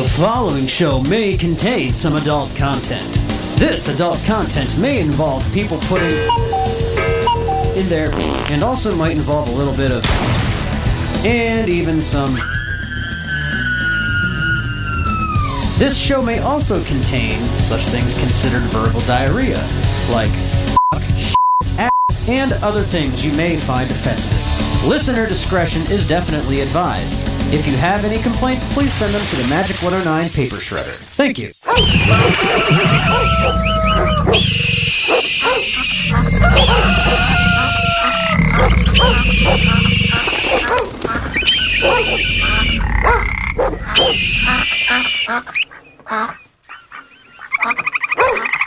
The following show may contain some adult content. This adult content may involve people putting in there and also might involve a little bit of and even some. This show may also contain such things considered verbal diarrhea, like fuck, ass, and other things you may find offensive. Listener discretion is definitely advised. If you have any complaints, please send them to the Magic 109 Paper Shredder. Thank you.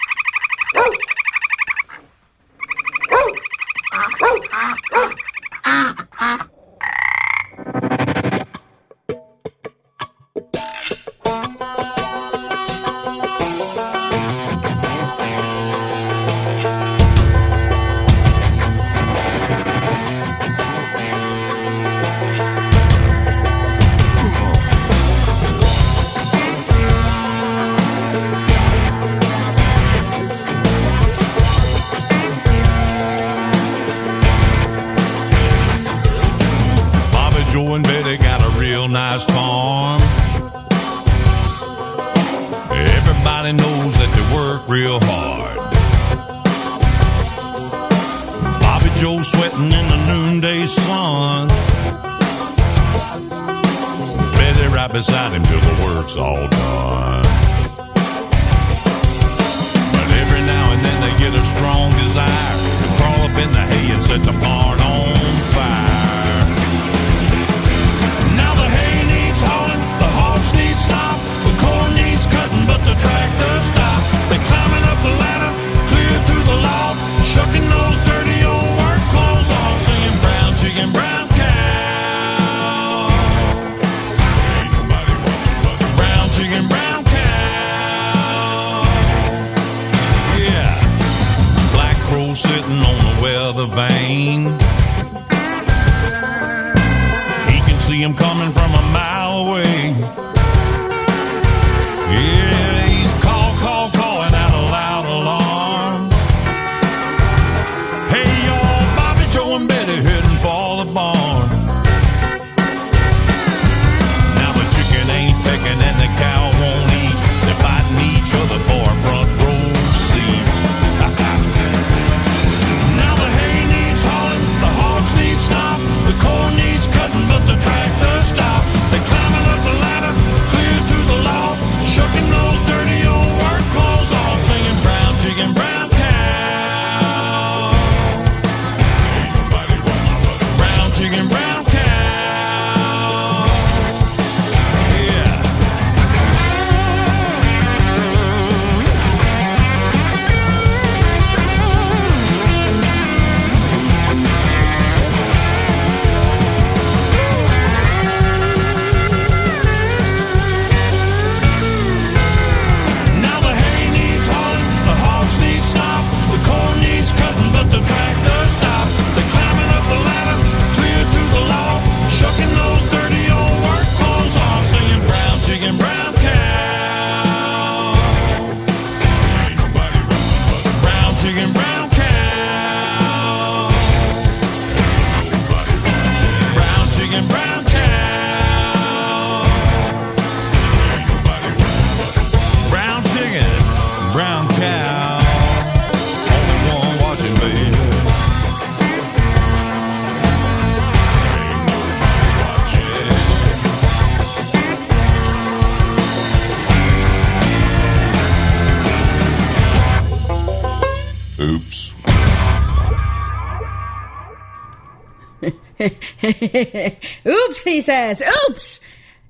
Oops, he says. Oops.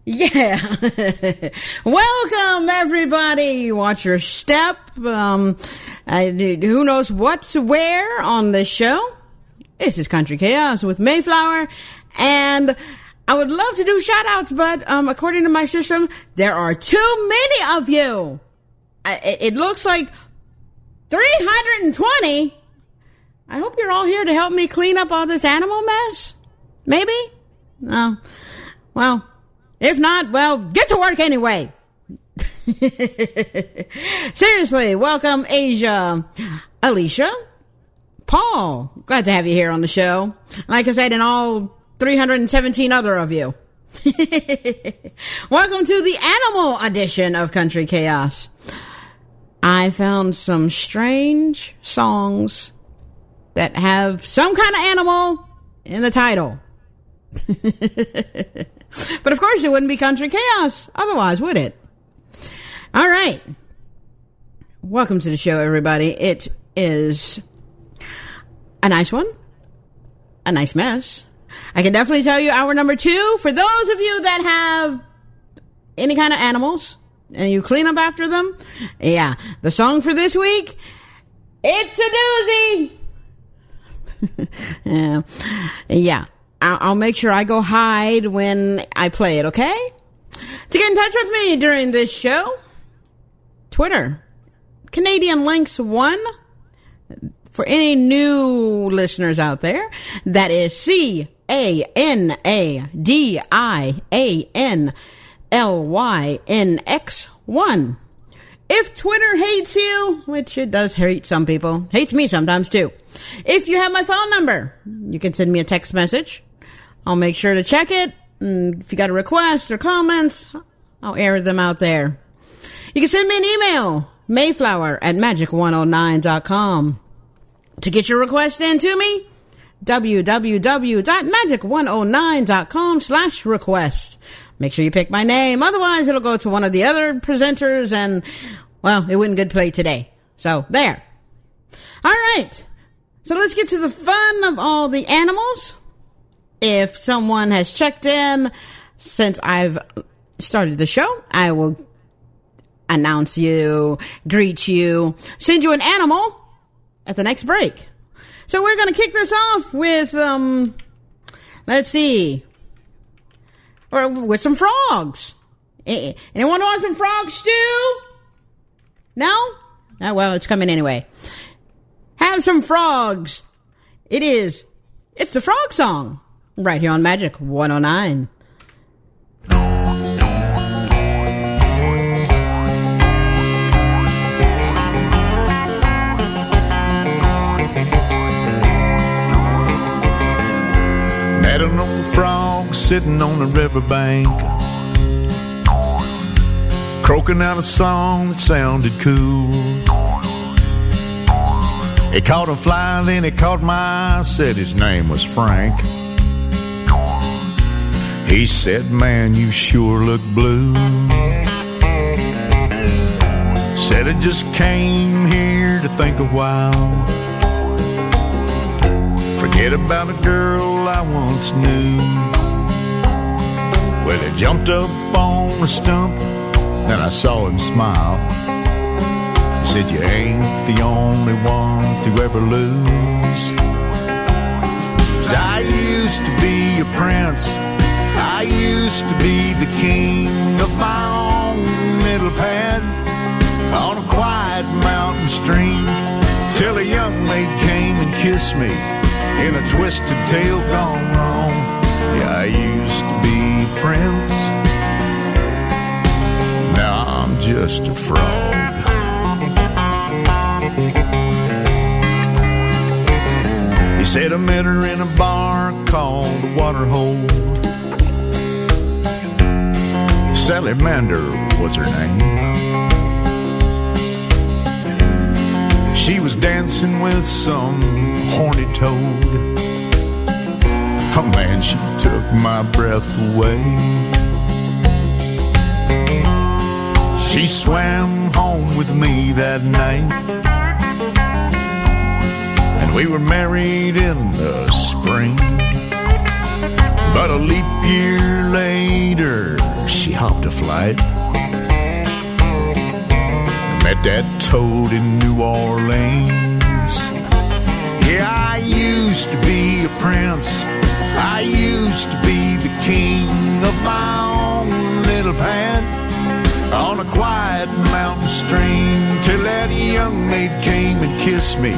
Yeah. Welcome, everybody. Watch your step. Um, I, who knows what's where on this show? This is Country Chaos with Mayflower. And I would love to do shout outs, but, um, according to my system, there are too many of you. I, it looks like 320. I hope you're all here to help me clean up all this animal mess. Maybe? No. Well, if not, well, get to work anyway. Seriously, welcome Asia, Alicia, Paul. Glad to have you here on the show. Like I said, and all 317 other of you. welcome to the animal edition of Country Chaos. I found some strange songs that have some kind of animal in the title but of course, it wouldn't be Country Chaos otherwise, would it? All right. Welcome to the show, everybody. It is a nice one, a nice mess. I can definitely tell you hour number two for those of you that have any kind of animals and you clean up after them. Yeah, the song for this week, it's a doozy. yeah, yeah. I'll, make sure I go hide when I play it. Okay. To get in touch with me during this show, Twitter, Canadian Lynx One. For any new listeners out there, that is C A N A D I A N L Y N X 1. If Twitter hates you, which it does hate some people, hates me sometimes too. If you have my phone number, you can send me a text message. I'll make sure to check it. And if you got a request or comments, I'll air them out there. You can send me an email, mayflower at magic109.com. To get your request in to me, www.magic109.com slash request. Make sure you pick my name, otherwise it'll go to one of the other presenters and, well, it wouldn't good play today. So, there. Alright. So let's get to the fun of all the animals. If someone has checked in since I've started the show, I will announce you, greet you, send you an animal at the next break. So we're going to kick this off with, um, let's see, or with some frogs. Eh, Anyone want some frog stew? No? Oh, well, it's coming anyway. Have some frogs. It is, it's the frog song right here on Magic 109. Met an old frog sitting on the riverbank, croaking out a song that sounded cool. It caught a fly, then it caught my eye, said his name was Frank. He said, Man, you sure look blue. Said I just came here to think a while. Forget about a girl I once knew. Well, he jumped up on a stump, and I saw him smile. He said, You ain't the only one to ever lose. 'Cause I used to be a prince. I used to be the king of my own little pad on a quiet mountain stream till a young maid came and kissed me in a twisted tale gone wrong. Yeah, I used to be prince. Now I'm just a frog. He said I met her in a bar called the Waterhole. Sally Mander was her name. She was dancing with some horny toad. Oh man, she took my breath away. She swam home with me that night. And we were married in the spring. But a leap year later, she hopped a flight. Met that toad in New Orleans. Yeah, I used to be a prince. I used to be the king of my own little pad on a quiet mountain stream till that young maid came and kissed me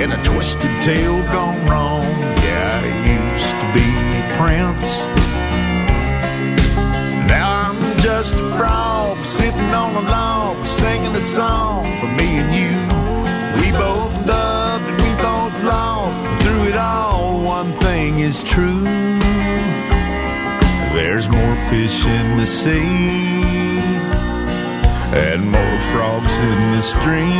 in a twisted tale gone wrong. Yeah, I used to be a prince. Just a frog sitting on a log, singing a song for me and you. We both loved and we both lost. Through it all, one thing is true. There's more fish in the sea and more frogs in the stream.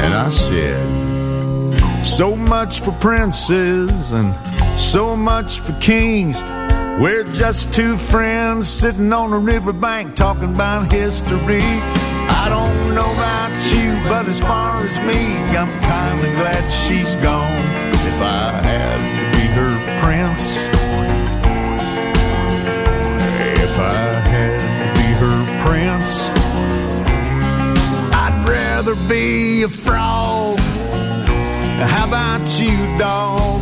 And I said, so much for princes and so much for kings. We're just two friends sitting on a riverbank talking about history. I don't know about you, but as far as me, I'm kinda glad she's gone. if I had to be her prince, if I had to be her prince, I'd rather be a frog. How about you, dog?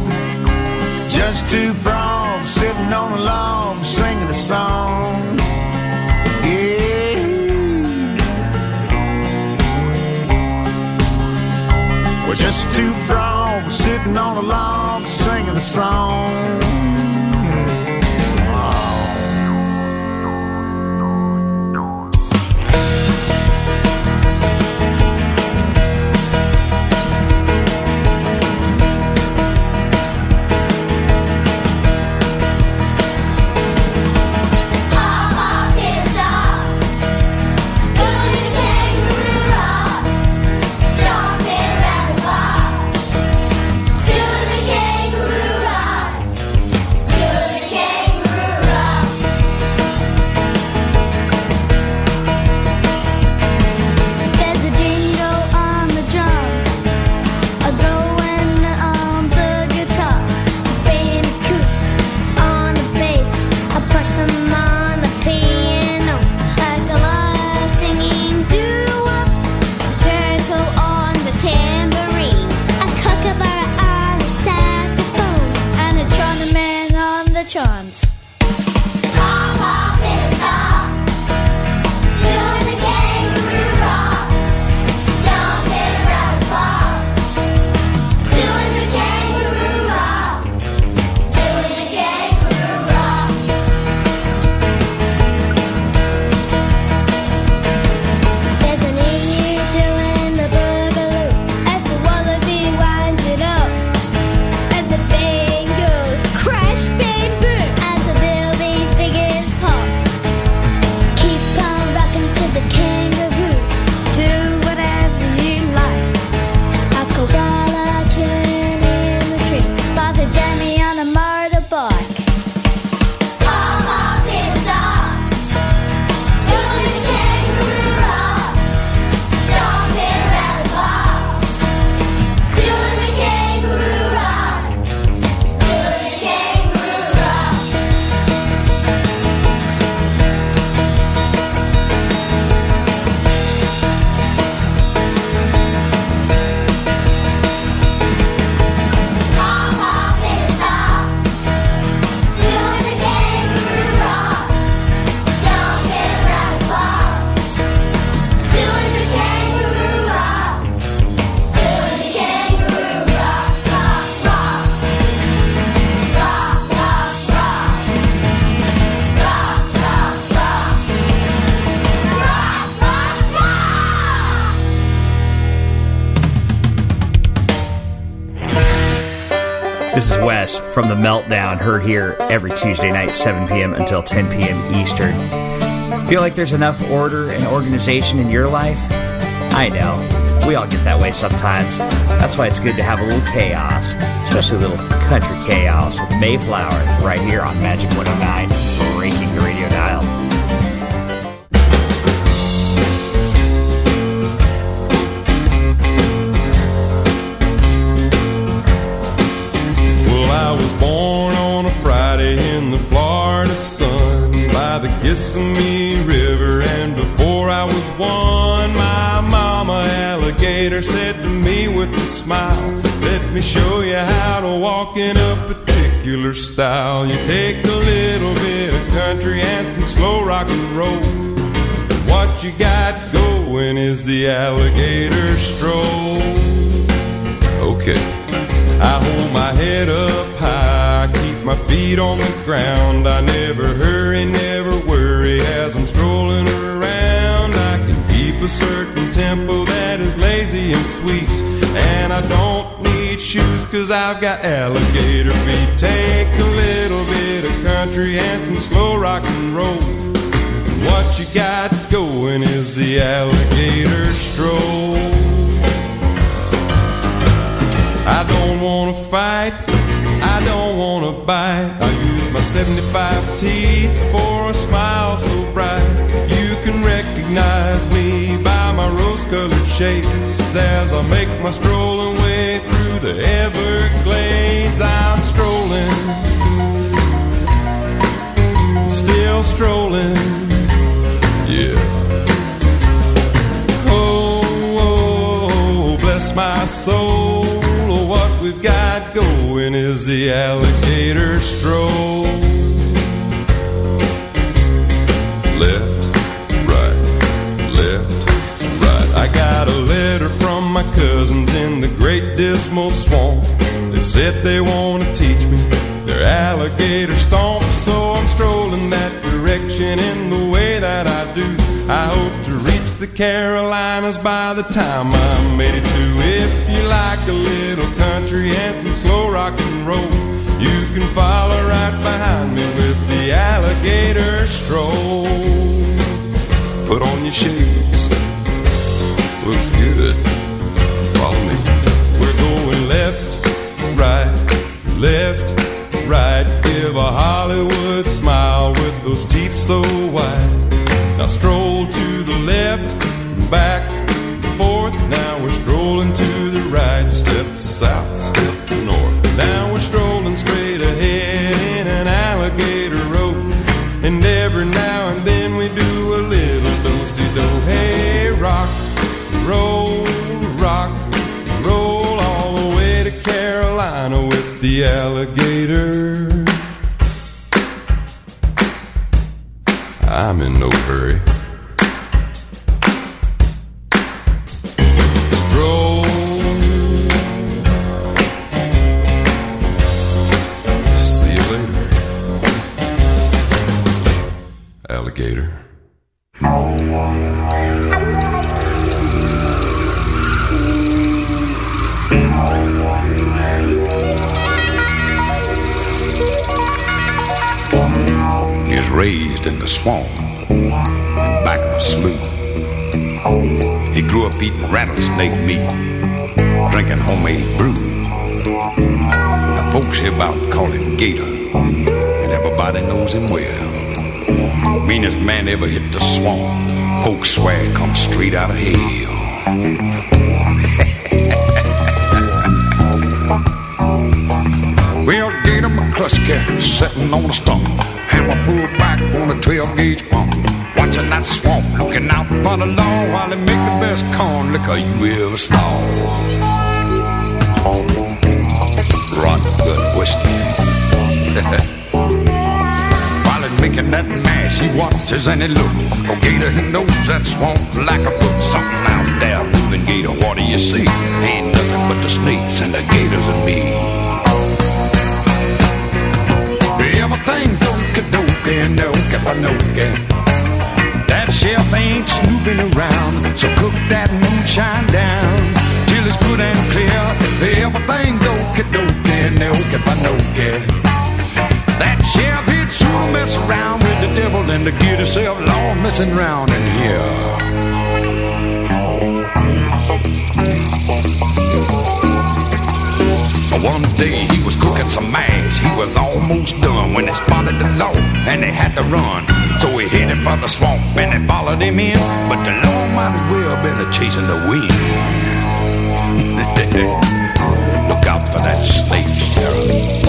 Just two frogs sitting on the log singing a song. Yeah. We're just two frogs sitting on a log singing a song. From The Meltdown, heard here every Tuesday night, 7 p.m. until 10 p.m. Eastern. Feel like there's enough order and organization in your life? I know. We all get that way sometimes. That's why it's good to have a little chaos, especially a little country chaos with Mayflower right here on Magic 109, Kissimmee River, and before I was one, my mama alligator said to me with a smile, Let me show you how to walk in a particular style. You take a little bit of country and some slow rock and roll. What you got going is the alligator stroll. Okay. I hold my head up high, I keep my feet on the ground. I never hurry, a certain tempo that is lazy and sweet. And I don't need shoes cause I've got alligator feet. Take a little bit of country and some slow rock and roll. What you got going is the alligator stroll. I don't wanna fight, I don't wanna bite. I use my 75 teeth for a smile so bright. Recognize me by my rose colored shades as I make my strolling way through the Everglades. I'm strolling, still strolling, yeah. Oh, oh, oh bless my soul. Oh, what we've got going is the alligator stroll. Swamp. They said they want to teach me their alligator stomp, so I'm strolling that direction in the way that I do. I hope to reach the Carolinas by the time I'm 82. If you like a little country and some slow rock and roll, you can follow right behind me with the alligator stroll. Put on your shades, looks good. Follow me. Left, right. Give a Hollywood smile with those teeth so white. Now stroll to the left, back, forth. Now we're strolling to the right. Step south, step hereabout call him Gator, and everybody knows him well. Meanest man ever hit the swamp. Folks swear he come straight out of hell. Well, Gator McCluskey sitting on a stump. Hammer pulled back on a 12 gauge pump. Watching that swamp, looking out for the law while they make the best corn liquor you ever saw. Whiskey. while he's making that mash, he watches and he looks. Oh, Gator, he knows that swamp like a book. Something out there moving, Gator. What do you see? Ain't nothing but the snakes and the gators and me. Everything's dokey-dokey, dokey-dokey. That chef ain't snooping around, so cook that moonshine down till it's good and clear. Everything dokey-dokey, dokey-dokey. That chef he'd soon mess around with the devil and to get himself long messing around in here. One day he was cooking some mash. He was almost done when they spotted the law and they had to run. So he headed for the swamp and they followed him in. But the law might as well been a chasing the wind. Look out for that snake, Sheriff.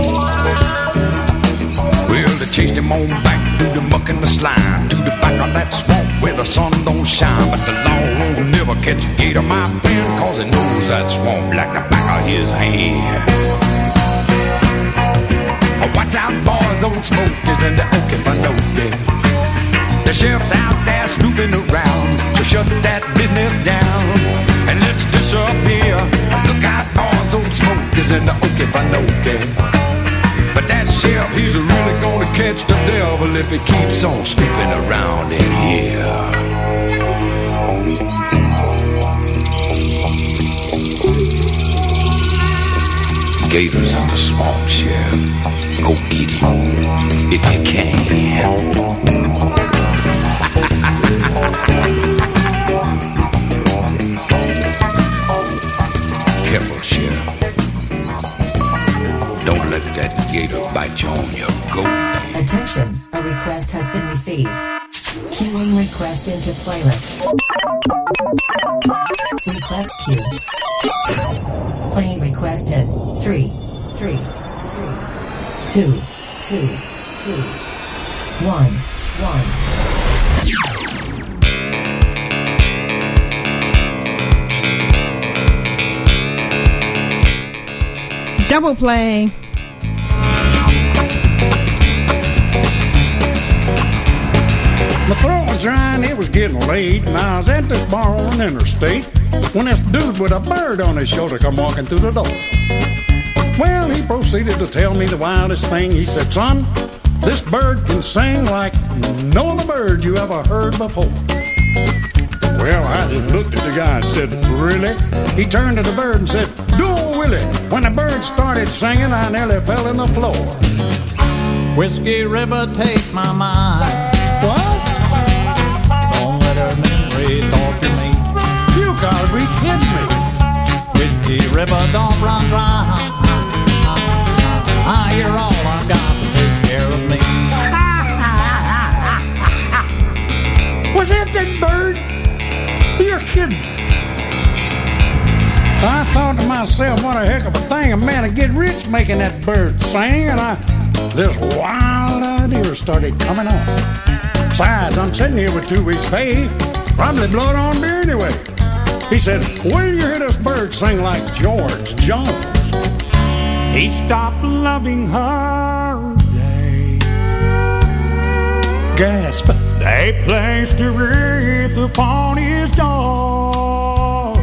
Well, they chased him on back through the muck and the slime to the back of that swamp where the sun don't shine. But the law won't never catch a gator, my friend, cause he knows that swamp like the back of his hand. Watch out, boys, those smokers and the Okefenokee. The sheriff's out there snooping around. So shut that business down and let's disappear. Look out, arms old smoke is in the Okefenokee. But that sheriff, he's really gonna catch the devil if he keeps on snooping around in here. gators in the swamp, Sheriff. Go get him if you can. Don't let that gator bite you on your goat. Attention, a request has been received. Queuing request into playlist. Request queue. Playing requested. Three, three, three, two, two, two, one, one. Double play. It was getting late, and I was at this bar on Interstate when this dude with a bird on his shoulder come walking through the door. Well, he proceeded to tell me the wildest thing. He said, Son, this bird can sing like no other bird you ever heard before. Well, I just looked at the guy and said, Really? He turned to the bird and said, Do Willie. When the bird started singing, I nearly fell in the floor. Whiskey River, take my mind. Gotta be kidding me. Whiskey River, don't run dry. Ah, you're all I've got to take care of me. Was that that bird? You're kidding. I thought to myself, what a heck of a thing a man would get rich making that bird sing, and I this wild idea started coming on. Besides, I'm sitting here with two weeks' pay, probably blow it on me anyway. He said, When you hear this bird sing like George Jones? He stopped loving her. They gasp. They placed a wreath upon his door.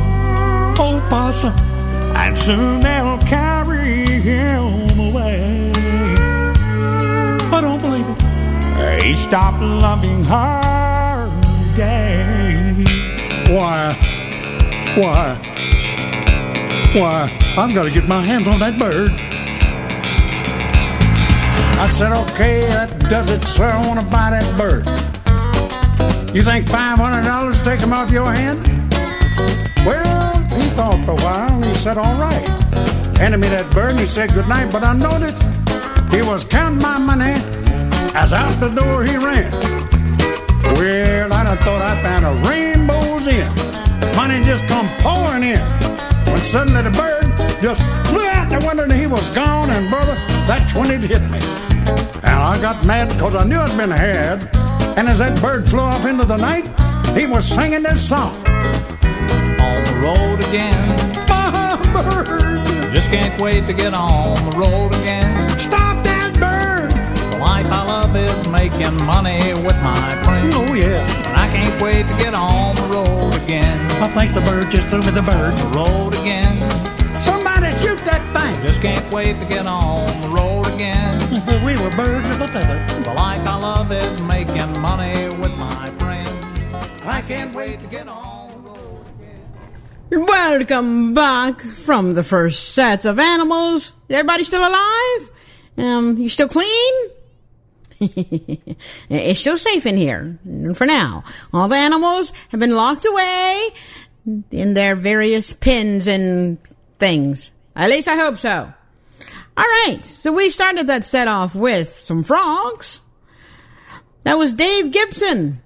Oh, possum. And soon they'll carry him away. I don't believe it. He stopped loving her. Yeah. Why? Why? Why? I've got to get my hands on that bird. I said, okay, that does it, sir. I want to buy that bird. You think $500 take him off your hand? Well, he thought for a while he said, all right. Handed me that bird and he said good night, but I noticed he was counting my money as out the door he ran. Well, I done thought I found a rainbow's end. Money just come pouring in. When suddenly the bird just flew out the window and he was gone, and brother, that's when it hit me. And I got mad because I knew I'd been had. And as that bird flew off into the night, he was singing this song. On the road again. My bird, Just can't wait to get on the road again. stop that bird. The life I love is making money with my friends. Oh, yeah. And I can't wait to get on the road again. I think the bird just threw me the bird. The road again. Somebody shoot that thing. Just can't wait to get on the road again. we were birds of a feather. The life I love is making money with my friends. I can't wait to get on the road again. Welcome back from the first sets of animals. Everybody still alive? Um, you still clean? it's still safe in here for now. All the animals have been locked away in their various pens and things. At least I hope so. All right, so we started that set off with some frogs. That was Dave Gibson,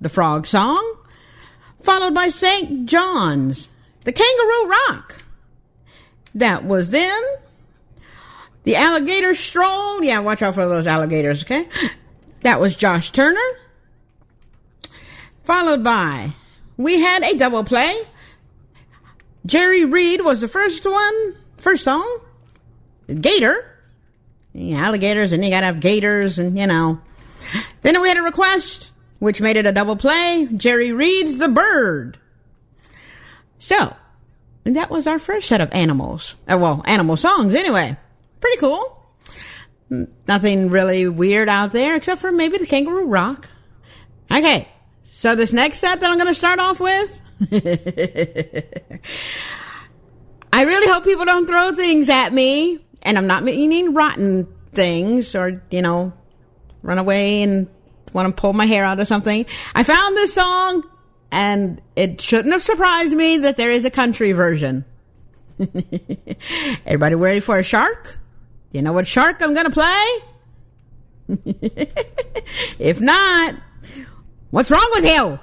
the frog song, followed by St. John's, the Kangaroo Rock. That was then the Alligator Stroll. Yeah, watch out for those alligators, okay? That was Josh Turner. Followed by, we had a double play. Jerry Reed was the first one, first song. Gator. Yeah, alligators, and you gotta have gators, and you know. Then we had a request, which made it a double play. Jerry Reed's The Bird. So, that was our first set of animals. Uh, well, animal songs anyway pretty cool. Nothing really weird out there except for maybe the kangaroo rock. Okay, so this next set that I'm going to start off with. I really hope people don't throw things at me. And I'm not meaning rotten things or, you know, run away and want to pull my hair out or something. I found this song and it shouldn't have surprised me that there is a country version. Everybody ready for a shark? You know what shark I'm going to play? if not, what's wrong with you?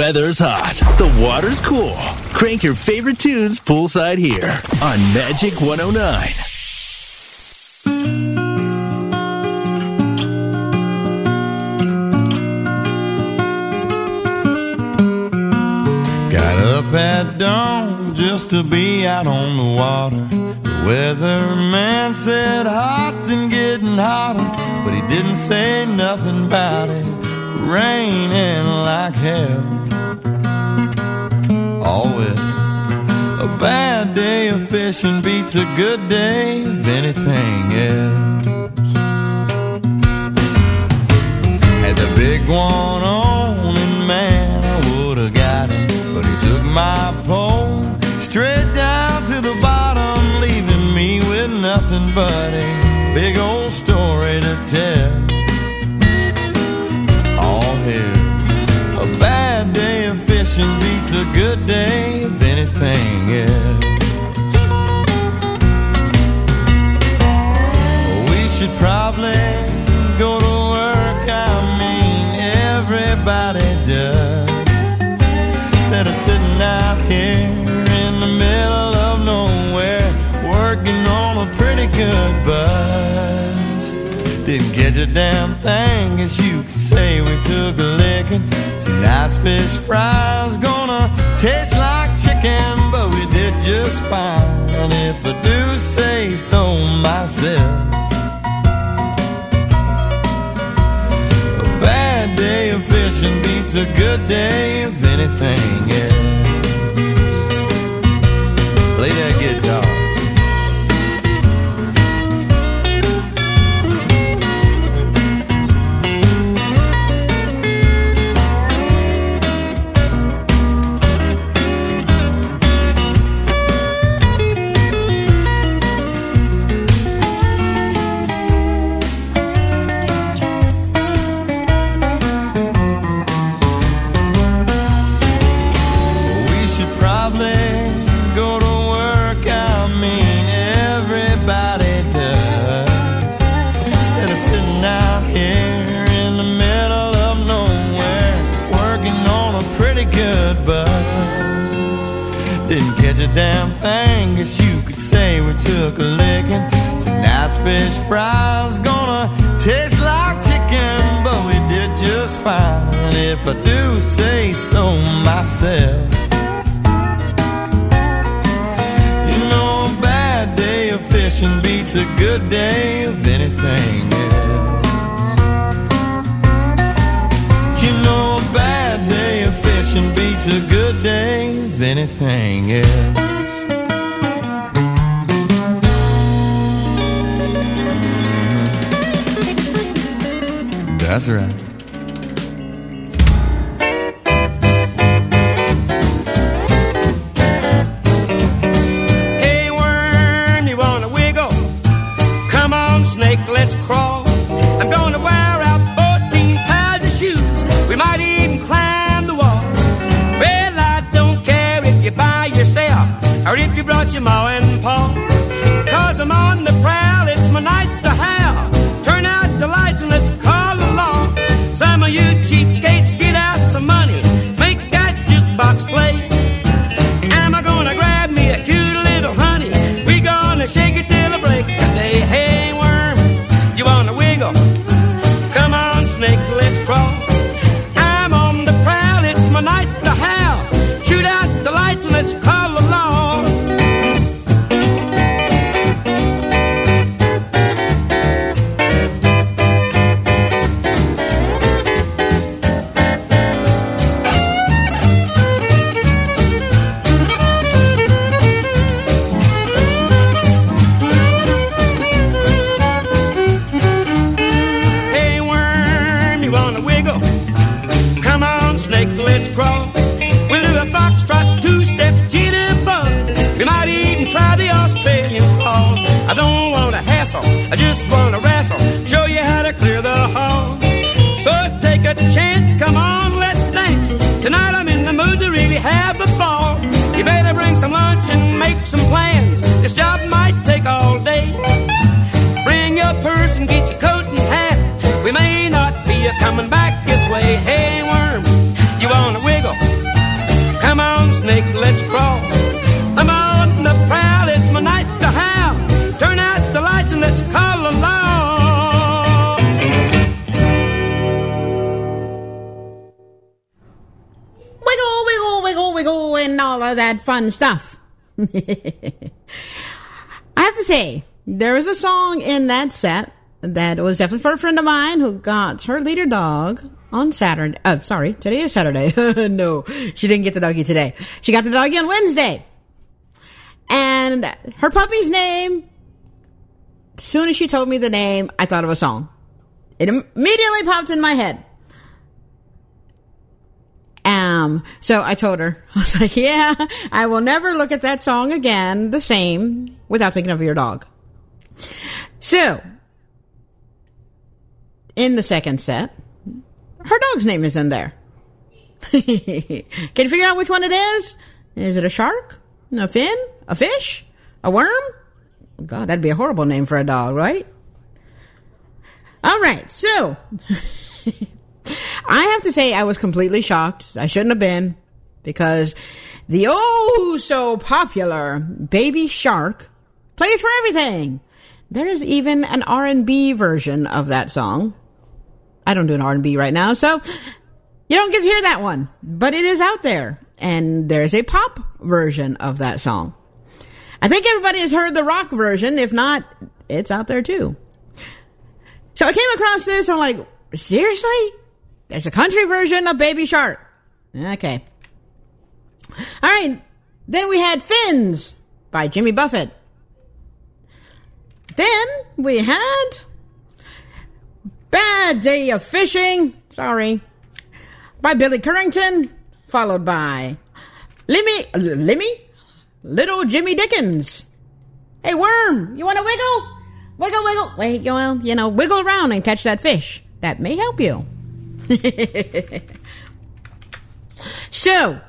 Weather's hot. The water's cool. Crank your favorite tunes poolside here on Magic 109. Got up at dawn just to be out on the water. The weatherman said hot and getting hotter, but he didn't say nothing about it. Raining like hell. Day of fishing beats a good day of anything else. Had the big one on, and man, I would have got him. But he took my pole straight down to the bottom, leaving me with nothing but a big old story to tell. All here, a bad day of fishing beats a good day of anything else. Sitting out here in the middle of nowhere, working on a pretty good buzz. Didn't catch a damn thing, as you could say. We took a licking. Tonight's fish fries gonna taste like chicken, but we did just fine. If I do say so myself. Day of fishing beats a good day of anything else. Fish fries gonna taste like chicken, but we did just fine. If I do say so myself. You know, a bad day of fishing beats a good day of anything else. You know, a bad day of fishing beats a good day of anything else. That's I have to say, there was a song in that set that was definitely for a friend of mine who got her leader dog on Saturday. Uh, sorry, today is Saturday. no, she didn't get the doggy today. She got the doggy on Wednesday. And her puppy's name, as soon as she told me the name, I thought of a song. It immediately popped in my head. Um, so I told her, I was like, yeah, I will never look at that song again the same without thinking of your dog. So, in the second set, her dog's name is in there. Can you figure out which one it is? Is it a shark? A fin? A fish? A worm? God, that'd be a horrible name for a dog, right? All right, so I have to say I was completely shocked. I shouldn't have been because the oh so popular Baby Shark plays for everything. There is even an R&B version of that song. I don't do an R&B right now, so you don't get to hear that one, but it is out there and there's a pop version of that song. I think everybody has heard the rock version. If not, it's out there too. So I came across this. I'm like, seriously? There's a country version of Baby Shark. Okay. All right. Then we had Fins by Jimmy Buffett. Then we had Bad Day of Fishing. Sorry. By Billy Currington. Followed by Limmy, Limmy? Little Jimmy Dickens. Hey, worm, you want to wiggle? Wiggle, wiggle. Wait, well, you know, wiggle around and catch that fish. That may help you. So,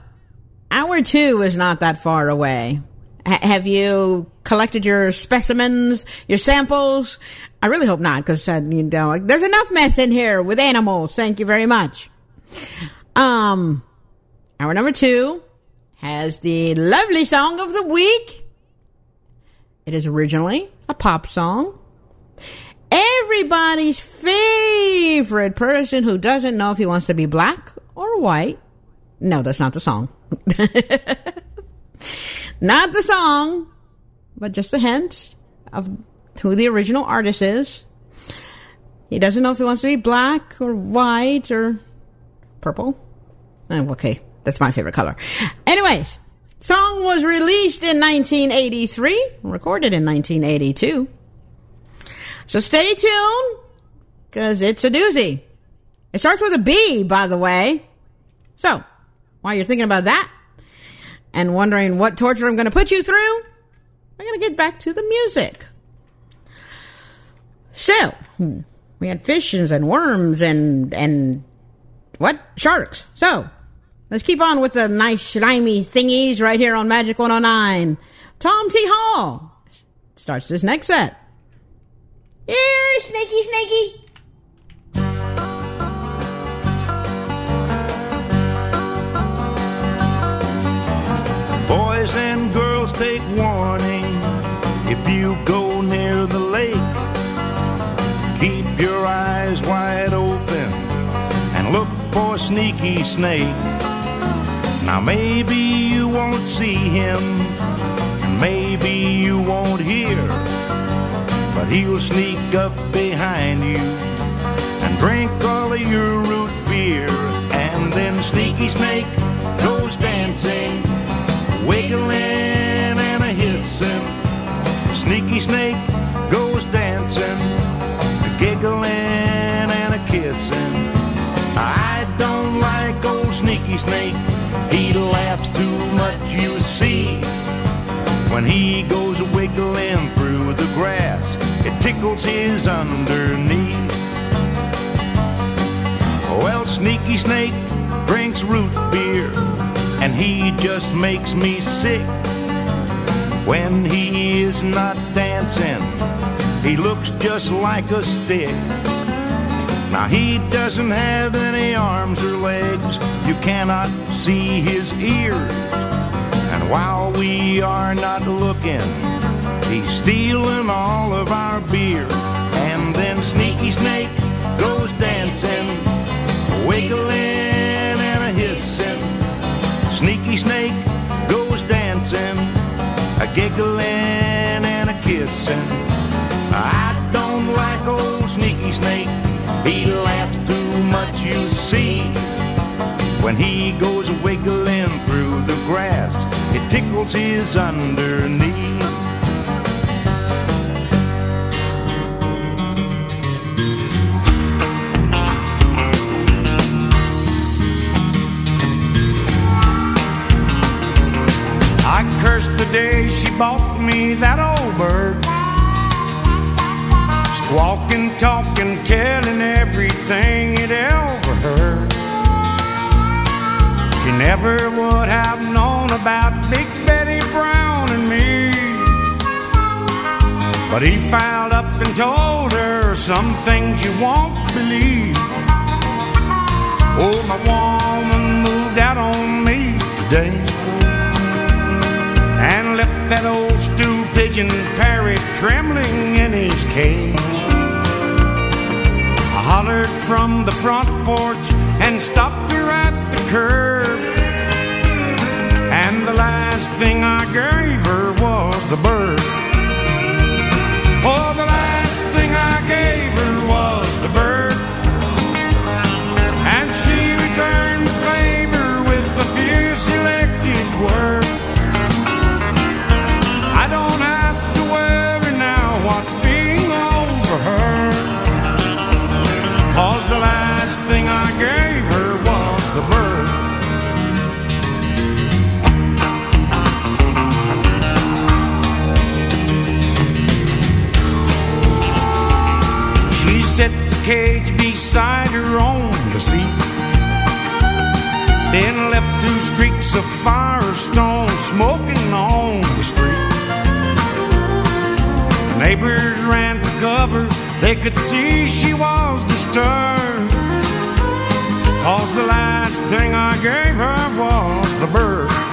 hour two is not that far away. H- have you collected your specimens, your samples? I really hope not, because uh, you know there's enough mess in here with animals. Thank you very much. Um, hour number two has the lovely song of the week. It is originally a pop song. Everybody's favorite person who doesn't know if he wants to be black or white. No, that's not the song. not the song, but just a hint of who the original artist is. He doesn't know if he wants to be black or white or purple. Oh, okay, that's my favorite color. Anyways, song was released in 1983, recorded in 1982. So stay tuned, because it's a doozy. It starts with a B, by the way. So, while you're thinking about that and wondering what torture I'm going to put you through, I'm going to get back to the music. So, hmm, we had fishes and worms and, and what? Sharks. So, let's keep on with the nice slimy thingies right here on Magic 109. Tom T. Hall starts this next set. Here, snaky, snaky. Boys and girls take warning if you go near the lake. Keep your eyes wide open and look for Sneaky Snake. Now, maybe you won't see him, and maybe you won't hear, but he'll sneak up behind you and drink all of your root beer. And then Sneaky Snake goes dancing wiggling and a hissing. Sneaky snake goes dancing, giggling and a kissing. I don't like old sneaky snake. He laughs too much, you see. When he goes wiggling through the grass, tickles his underneath. Well, Sneaky Snake drinks root beer, and he just makes me sick. When he is not dancing, he looks just like a stick. Now, he doesn't have any arms or legs, you cannot see his ears. And while we are not looking, he's stealing all of our beer. And then Sneaky Snake goes dancing, wiggling and a hissing. Sneaky Snake goes dancing, a giggling and a kissing. I don't like old sneaky snake. He laughs too much, you see. When he goes wiggling through the grass, it tickles his underneath. Cursed the day she bought me that old bird. Squawking, talking, telling everything it ever heard. She never would have known about Big Betty Brown and me. But he filed up and told her some things you won't believe. Oh, my woman moved out on me today and left that old stew pigeon parrot trembling in his cage. I hollered from the front porch and stopped her at the curb. And the last thing I gave her was the bird. Cage beside her on the seat. Then left two streaks of firestone smoking on the street. Neighbors ran for cover, they could see she was disturbed. Cause the last thing I gave her was the bird.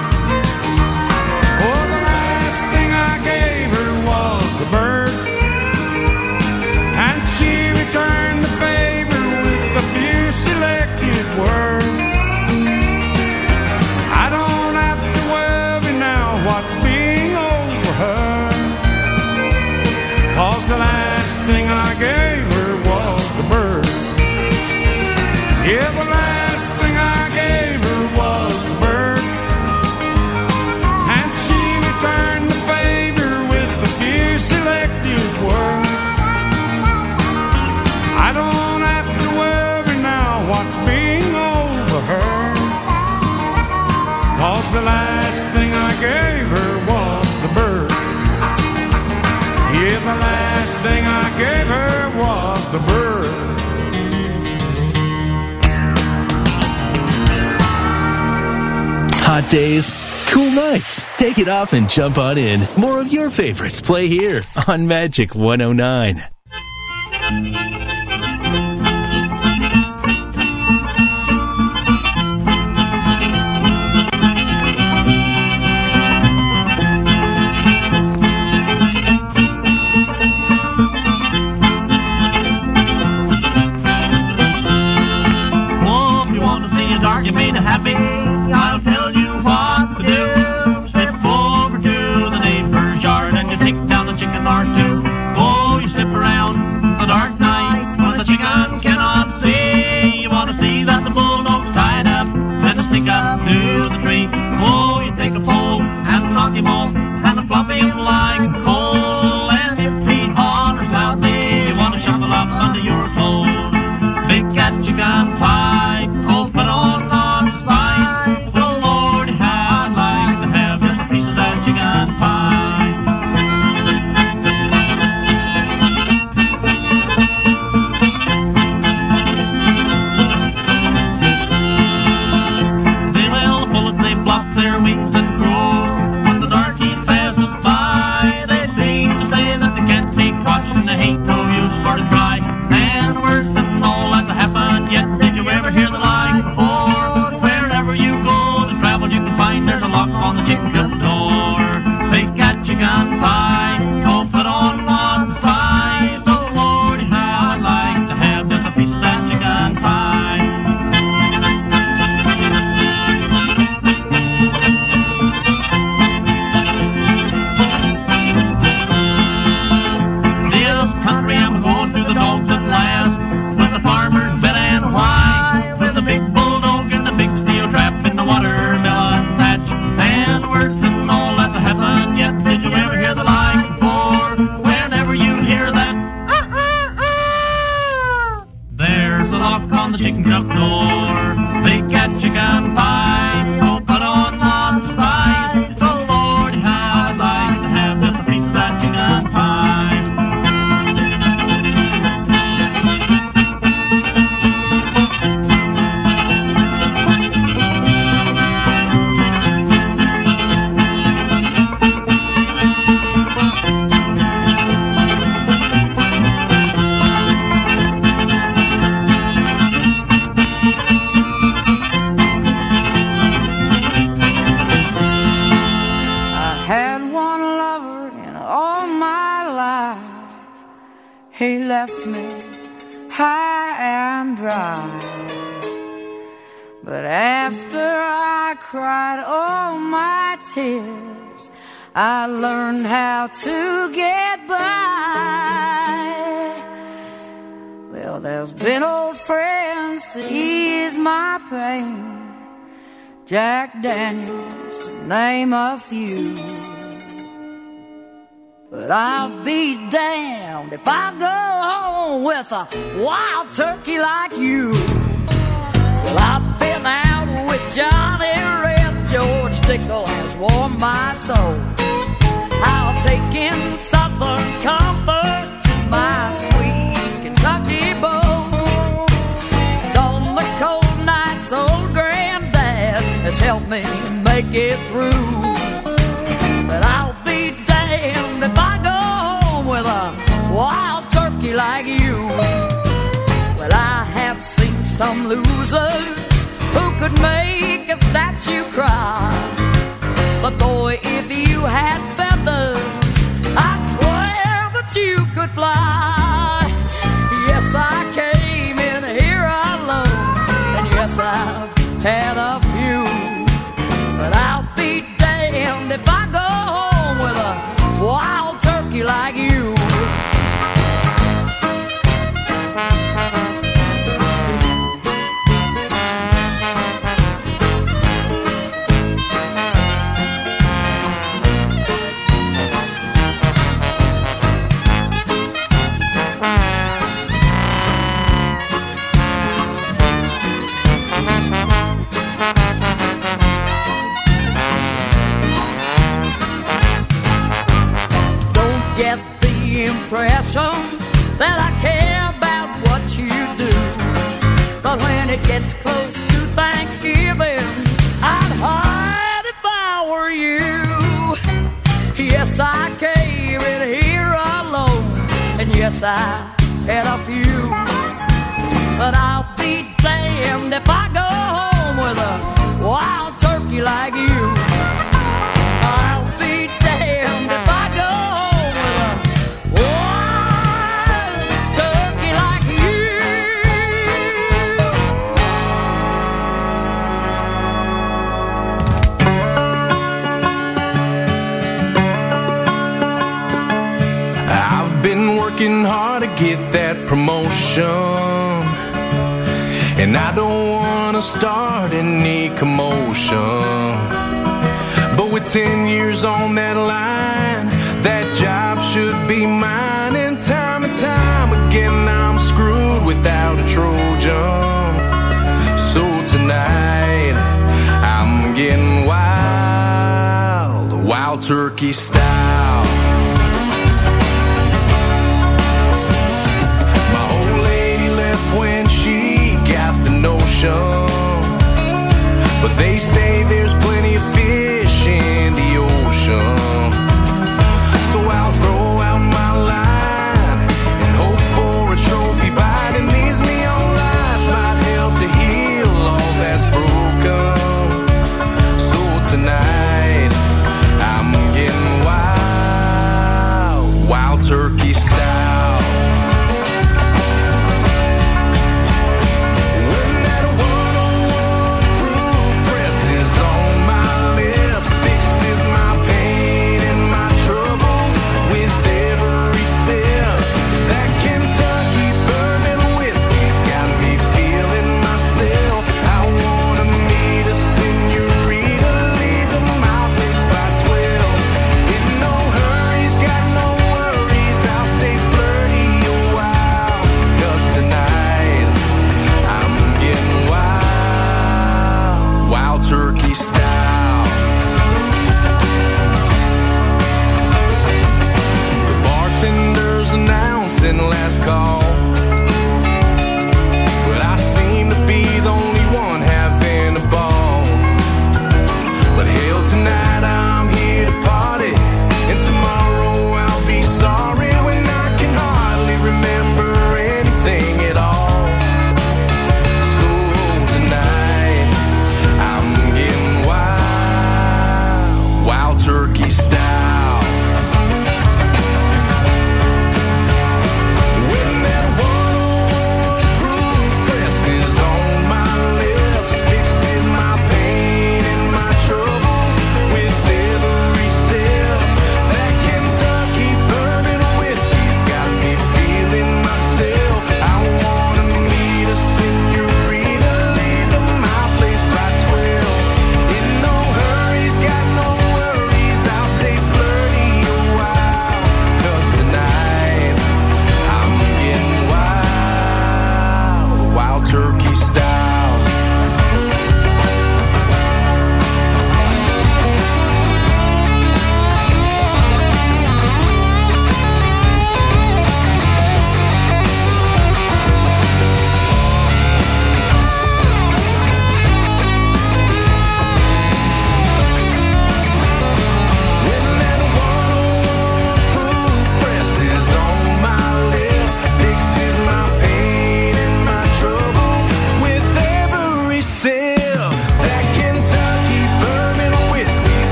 It off and jump on in. More of your favorites play here on Magic 109.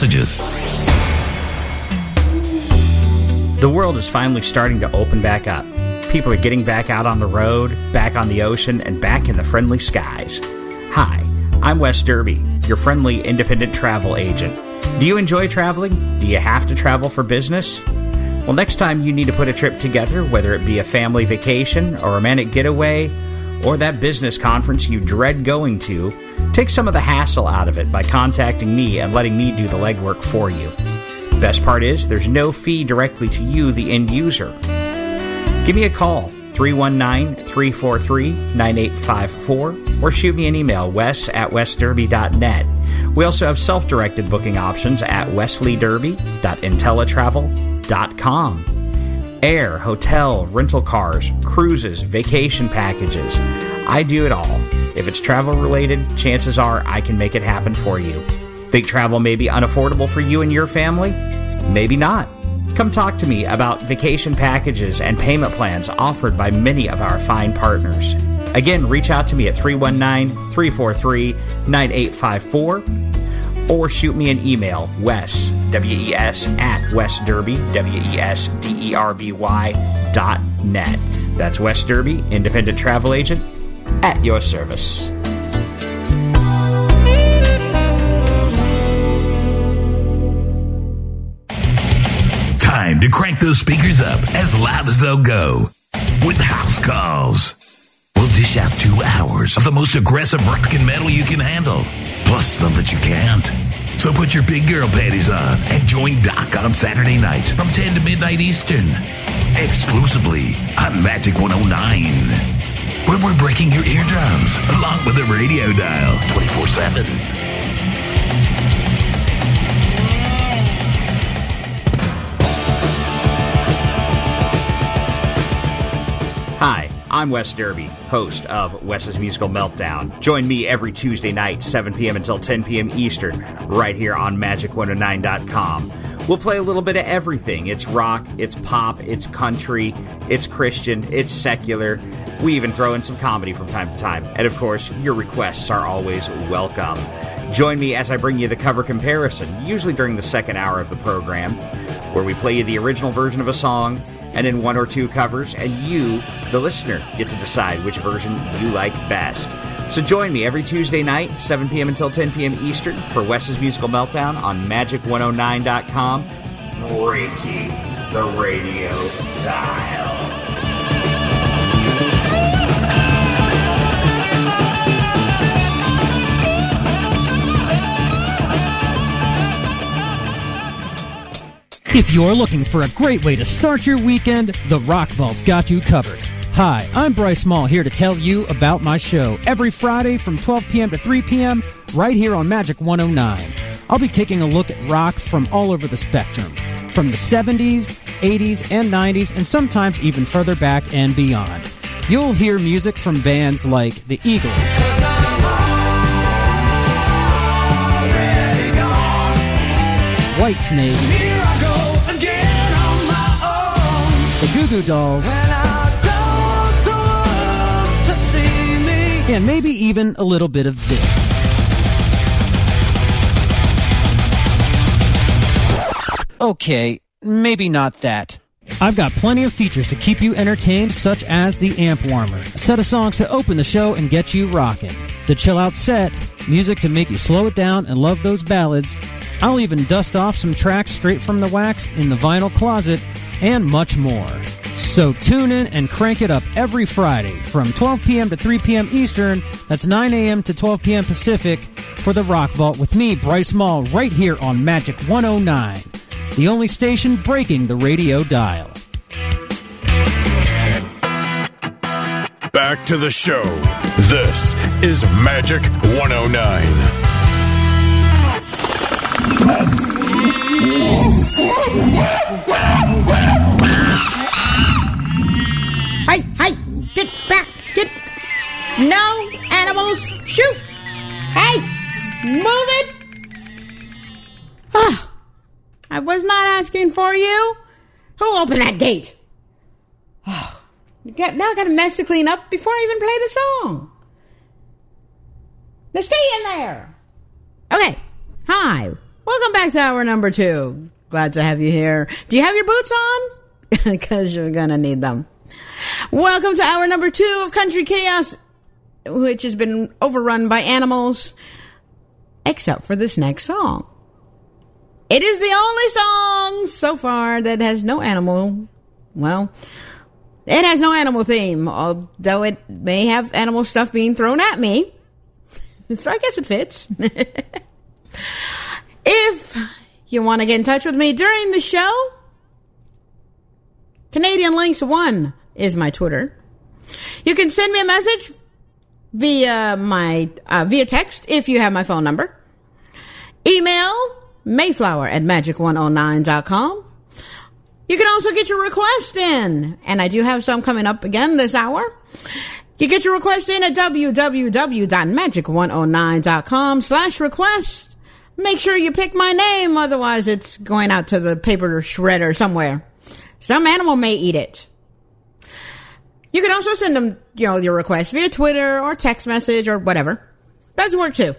Messages. The world is finally starting to open back up. People are getting back out on the road, back on the ocean, and back in the friendly skies. Hi, I'm Wes Derby, your friendly independent travel agent. Do you enjoy traveling? Do you have to travel for business? Well, next time you need to put a trip together, whether it be a family vacation, or a romantic getaway, or that business conference you dread going to, take some of the hassle out of it by contacting me and letting me do the legwork for you. Best part is, there's no fee directly to you, the end user. Give me a call, 319 343 9854, or shoot me an email, wes at wesderby.net. We also have self directed booking options at wesleyderby.intellitravel.com. Air, hotel, rental cars, cruises, vacation packages. I do it all. If it's travel related, chances are I can make it happen for you. Think travel may be unaffordable for you and your family? Maybe not. Come talk to me about vacation packages and payment plans offered by many of our fine partners. Again, reach out to me at 319 343 9854 or shoot me an email, Wes, W E S, at wesderby, W E S D E R B Y dot net. That's Wes Derby, independent travel agent, at your service. Time to crank those speakers up as loud as they'll go with house calls. We'll dish out two hours of the most aggressive rock and metal you can handle, plus some that you can't. So put your big girl panties on and join Doc on Saturday nights from 10 to midnight Eastern, exclusively on Magic 109, where we're breaking your eardrums along with the radio dial 24 7. Hi, I'm Wes Derby, host of Wes's Musical Meltdown. Join me every Tuesday night, 7 p.m. until 10 p.m. Eastern, right here on Magic109.com. We'll play a little bit of everything. It's rock, it's pop, it's country, it's Christian, it's secular. We even throw in some comedy from time to time. And of course, your requests are always welcome. Join me as I bring you the cover comparison, usually during the second hour of the program, where we play you the original version of a song and in one or two covers, and you, the listener, get to decide which version you like best. So join me every Tuesday night, 7 p.m. until 10 p.m. Eastern, for Wes's Musical Meltdown on Magic109.com, breaking the radio dial. If you're looking for a great way to start your weekend, the Rock Vault's got you covered. Hi, I'm Bryce Small here to tell you about my show every Friday from 12 p.m. to 3 p.m. right here on Magic 109. I'll be taking a look at rock from all over the spectrum, from the 70s, 80s, and 90s, and sometimes even further back and beyond. You'll hear music from bands like the Eagles, Whitesnake, the Goo Goo Dolls, and maybe even a little bit of this. Okay, maybe not that. I've got plenty of features to keep you entertained, such as the Amp Warmer, a set of songs to open the show and get you rocking, the Chill Out Set, music to make you slow it down and love those ballads. I'll even dust off some tracks straight from the wax in the vinyl closet, and much more. So tune in and crank it up every Friday from 12 p.m. to 3 p.m. Eastern. That's 9 a.m. to 12 p.m. Pacific for the Rock Vault with me, Bryce Mall, right here on Magic 109, the only station breaking the radio dial. Back to the show. This is Magic 109. Hey, hey, get back, get. No animals, shoot. Hey, move it. Ah, I was not asking for you. Who opened that gate? Oh, you got- now I got a mess to clean up before I even play the song. Now stay in there. Okay. Hi. Welcome back to hour number two. Glad to have you here. Do you have your boots on? Because you're gonna need them. Welcome to hour number two of Country Chaos, which has been overrun by animals, except for this next song. It is the only song so far that has no animal. Well, it has no animal theme, although it may have animal stuff being thrown at me. So I guess it fits. if you want to get in touch with me during the show, Canadian Lynx 1 is my Twitter. You can send me a message via my uh, via text if you have my phone number. Email mayflower at magic109.com. You can also get your request in, and I do have some coming up again this hour. You get your request in at www.magic109.com slash request. Make sure you pick my name, otherwise it's going out to the paper shredder somewhere. Some animal may eat it. You can also send them, you know, your request via Twitter or text message or whatever. That's work too.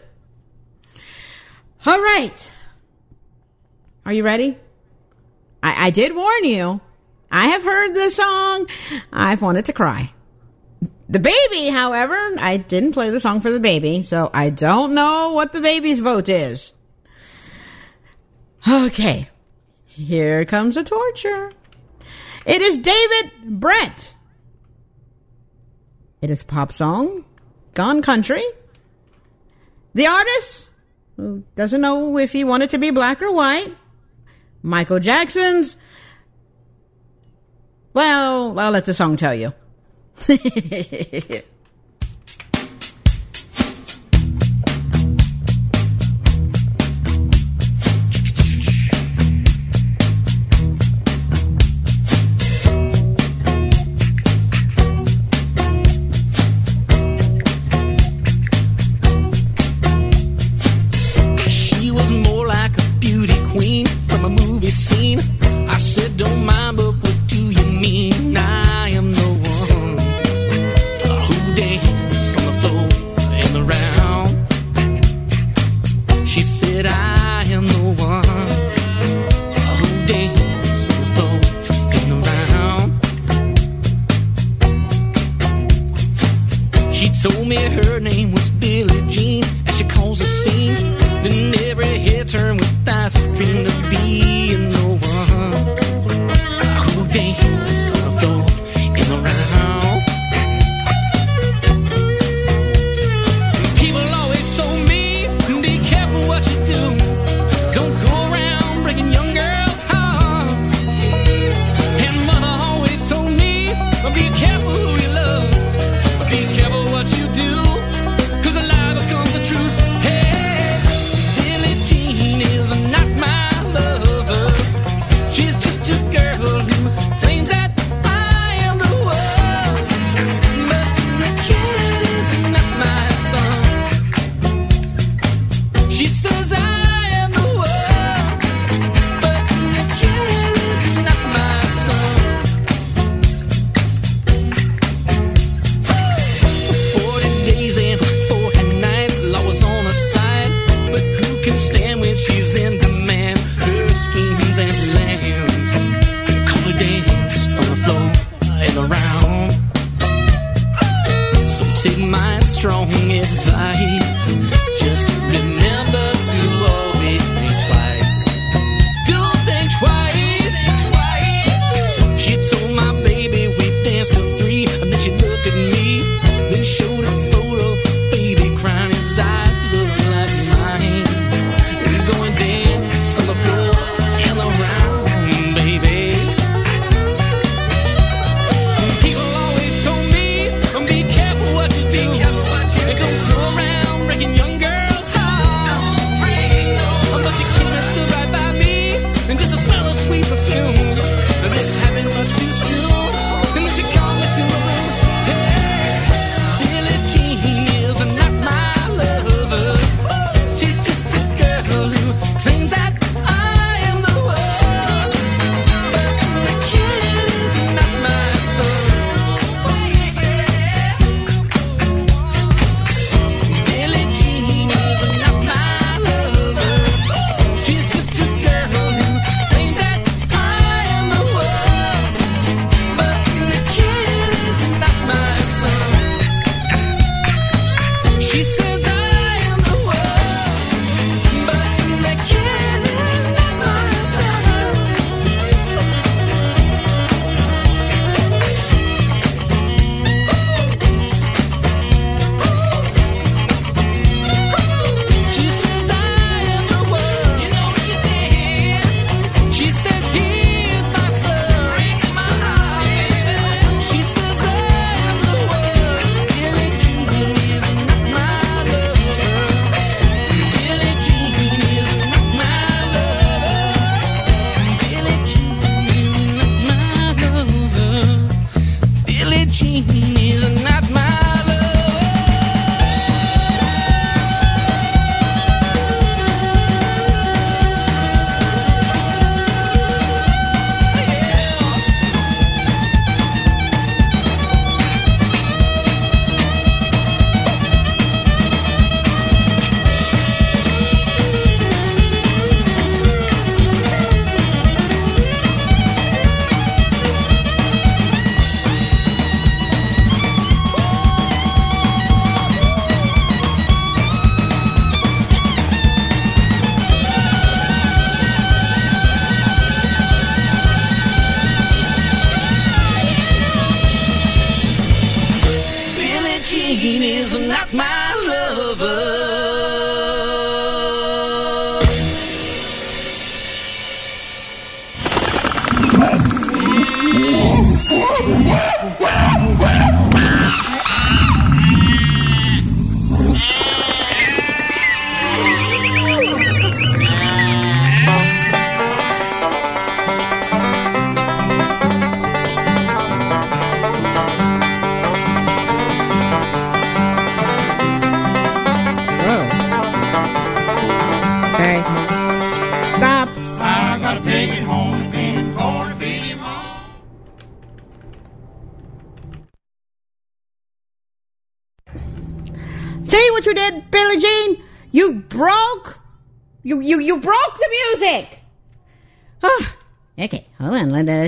All right. Are you ready? I, I did warn you. I have heard this song. I've wanted to cry. The baby, however, I didn't play the song for the baby, so I don't know what the baby's vote is. Okay. Here comes the torture. It is David Brent. It is pop song, Gone Country. The artist, who doesn't know if he wanted to be black or white, Michael Jackson's. Well, I'll let the song tell you.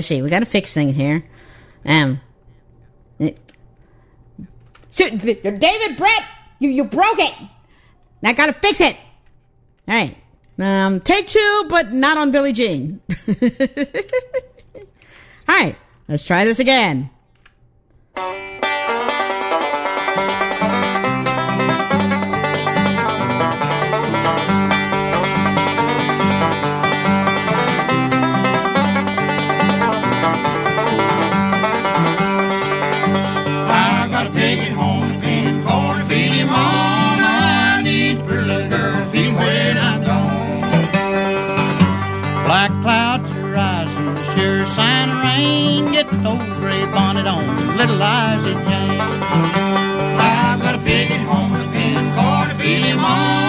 let's see. We got to fix things here. Um, it, David Brett, you you broke it. I got to fix it. All right. Um, take two, but not on Billie Jean. All right. Let's try this again. little lies he changed. I've got a pig at home and a pen for to feed him on.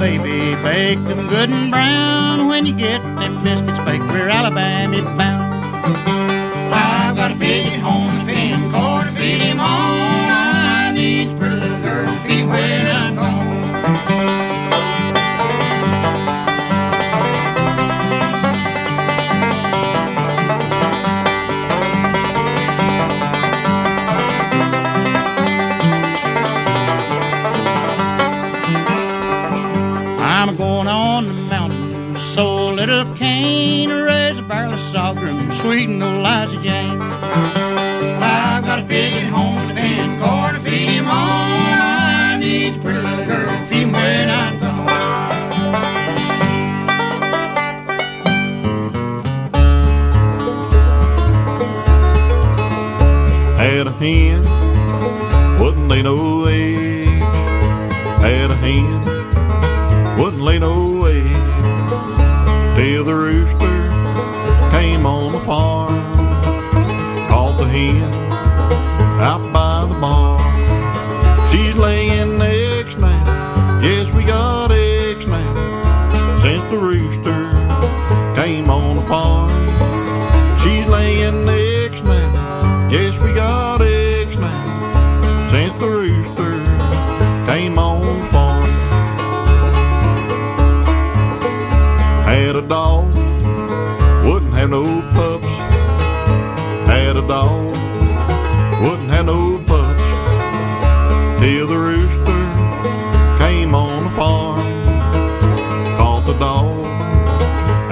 baby. Bake them good and brown when you get them biscuits baked. We're Alabama bound. I've got a pigeon home, a pin, corn to feed him on. All I need's a pretty little girl to feed him well. Dog, wouldn't have no pups. Till the rooster came on the farm. Caught the dog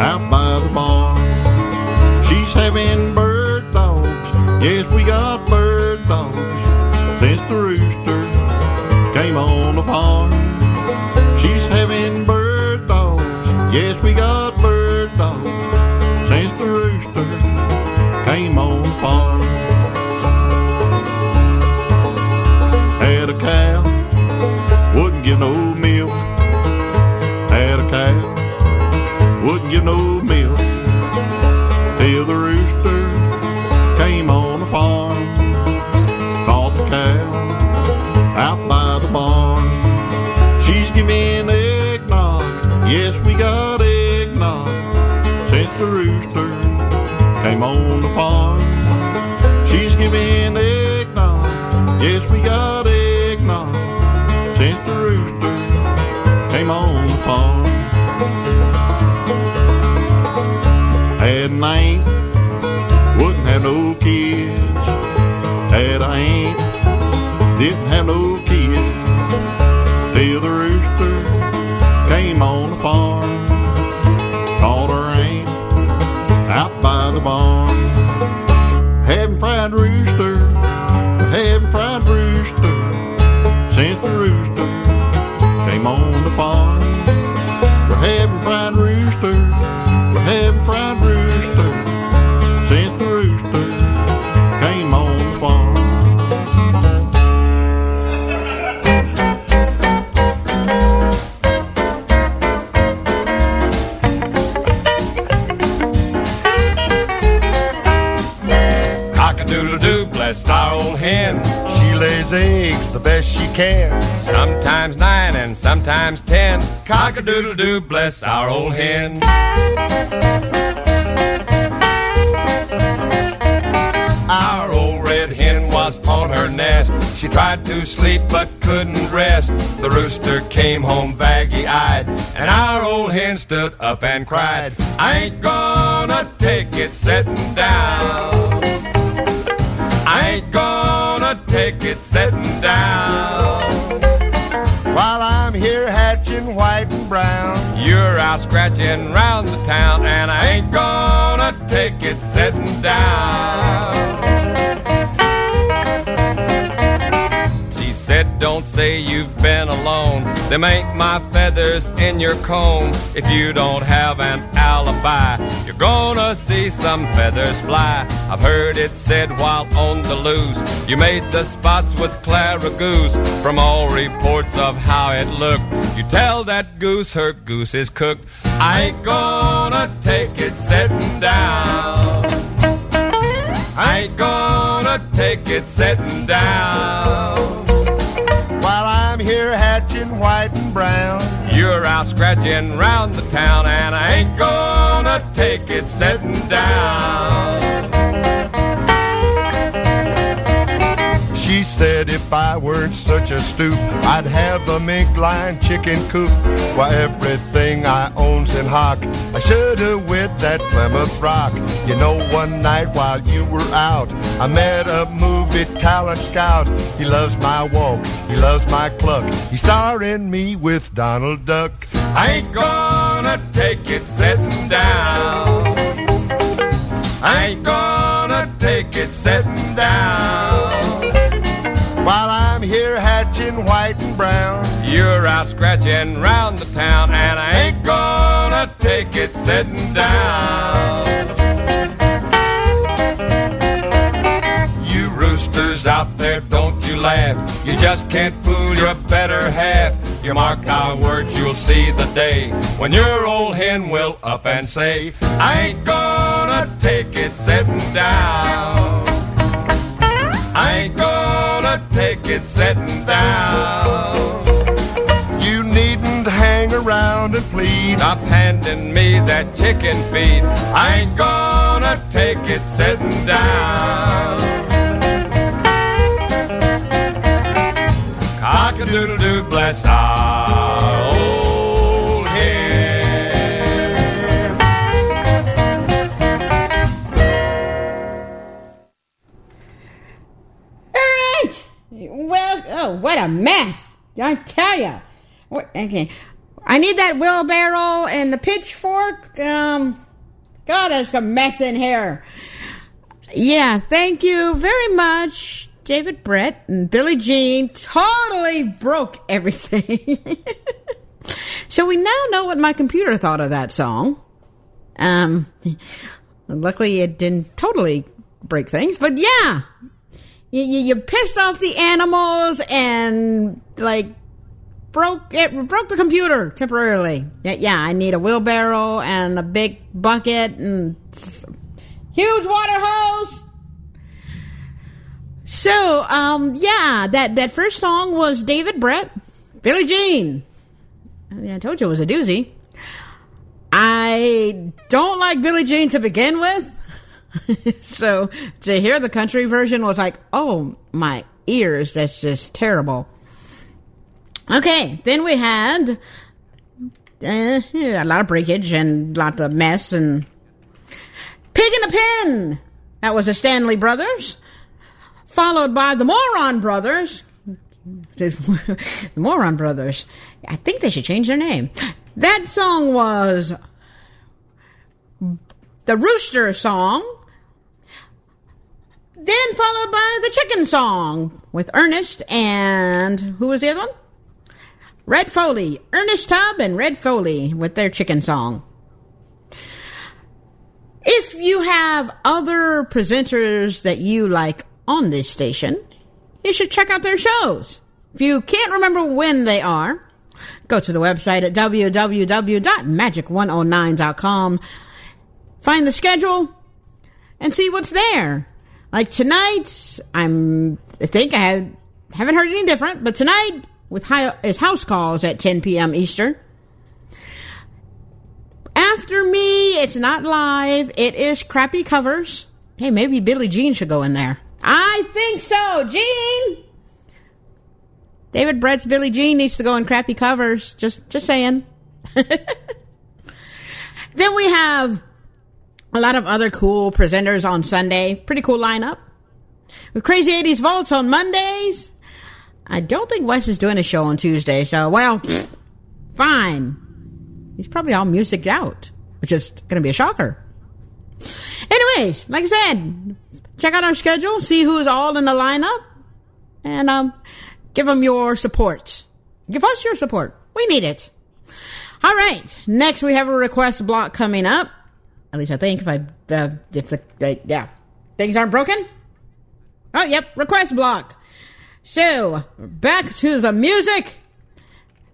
out by the barn. She's having bird dogs. Yes, we got bird Cock-a-doodle-doo, bless our old hen. Our old red hen was on her nest. She tried to sleep but couldn't rest. The rooster came home baggy eyed, and our old hen stood up and cried, I ain't gonna take it sitting down. I ain't gonna take it sitting down. Scratching round the town, and I ain't gonna take it sitting down. Them ain't my feathers in your comb. If you don't have an alibi, you're gonna see some feathers fly. I've heard it said while on the loose, you made the spots with Clara Goose. From all reports of how it looked, you tell that goose her goose is cooked. I ain't gonna take it sitting down. I ain't gonna take it sitting down. Brown, you're out scratching round the town, and I ain't gonna take it sitting down. She said if I weren't such a stoop, I'd have a mink line chicken coop. Why everything I own's in hock. I should have with that Plymouth Rock. You know, one night while you were out, I met a movie talent scout. He loves my walk, he loves my cluck. He's starring me with Donald Duck. I ain't gonna take it sitting down. I ain't gonna take it sitting down. White and brown, you're out scratching round the town, and I ain't gonna take it sitting down. You roosters out there, don't you laugh. You just can't fool your better half. You mark our words, you'll see the day when your old hen will up and say, I ain't gonna take it sitting down. Gonna take it sitting down. You needn't hang around and plead. Stop handing me that chicken feed. I ain't gonna take it sitting down. Cock-a-doodle-doo, bless our old Oh, what a mess! I tell you. Okay, I need that wheelbarrow and the pitchfork. Um, God, there's a mess in here. Yeah, thank you very much, David Brett and Billie Jean. Totally broke everything. so we now know what my computer thought of that song. Um, luckily it didn't totally break things, but yeah, you, you, you pissed off the animals and like broke it broke the computer temporarily. Yeah, yeah, I need a wheelbarrow and a big bucket and huge water hose. So, um, yeah, that that first song was David Brett, Billie Jean. Yeah, I told you it was a doozy. I don't like Billie Jean to begin with. so to hear the country version was like, oh my ears, that's just terrible. Okay, then we had uh, yeah, a lot of breakage and a lot of mess and Pig in a Pen. That was the Stanley Brothers, followed by the Moron Brothers. the Moron Brothers. I think they should change their name. That song was the Rooster song. Then followed by the Chicken song with Ernest and who was the other one? Red Foley. Ernest Tubb and Red Foley with their Chicken song. If you have other presenters that you like on this station, you should check out their shows. If you can't remember when they are, go to the website at www.magic109.com, find the schedule, and see what's there. Like tonight, I'm, I think I have, haven't heard any different, but tonight with high, is house calls at 10 p.m. Eastern. After me, it's not live. It is crappy covers. Hey, maybe Billie Jean should go in there. I think so, Jean. David Brett's Billie Jean needs to go in crappy covers. Just, just saying. then we have a lot of other cool presenters on Sunday. Pretty cool lineup. With Crazy 80s Vaults on Mondays. I don't think Wes is doing a show on Tuesday, so, well, fine. He's probably all musiced out, which is going to be a shocker. Anyways, like I said, check out our schedule, see who's all in the lineup, and um, give them your support. Give us your support. We need it. All right. Next, we have a request block coming up. At least I think if I uh, if the uh, yeah things aren't broken. Oh, yep, request block. So back to the music,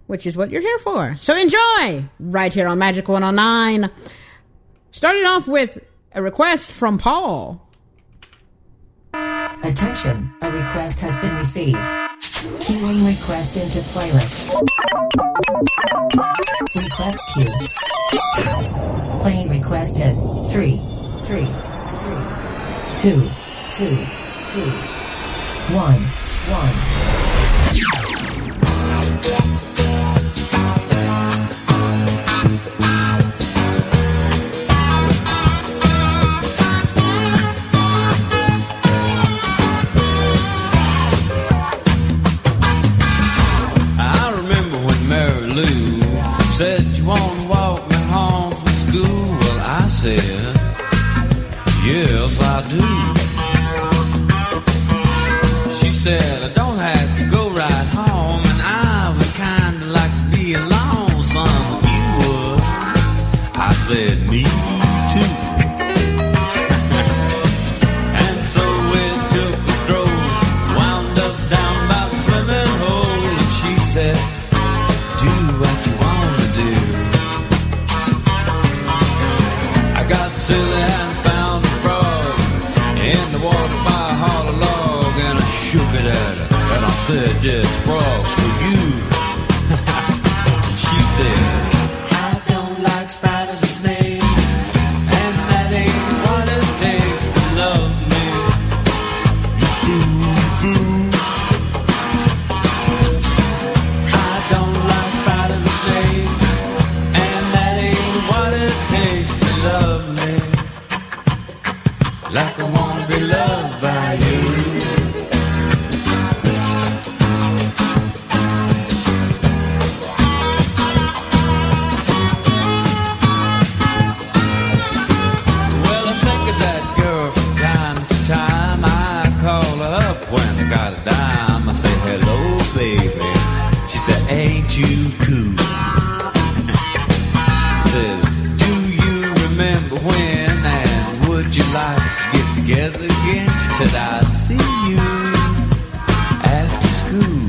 which is what you're here for. So enjoy right here on Magic 109. Starting off with a request from Paul. Attention, a request has been received. Queuing request into playlist. Request queue. Requested. Three, three, three, two, two, two, one, one. I remember when Mary Lou said said, yes, I do. She said, I don't have to go right home, and I would kind of like to be alone, son, if you would. I said, me said, this frog's said, I'll see you after school.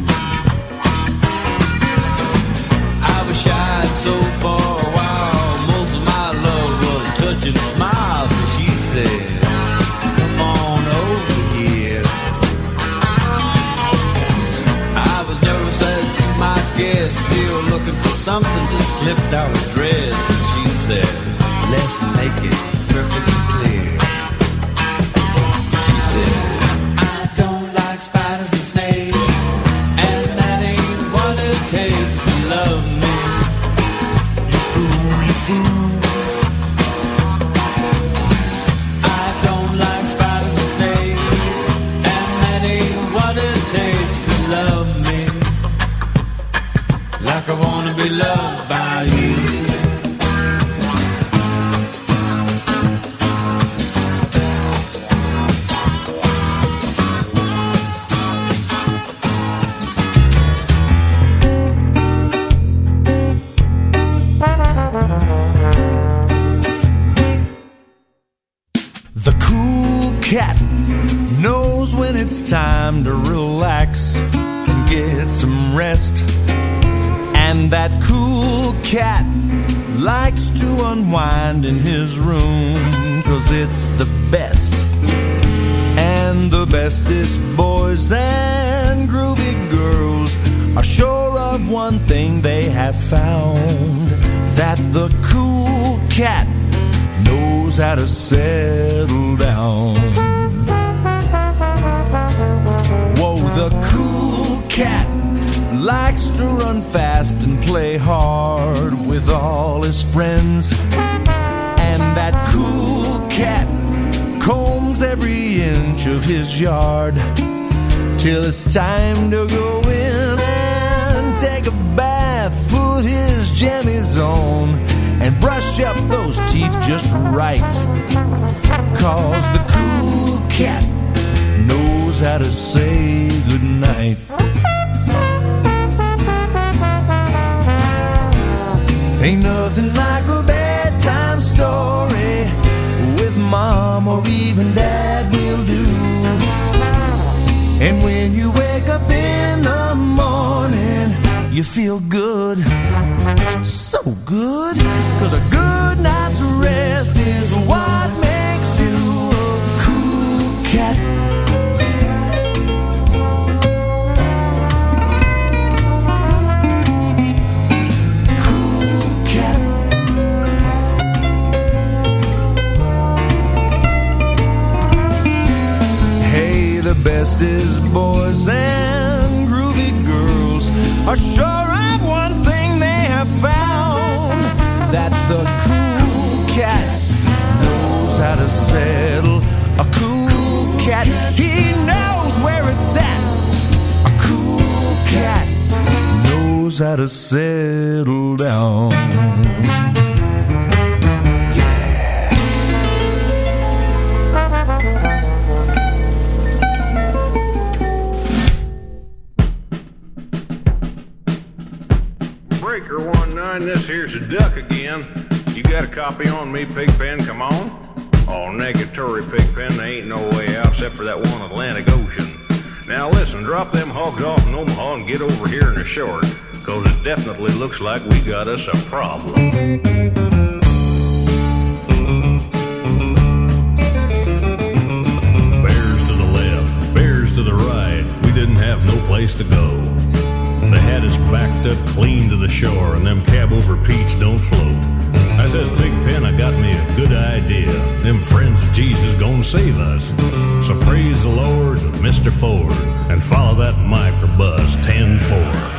I was shy so for a while. Most of my love was touching smiles. And she said, Come on over here. I was nervous as you might guess, still looking for something to slip down her dress. And she said, Let's make it perfectly wanna knows how to settle down. Whoa, the cool cat likes to run fast and play hard with all his friends. And that cool cat combs every inch of his yard till it's time to go in and take a bath, put his jammies on, and brush up those teeth just right. Cause the cool cat knows how to say goodnight. Ain't nothing like a bedtime story with mom or even dad will do. And when you wake up in the morning, you feel good, so good. Cause a good night's rest is what makes you a cool cat. The best is boys and groovy girls are sure the cool cat knows how to settle. A cool cat, he knows where it's at. A cool cat knows how to settle down. Got a copy on me, Pigpen? Come on. Oh, negatory, Pigpen. There ain't no way out except for that one Atlantic Ocean. Now listen, drop them hogs off in Omaha and get over here in the short, cause it definitely looks like we got us a problem. Bears to the left, bears to the right. We didn't have no place to go. They had us backed up clean to the shore, and them cabover Pete don't float. I says, Big Pen, I got me a good idea. Them friends of Jesus gonna save us. So praise the Lord, Mr. Ford, and follow that microbus 10-4.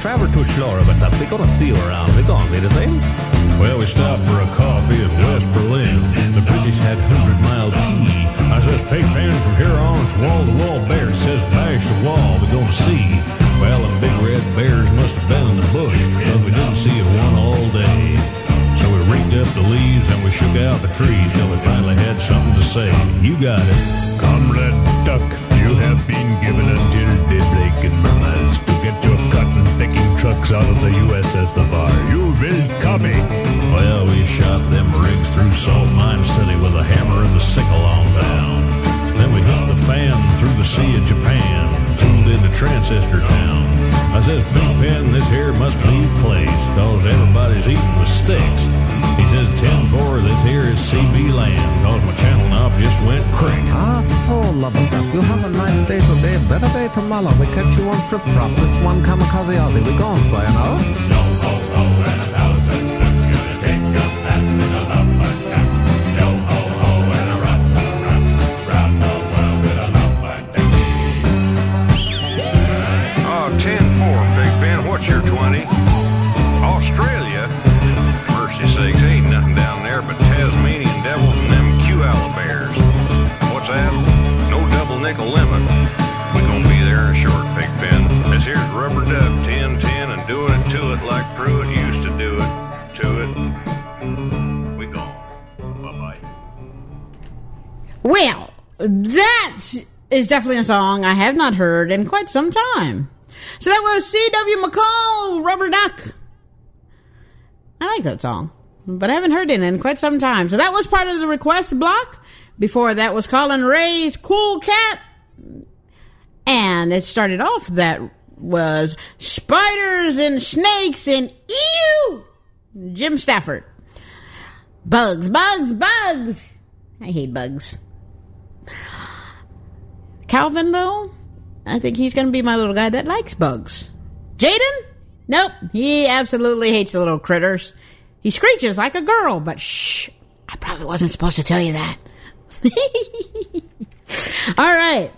Travel slow, but uh, we're gonna see around. We're gonna be the. Well, we stopped for a coffee in West Berlin. The British had 100 mile tea. I says, Pigpen, from here on, it's wall to wall bears. Says, bash the wall, we're gonna see. Well, them big red bears must have been in the bush, but we didn't see one all day. So we raked up the leaves and we shook out the trees till we finally had something to say. You got it. We catch you on trip prop. This one kamikaze Aussie. We Well, that is definitely a song I have not heard in quite some time. So that was C.W. McCall, Rubber Duck. I like that song, but I haven't heard it in quite some time. So that was part of the request block. Before that was Collin Raye's Cool Cat. And it started off that was Spiders and Snakes and Ew! Jim Stafford. Bugs, bugs, bugs. I hate bugs. Calvin, though, I think he's going to be my little guy that likes bugs. Jaden? Nope, he absolutely hates the little critters. He screeches like a girl, but shh, I probably wasn't supposed to tell you that. All right,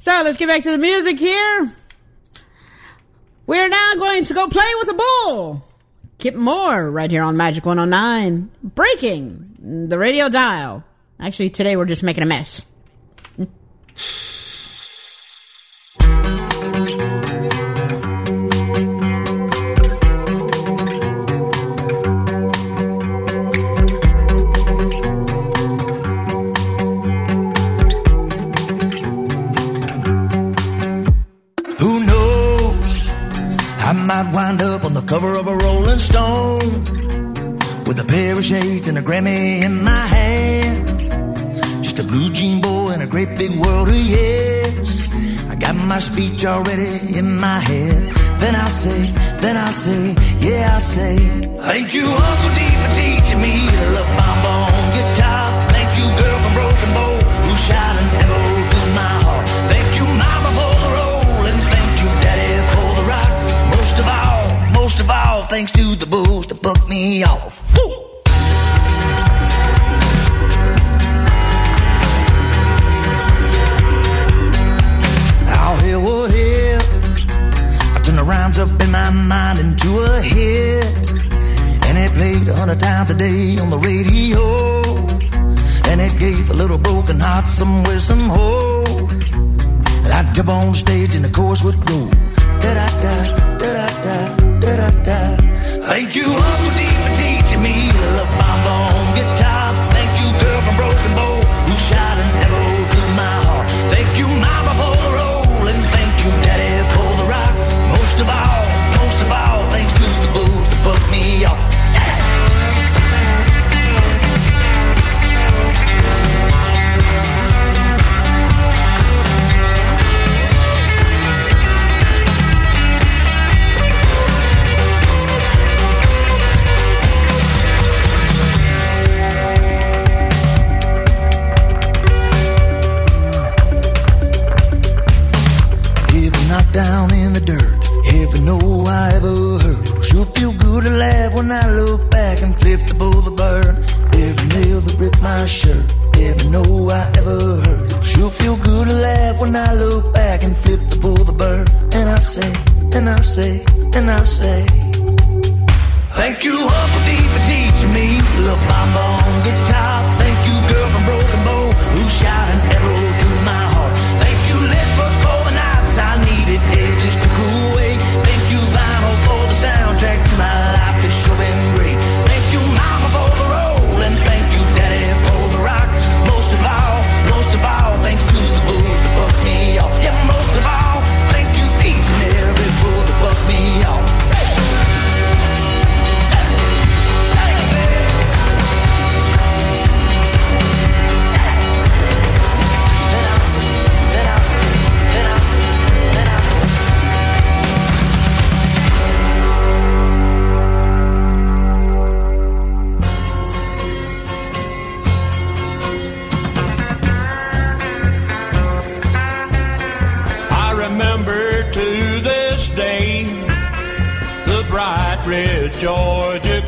so let's get back to the music here. We're now going to go play with the bull. Kip Moore, right here on Magic 109. Breaking the radio dial. Actually, today we're just making a mess. Cover of a Rolling Stone with a pair of shades and a Grammy in my hand. Just a blue jean boy in a great big world of yes. I got my speech already in my head. Then I'll say, then I'll say, yeah, I'll say, thank you, Uncle D, for teaching me to love my thanks to the bulls that bucked me off. Woo! I'll hear I turn the rhymes up in my mind into a hit. And it played a hundred times a day on the radio. And it gave a little broken heart some wisdom, oh. I'd jump on stage and the chorus would go. Da da da, da da da, da da. Thank you, Uncle when I look back and flip the boulevard. Every nail that ripped my shirt. Heaven know I ever heard. It'll feel good to laugh when I look back and flip the boulevard. And I say, and I say, and I say. Thank you, D, for teaching me love my bone guitar.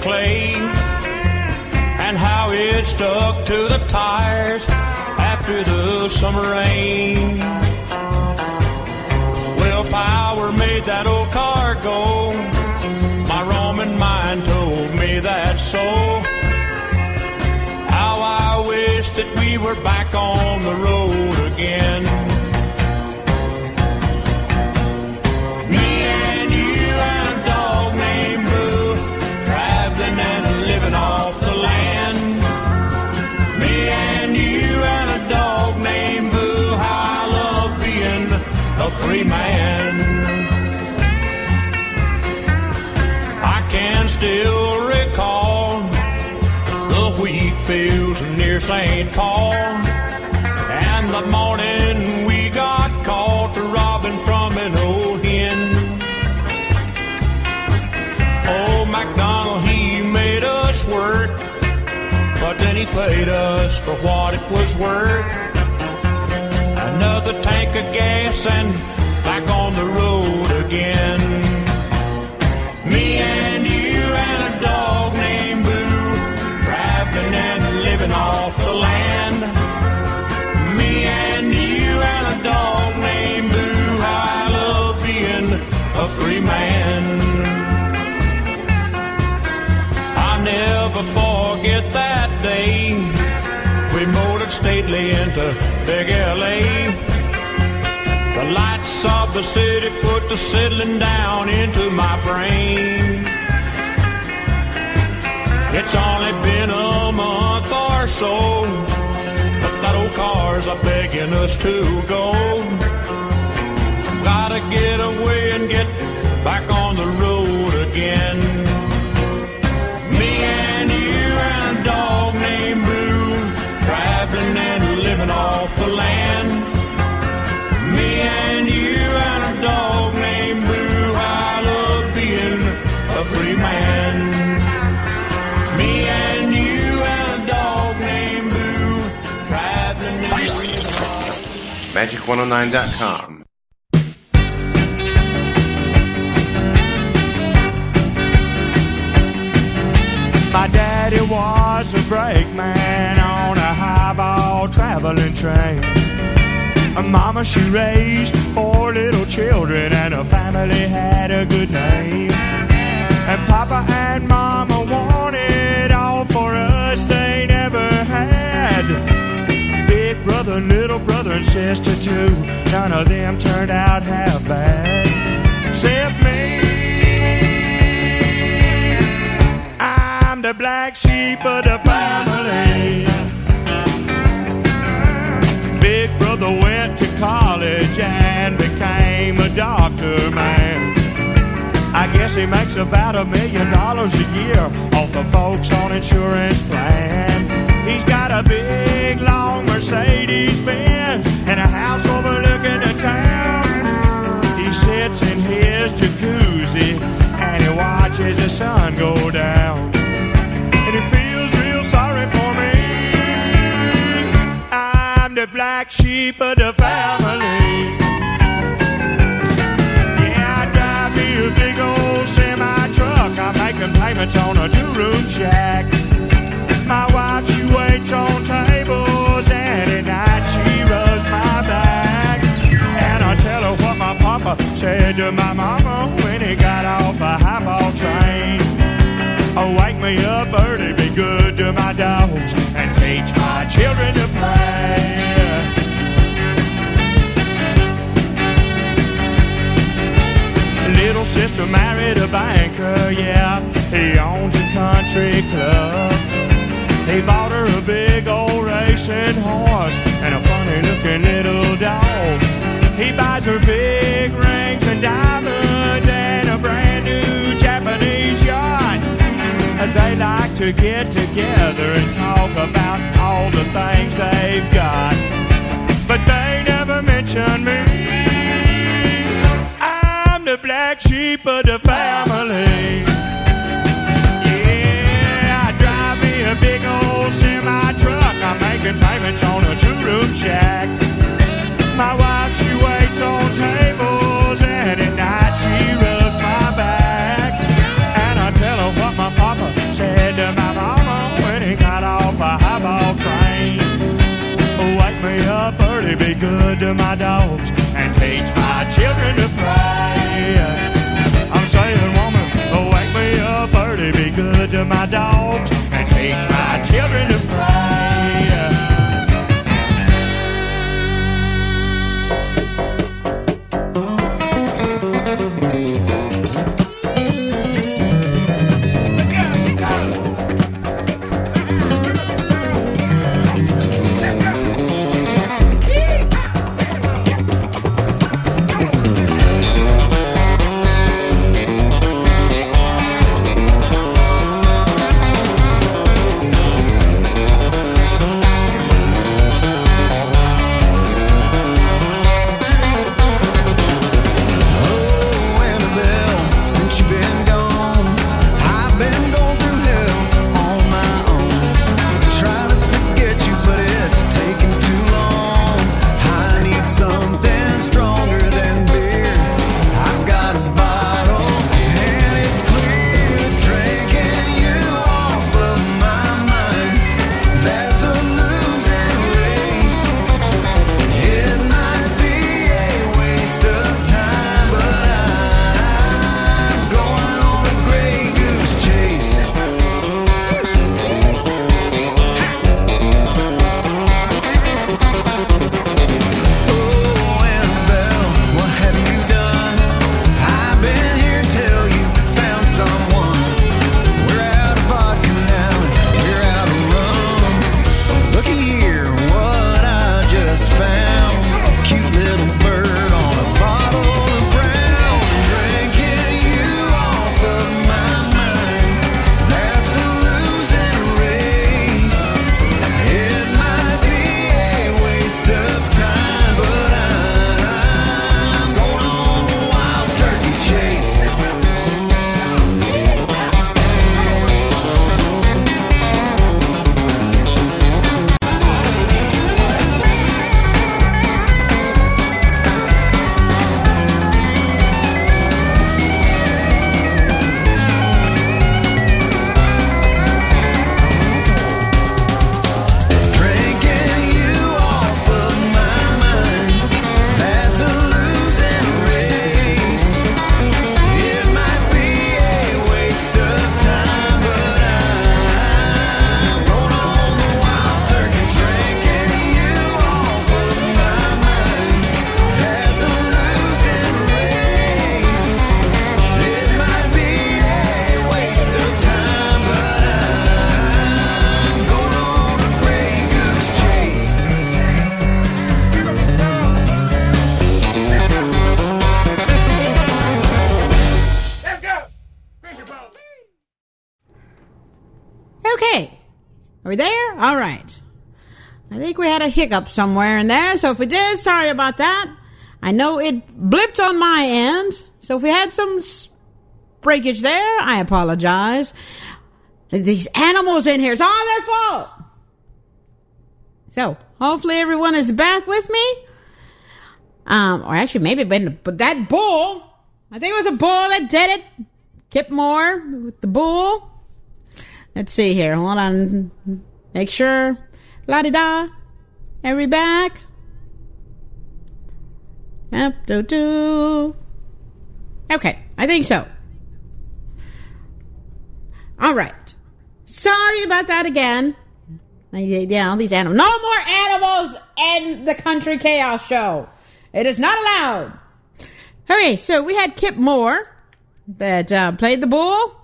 Clay and how it stuck to the tires after the summer rain. Well, power made that old car go. My Roman mind told me that so. How I wish that we were back on the road again. St. Paul. And the morning we got caught robbing from an old hen. Old MacDonald, he made us work, but then he paid us for what it was worth. Another tank of gas and back on the road again. Me and stately into Big LA. The lights of the city put the settling down into my brain. It's only been a month or so, but that old car's a begging us to go. Gotta get away and get back on the road again. Magic109.com. My daddy was a brakeman on a highball traveling train. Mama, she raised four little children, and her family had a good name. And Papa and Mama wanted all for us they never had. Sister too. None of them turned out half bad, except me. I'm the black sheep of the family. Big brother went to college and became a doctor, man. I guess he makes about a million dollars a year off the folks on insurance plan. He's got a big long Mercedes Benz and a house overlooking the town. He sits in his jacuzzi and he watches the sun go down. And he feels real sorry for me. I'm the black sheep of the family. Yeah, I drive me a big old semi truck. I'm making payments on a two room shack. Said to my mama when he got off a highball train. Oh, wake me up early, be good to my dogs, and teach my children to pray. Little sister married a banker, yeah. He owns a country club. He bought her a big old racing horse and a funny looking little dog. He buys her big rings and diamonds and a brand new Japanese yacht. And They like to get together and talk about all the things they've got. But they never mention me. I'm the black sheep of the family. Making payments on a two room shack. My wife, she waits on tables, and at night she rubs my back. And I tell her what my papa said to my mama when he got off a highball train. Wake me up early, be good to my dogs, and teach my children to pray. I'm saying, woman, wake me up early, be good to my dogs, hiccup somewhere in there, so if we did, sorry about that. I know it blipped on my end, so if we had some breakage there, I apologize. These animals in here, it's all their fault. So, hopefully everyone is back with me. Um, or actually, maybe been, but that bull, I think it was a bull that did it. Kip Moore with the bull. Let's see here. Hold on. Make sure. La di da. Every back. Up do do. Okay, I think so. All right. Sorry about that again. Yeah, all these animals. No more animals in the Country Chaos Show. It is not allowed. Okay, so we had Kip Moore that uh, played the bull.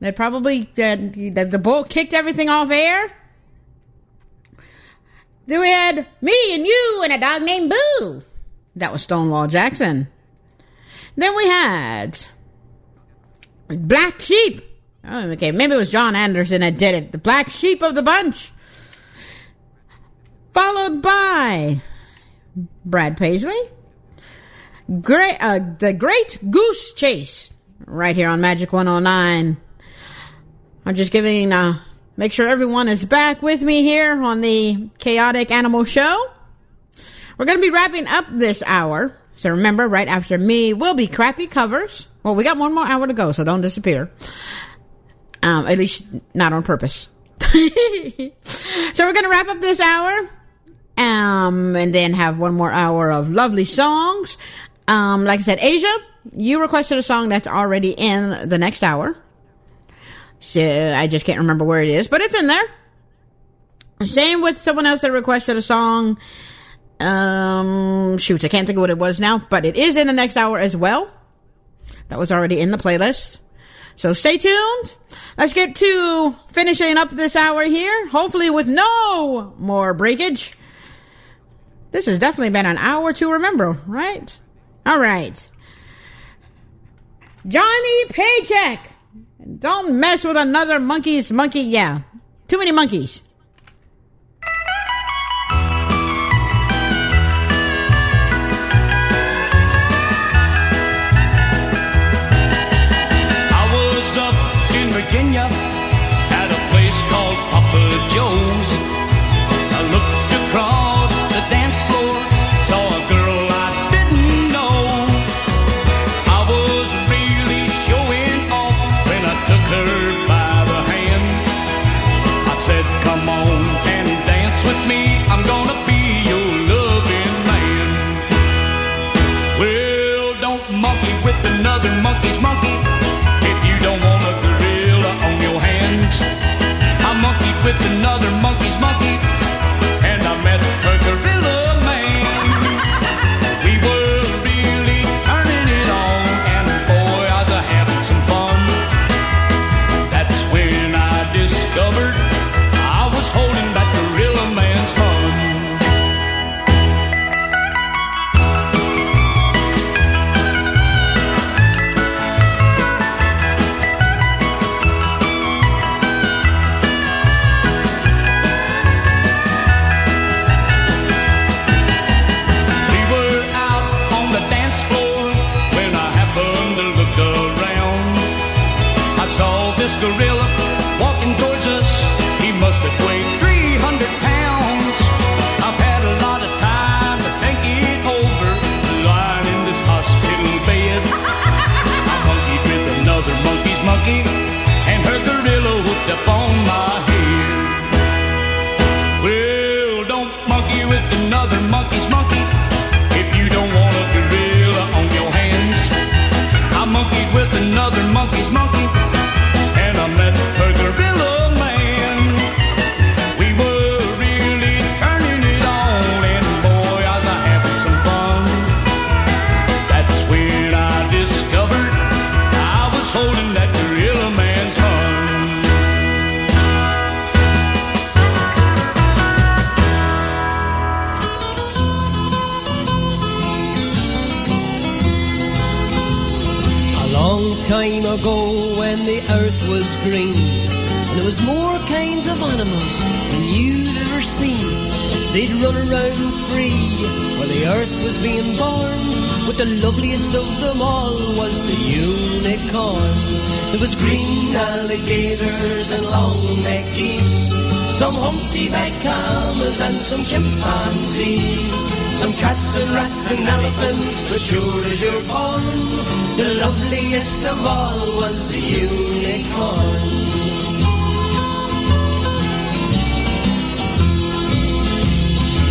That probably that that the bull kicked everything off air. Then we had me and you and a dog named Boo. That was Stonewall Jackson. Then we had Black Sheep. Oh, okay, maybe it was John Anderson that did it. The Black Sheep of the bunch. Followed by Brad Paisley. Great, uh, the Great Goose Chase, right here on Magic 109. I'm just giving, uh, make sure everyone is back with me here on the Chaotic Animal Show. We're going to be wrapping up this hour. So remember, right after me will be crappy covers. Well, we got one more hour to go, so don't disappear. Um, at least not on purpose. so we're going to wrap up this hour. Um, and then have one more hour of lovely songs. Um, like I said, Asia, you requested a song that's already in the next hour. So I just can't remember where it is, but it's in there. Same with someone else that requested a song. Um, shoot, I can't think of what it was now, but it is in the next hour as well. That was already in the playlist. So stay tuned. Let's get to finishing up this hour here. Hopefully with no more breakage. This has definitely been an hour to remember, right? All right. Johnny Paycheck. Don't mess with another monkey's monkey. Yeah. Too many monkeys. There was green alligators and long-necked geese. Some humpty-back camels and some chimpanzees. Some cats and rats and elephants, but sure as you're born, the loveliest of all was the unicorn.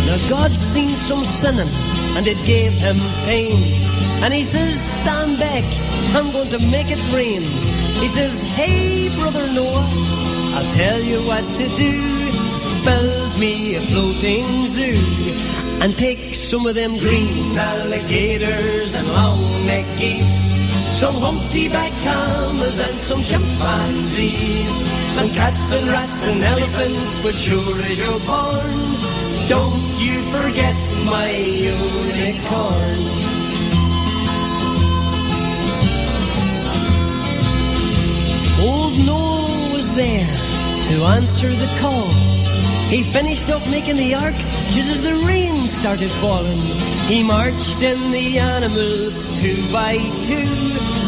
Now God seen some sinning, and it gave him pain. And he says, stand back, I'm going to make it rain. He says, hey, brother Noah, I'll tell you what to do. Build me a floating zoo and take some of them green alligators and long-necked geese. Some humpty-back camels and some chimpanzees. Some cats and rats and elephants, but sure as you're born, don't you forget my unicorn. Old Noah was there to answer the call. He finished up making the ark just as the rain started falling. He marched in the animals two by two,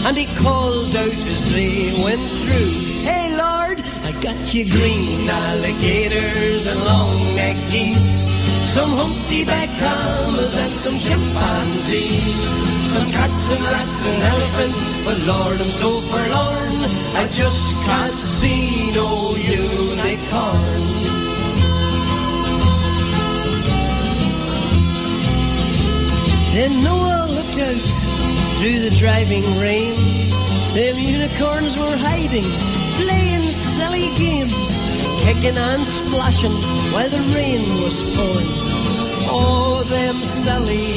and he called out as they went through. Hey Lord, I got you green alligators and long-necked geese. Some humpty-back camels and some chimpanzees. Some cats and rats and elephants, but Lord, I'm so forlorn. I just can't see no unicorn. Then Noah looked out through the driving rain. Them unicorns were hiding, playing silly games, kicking and splashing while the rain was falling. Oh, them silly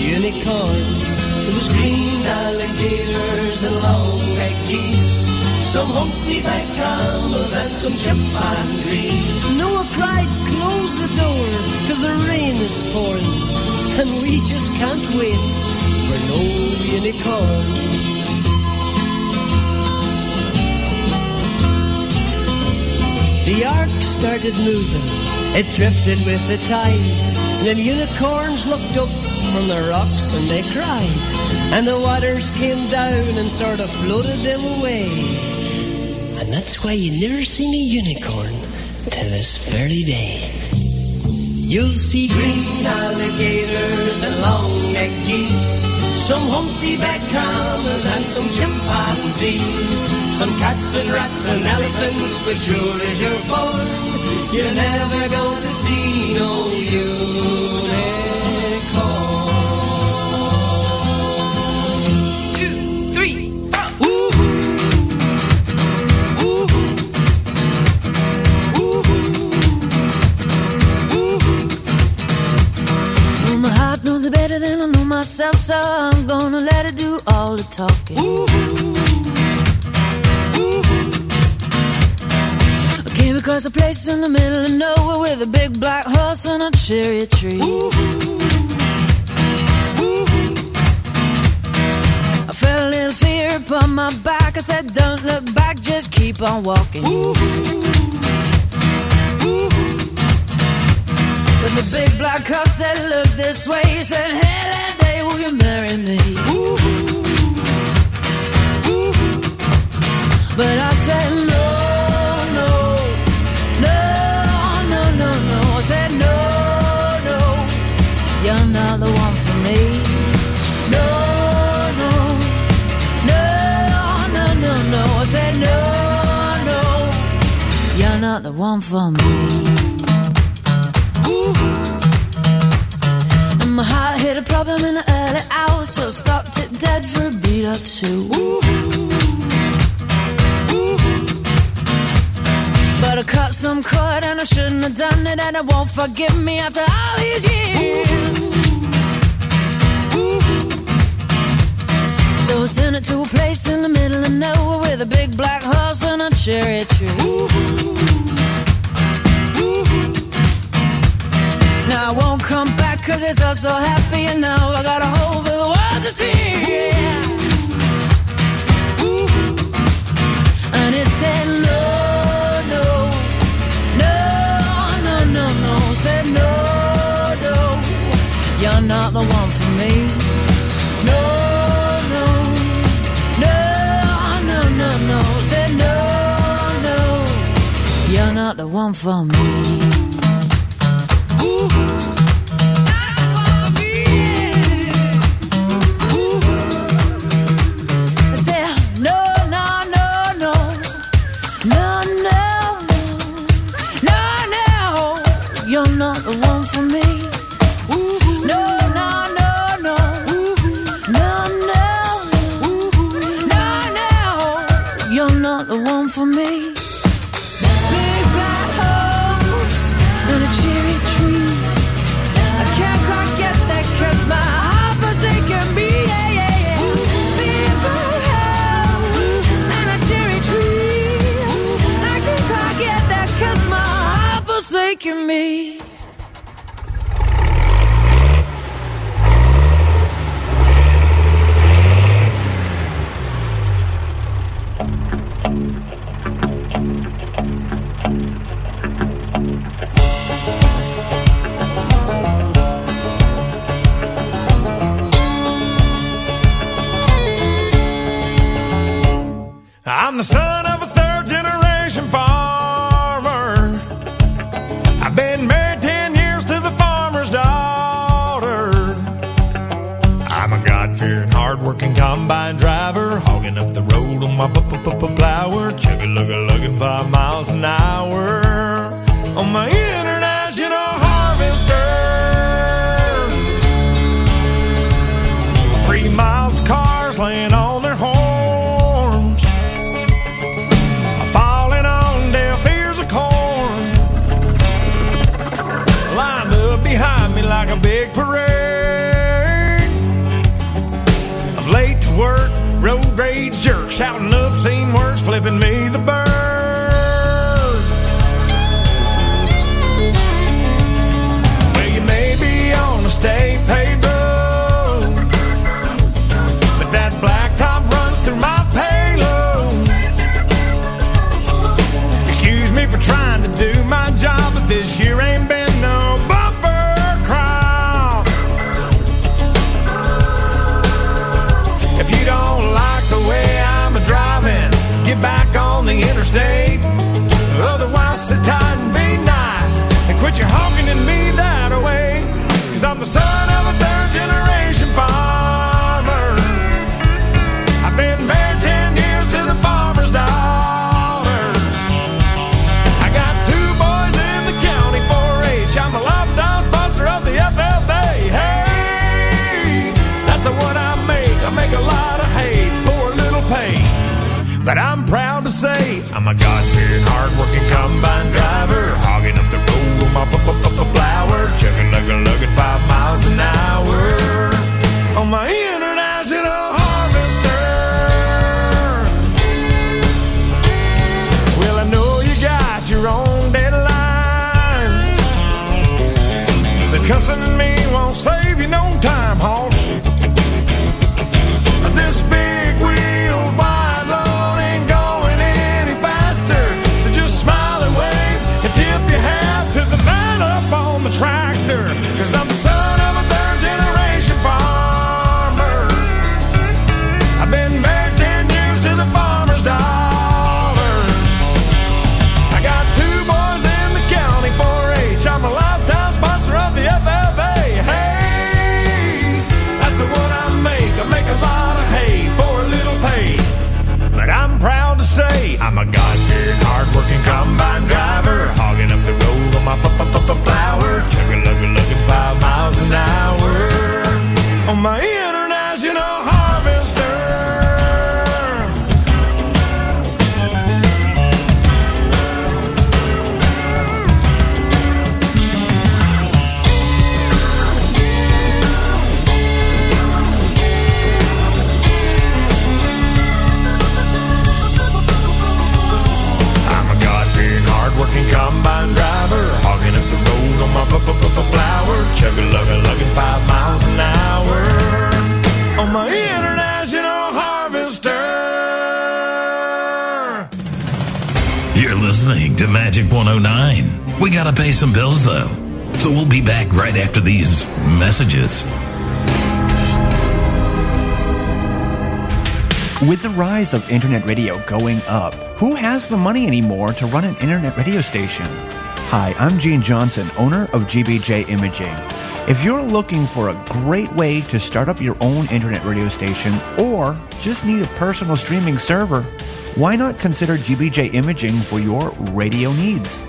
unicorns. There was green alligators and long-necked geese. Some humpty-back camels and some chimpanzees. Noah cried, close the door, cause the rain is pouring. And we just can't wait for no unicorn. The ark started moving, it drifted with the tide. Them unicorns looked up from the rocks and they cried. And the waters came down and sort of floated them away. And that's why you never seen a unicorn till this very day. You'll see green alligators and long-necked geese. Some humpty-back camels and some chimpanzees. Some cats and rats and elephants, but sure as you're born, you're never going to see no unicorn. All the talking. I came across a place in the middle of nowhere with a big black horse and a cherry tree. I felt a little fear upon my back. I said, Don't look back, just keep on walking. But the big black horse said, Look this way. He said, Hey, that day, will you marry me? But I said, No, no, no, no, no, no. I said, No, no, you're not the one for me. No, no, no, no, no, no. I said, No, no, you're not the one for me. Ooh. And my heart hit a problem in the early hours, so I stopped it dead for a beat or two. But and done it, and it won't forgive me after all these years. So I sent it to a place in the middle of nowhere with a big black horse and a cherry tree. Now I won't come back cause it's all so happy and now I got a hole for the world to see. And it said no, said, no, no, you're not the one for me. No, no, no, no, no, no, said, no, no, you're not the one for me. listening to Magic 109. We gotta pay some bills though. So we'll be back right after these messages. With the rise of internet radio going up, who has the money anymore to run an internet radio station? Hi, I'm Gene Johnson, owner of GBJ Imaging. If you're looking for a great way to start up your own internet radio station or just need a personal streaming server, why not consider GBJ Imaging for your radio needs?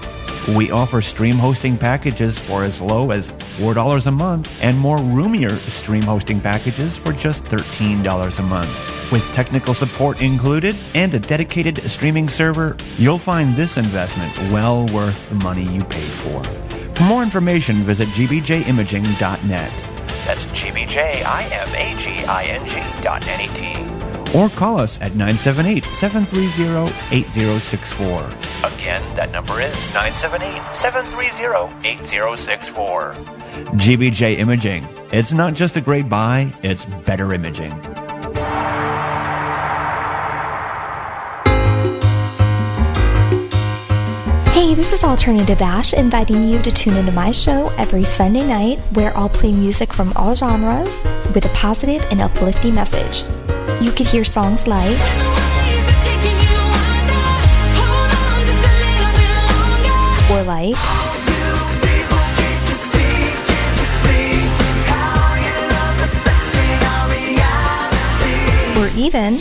We offer stream hosting packages for as low as $4 a month and more roomier stream hosting packages for just $13 a month. With technical support included and a dedicated streaming server, you'll find this investment well worth the money you paid for. For more information, visit gbjimaging.net. That's G-B-J-I-M-A-G-I-N-G dot N-E-T. Or call us at 978-730-8064. Again, that number is 978-730-8064. GBJ Imaging. It's not just a great buy, it's better imaging. Hey, this is Alternative Ash inviting you to tune into my show every Sunday night where I'll play music from all genres with a positive and uplifting message. You could hear songs like or like or even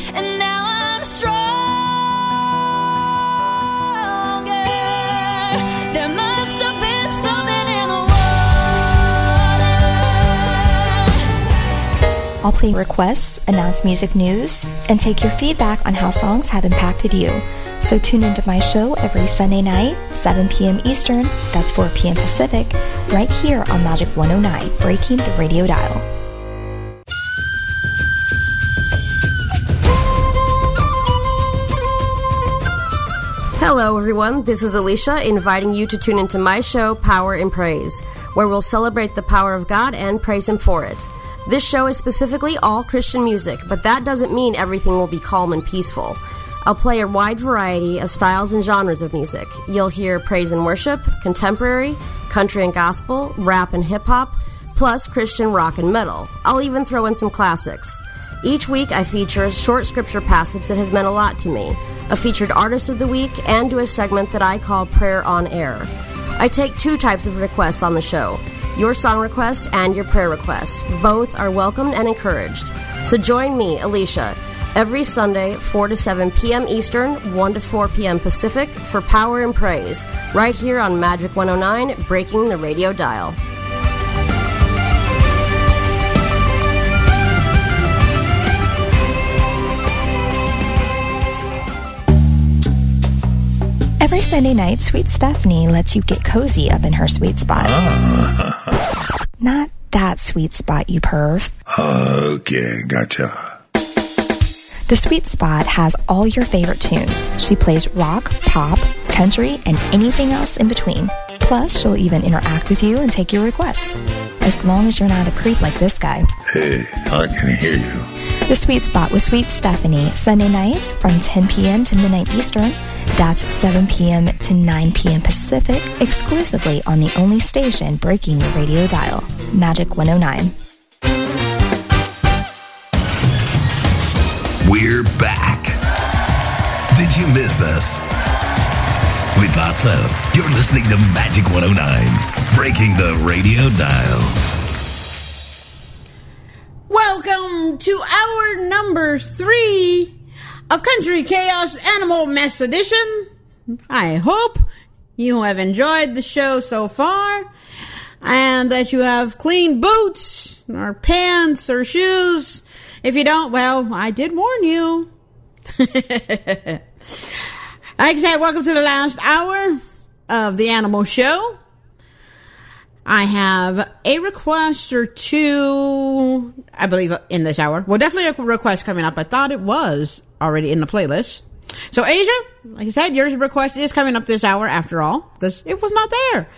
There must have been something in the I'll play requests, announce music news, and take your feedback on how songs have impacted you. So tune into my show every Sunday night, 7 p.m. Eastern, that's 4 p.m. Pacific, right here on Magic 109, breaking the radio dial. Hello, everyone. This is Alicia inviting you to tune into my show, Power and Praise, where we'll celebrate the power of God and praise Him for it. This show is specifically all Christian music, but that doesn't mean everything will be calm and peaceful. I'll play a wide variety of styles and genres of music. You'll hear praise and worship, contemporary, country and gospel, rap and hip hop, plus Christian rock and metal. I'll even throw in some classics. Each week, I feature a short scripture passage that has meant a lot to me, a featured artist of the week, and do a segment that I call Prayer on Air. I take two types of requests on the show your song requests and your prayer requests. Both are welcomed and encouraged. So join me, Alicia, every Sunday, 4 to 7 p.m. Eastern, 1 to 4 p.m. Pacific, for Power and Praise, right here on Magic 109, breaking the radio dial. Every Sunday night, Sweet Stephanie lets you get cozy up in her sweet spot. Ah. Not that sweet spot, you perv. Okay, gotcha. The Sweet Spot has all your favorite tunes. She plays rock, pop, country, and anything else in between. Plus, she'll even interact with you and take your requests. As long as you're not a creep like this guy. Hey, I can hear you. The Sweet Spot with Sweet Stephanie, Sunday nights from 10 p.m. to midnight Eastern. That's 7 p.m. to 9 p.m. Pacific, exclusively on the only station breaking the radio dial, Magic 109. We're back. Did you miss us? We thought so. You're listening to Magic 109, breaking the radio dial. Welcome to our number three of Country Chaos Animal Mess Edition. I hope you have enjoyed the show so far and that you have clean boots or pants or shoes. If you don't, well, I did warn you. like I said, welcome to the last hour of the Animal Show. I have a request or two, I believe, in this hour. Well, definitely a request coming up. I thought it was already in the playlist. So, Asia, like I said, your request is coming up this hour after all, because it was not there.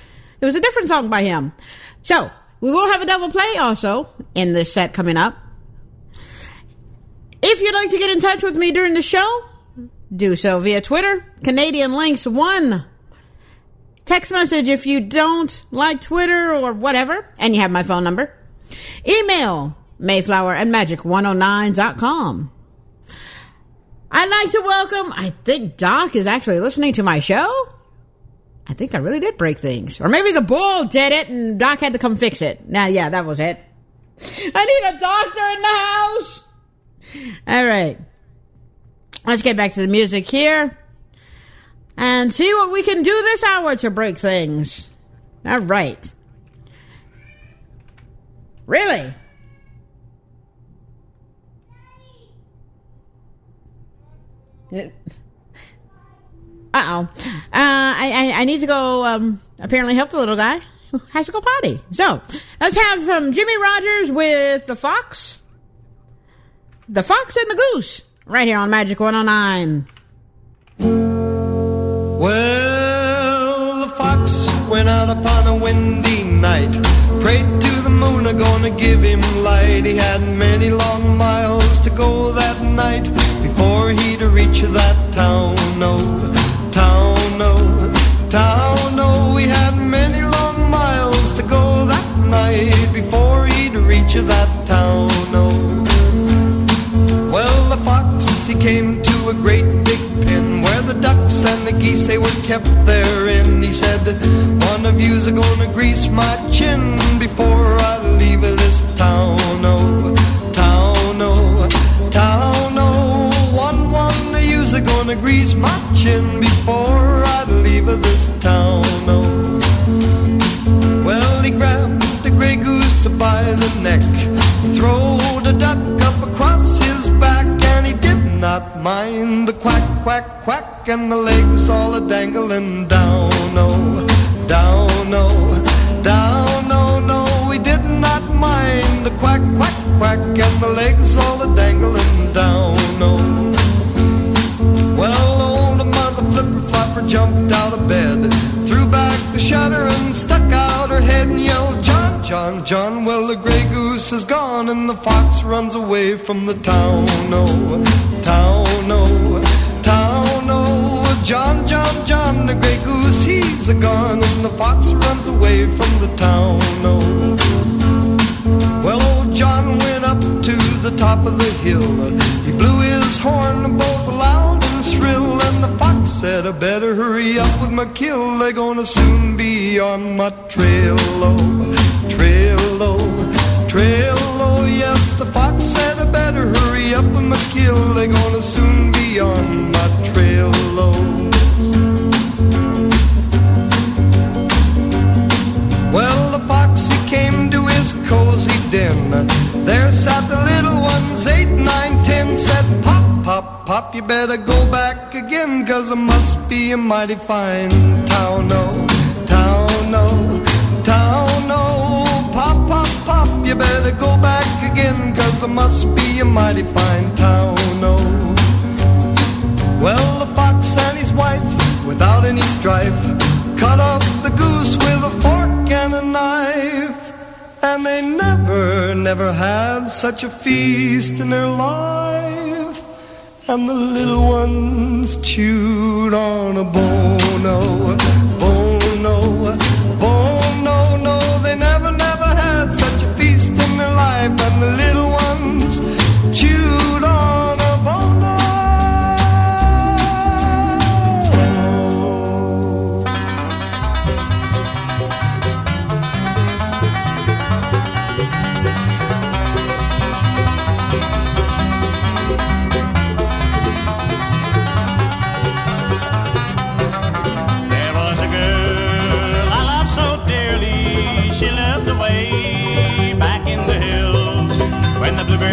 It was a different song by him. So, we will have a double play also in this set coming up. If you'd like to get in touch with me during the show, do so via Twitter, Canadian Lynx 1 text message if you don't like Twitter or whatever, and you have my phone number. Email Mayflower and Magic109.com. I'd like to welcome, I think Doc is actually listening to my show. I think I really did break things. Or maybe the bull did it and Doc had to come fix it. Now, yeah, that was it. I need a doctor in the house. All right. Let's get back to the music here and see what we can do this hour to break things. All right. Really? Uh oh. Uh, I, I I need to go. Um, apparently help the little guy who has to go potty. So let's have from Jimmie Rodgers with the fox, the fox and the goose, right here on Magic One Hundred Nine. Well, the fox went out upon a windy night. Prayed to the moon, a gonna give him light. He had many long miles to go that night before he'd reach that town. No, town, no, town, no. He had many long miles to go that night before he'd reach that town. No. Well, the fox he came geese they were kept therein. He said, "One of you's a gonna grease my chin before I leave this town." No, town, no, town, no. One, one of you's a gonna grease my chin before I leave this town. No. Well, he grabbed the gray goose by the neck, not mind the quack, quack, quack, and the legs all a dangling down, no, down, no, down, no, no. He did not mind the quack, quack, quack, and the legs all a dangling down, no. Well, old mother flipper flopper jumped out of bed, threw back the shutter and stuck out her head and yelled, John, John, John. Well, the gray goose is gone and the fox runs away from the town. No, town, no, town, no. John, John, John, the gray goose, he's a gone and the fox runs away from the town. No. Well, old John went up to the top of the hill. He blew his horn both loud and shrill, and the fox said, I better hurry up with my kill. They're gonna soon be on my. Oh, trail, oh, trail, oh, yes. The fox said, I better hurry up and kill. They're gonna soon be on my trail. Oh. Well, the fox he came to his cozy den. There sat the little ones, eight, nine, ten, said, Pop, pop, pop, you better go back again, cause it must be a mighty fine town, no, town, no, town, you better go back again, cause it must be a mighty fine town, oh. Well, the fox and his wife, without any strife, cut up the goose with a fork and a knife. And they never, never had such a feast in their life. And the little ones chewed on a bone, oh, bone, the little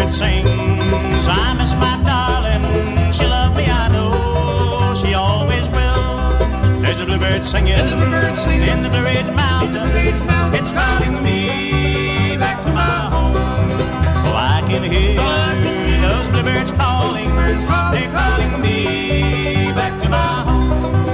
The bluebird sings, I miss my darling. She loved me, I know. She always will. There's a bluebird singing in the Blue Ridge Mountains. It's calling me back to my home. Oh, I can hear those bluebirds calling. They're calling me back to my home.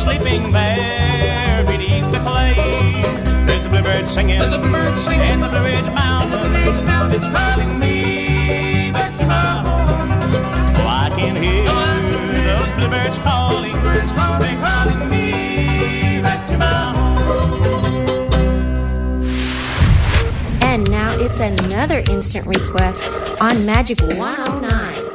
Sleeping there beneath the clay. There's the bluebird singing, There's the bluebird singing in the Blue Ridge Mountains. Blue Ridge Mountains calling me back to my home. Oh, I can hear those bluebirds calling, bluebirds calling, calling me back to my home. And now it's another instant request on Magic 109.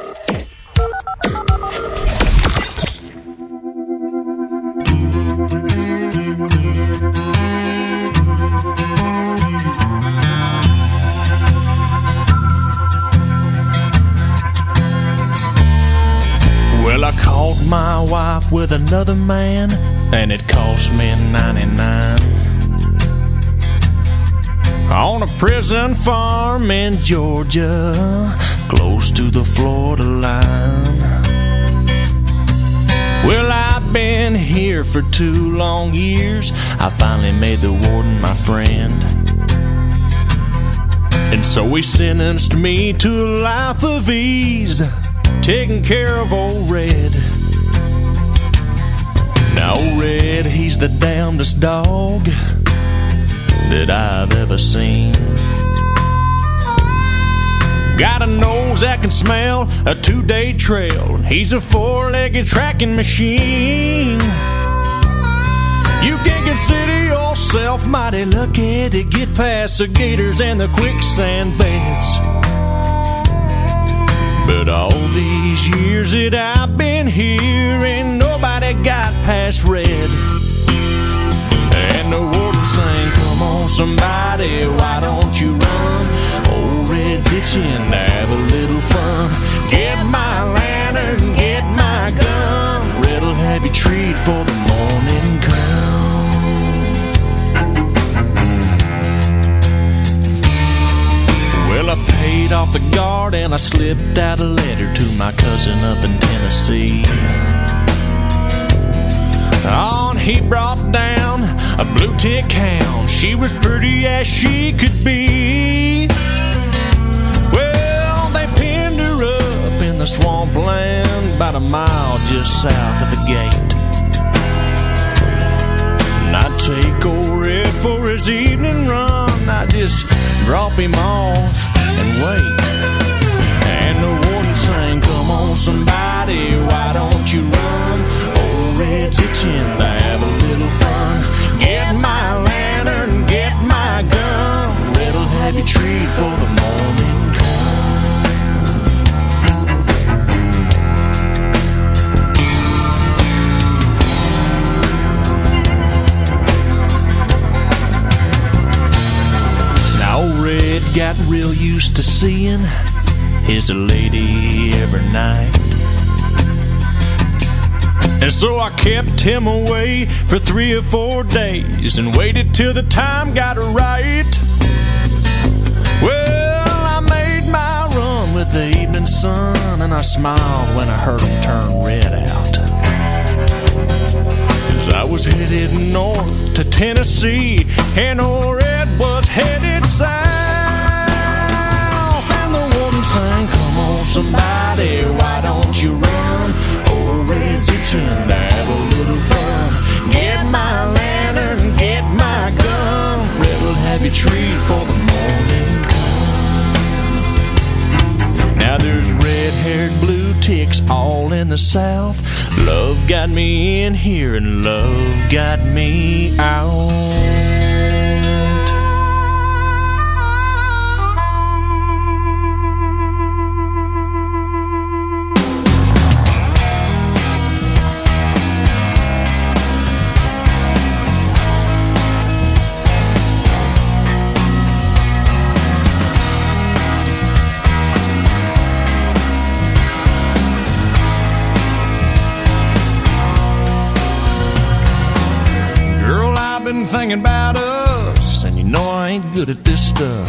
With another man, and it cost me 99. On a prison farm in Georgia, close to the Florida line. Well, I've been here for two long years. I finally made the warden my friend. And so he sentenced me to a life of ease, taking care of old Red. Old Red, he's the damnedest dog that I've ever seen. Got a nose that can smell a two day trail. He's a four legged tracking machine. You can consider yourself mighty lucky to get past the gators and the quicksand beds. But all these years that I've been here, ain't nobody got past red. And the warden sang, Come on, somebody, why don't you run? Old Red's itching to have a little fun. Get my lantern, get my gun. Red'll have you treat for the morning come. Paid off the guard and I slipped out a letter to my cousin up in Tennessee. On, he brought down a blue tick hound. She was pretty as she could be. Well, they pinned her up in the swampland about a mile just south of the gate. And I take old Red for his evening run. I just drop him off and wait. And the warden sang, Come on, somebody, why don't you run? Old Red's itching to have a little fun. Get my lantern, get my gun. Red'll treat for the morning got real used to seeing his lady every night. And so I kept him away for three or four days and waited till the time got right. Well, I made my run with the evening sun and I smiled when I heard him turn red out. As I was headed north to Tennessee and old Red was headed south. Somebody, why don't you run? Itching to have a little fun. Get my lantern, get my gun. Red'll have you treat for the morning come. Now there's red haired blue ticks all in the south. Love got me in here and love got me out. Good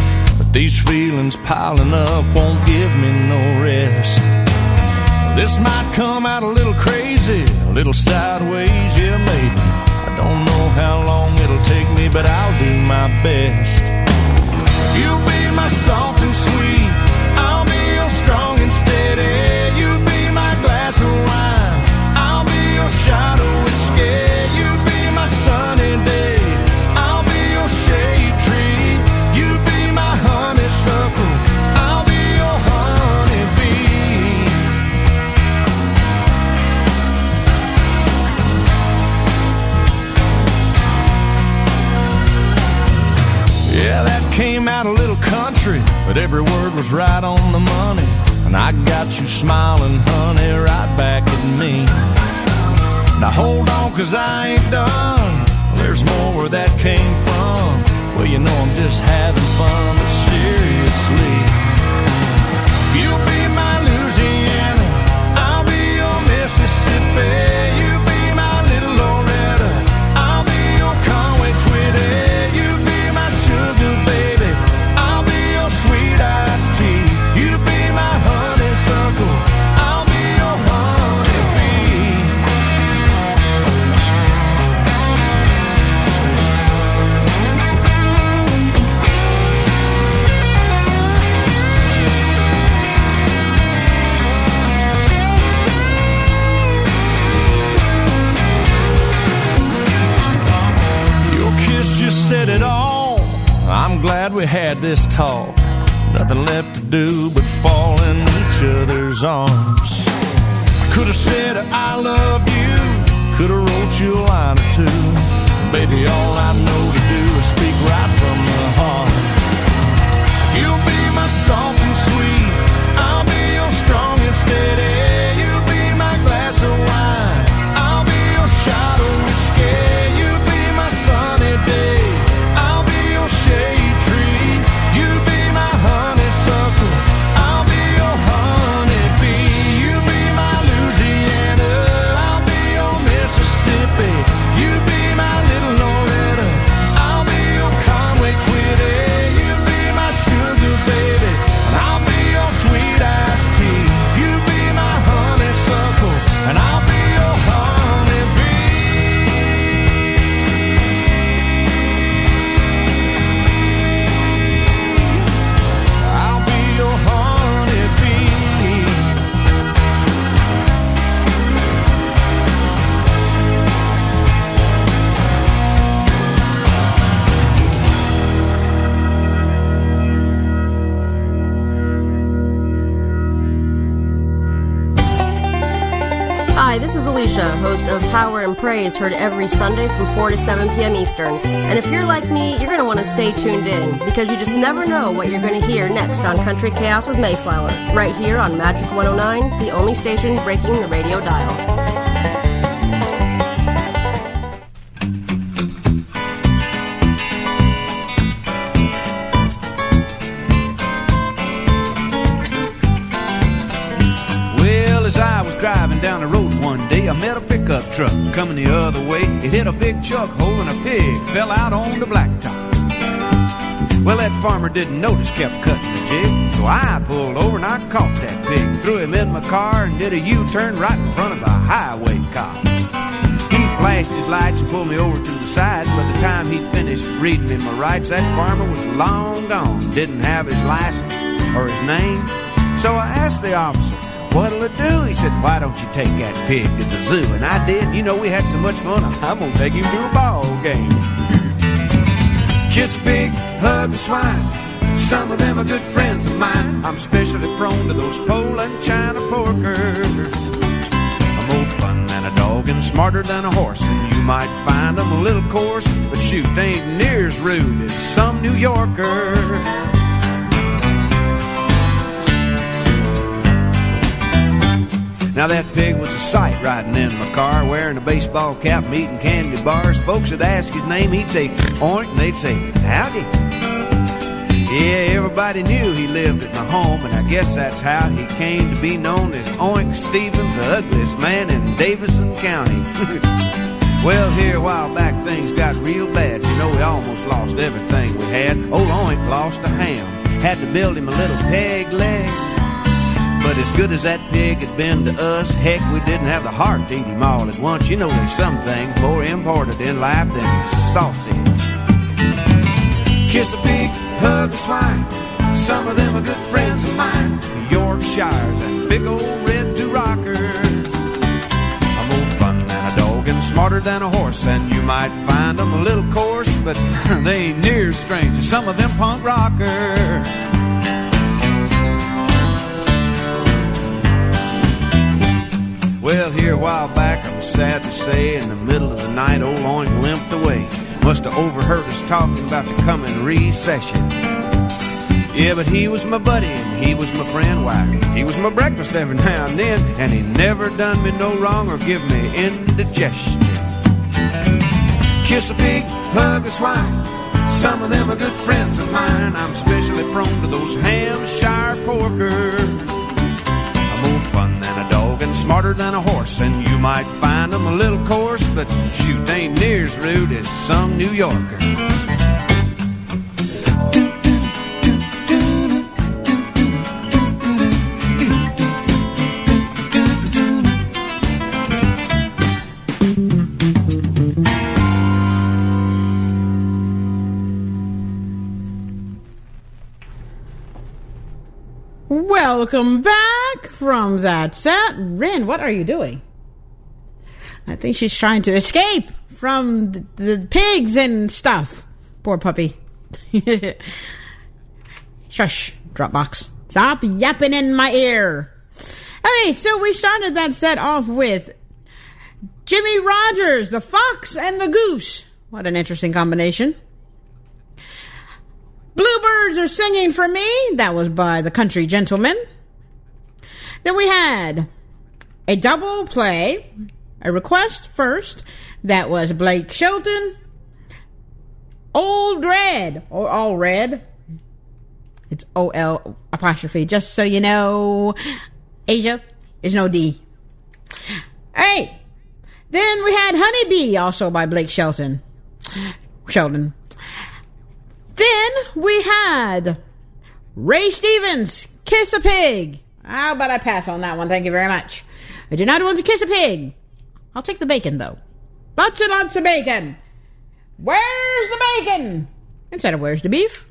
Praise, heard every Sunday from 4 to 7 p.m. Eastern. And if you're like me, you're going to want to stay tuned in because you just never know what you're going to hear next on Country Chaos with Mayflower, right here on Magic 109, the only station breaking the radio dial. Truck coming the other way. It hit a big chuck holding a pig, fell out on the blacktop. Well, that farmer didn't notice, kept cutting the jig. So I pulled over and I caught that pig, threw him in my car, and did a U turn right in front of a highway cop. He flashed his lights and pulled me over to the side. By the time he'd finished reading me my rights, that farmer was long gone. Didn't have his license or his name. So I asked the officer, What'll it do? He said, Why don't you take that pig to the zoo? And I did. You know, we had so much fun. I'm gonna take him to a ball game. Kiss a pig, hug a swine. Some of them are good friends of mine. I'm especially prone to those Poland China porkers. I'm more fun than a dog and smarter than a horse. And you might find them a little coarse, but shoot, they ain't near as rude as some New Yorkers. Now that pig was a sight riding in my car, wearing a baseball cap, and eating candy bars. Folks would ask his name, he'd say oink, and they'd say howdy. Yeah, everybody knew he lived at my home, and I guess that's how he came to be known as Oink Stevens, the ugliest man in Davidson County. well, here a while back things got real bad. You know, we almost lost everything we had. Old Oink lost a ham, had to build him a little peg leg. But as good as that pig had been to us, heck, we didn't have the heart to eat him all at once. You know, there's some things more important in life than sausage. Kiss a pig, hug a swine. Some of them are good friends of mine. Yorkshires and big old red Durockers. I'm more fun than a dog and smarter than a horse. And you might find them a little coarse, but they ain't near as strange some of them punk rockers. Well, here a while back, I'm sad to say, in the middle of the night, old Oink limped away. Must have overheard us talking about the coming recession. Yeah, but he was my buddy and he was my friend. Why, he was my breakfast every now and then, and he never done me no wrong or give me indigestion. Kiss a pig, hug a swine. Some of them are good friends of mine. I'm especially prone to those Hampshire porkers. Smarter than a horse, and you might find them a little coarse, but shoot, they ain't near as rude as some New Yorker. Welcome back from that set. Rin, what are you doing? I think she's trying to escape from the, the pigs and stuff. Poor puppy. Shush, Dropbox. Stop yapping in my ear. Okay, so we started that set off with Jimmie Rodgers, the fox and the goose. What an interesting combination. Bluebirds are singing for me. That was by the Country Gentlemen. Then we had a double play, a request first. That was Blake Shelton. Old Red, or All Red. It's O L apostrophe, just so you know. Asia is no D. Hey, then we had Honeybee, also by Blake Shelton. Sheldon. Then we had Ray Stevens, Kiss a Pig. How about I pass on that one? Thank you very much. I do not want to kiss a pig. I'll take the bacon, though. Lots and lots of bacon. Where's the bacon? Instead of where's the beef?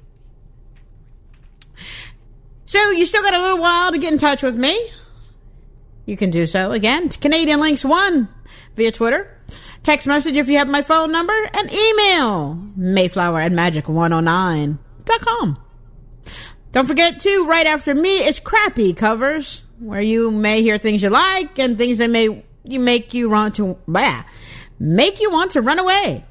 So you still got a little while to get in touch with me. You can do so again. Canadian Lynx 1 via Twitter. Text message if you have my phone number and email Mayflower at magic109.com. Don't forget too, right after me is crappy covers, where you may hear things you like and things that may you make you want to bah, make you want to run away.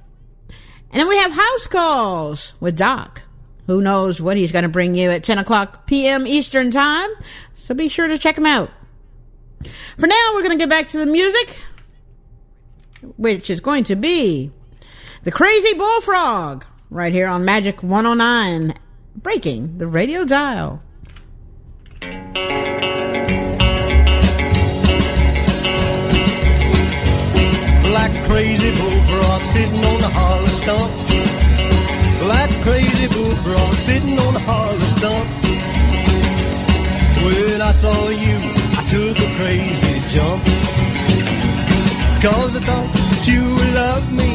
And then we have house calls with Doc. Who knows what he's going to bring you at 10 o'clock p.m. Eastern Time. So be sure to check him out. For now, we're going to get back to the music which is going to be the Crazy Bullfrog right here on Magic 109, breaking the radio dial. Like crazy bullfrog sitting on the hollow stump. Like crazy bullfrog sitting on the hollow stump. When I saw you, I took a crazy jump. Cause I thought that you would love me.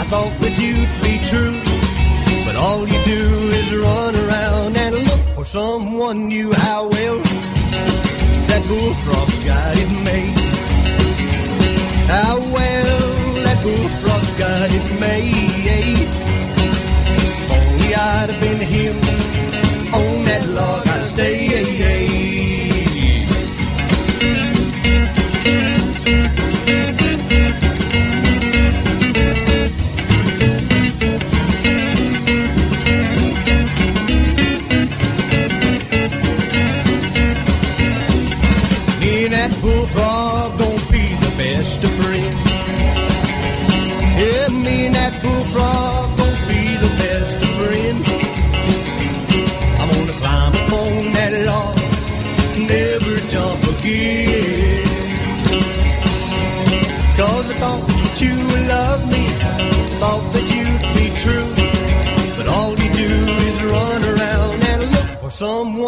I thought that you'd be true. But all you do is run around and look for someone new. How well that bullfrog's got it made. How well that bullfrog's got it made. Only I'd have been him on that log, I'd stay.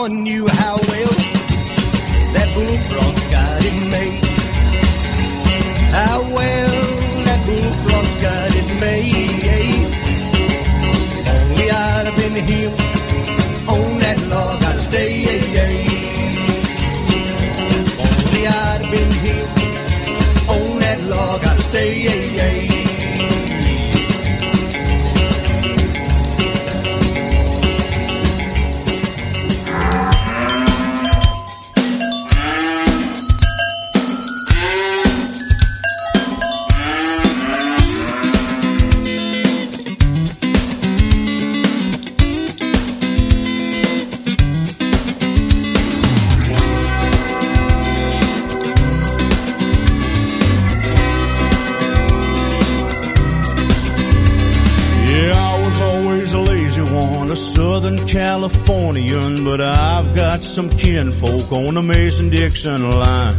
Someone new. How well that bullfrog Californian, but I've got some kinfolk on the Mason Dixon line.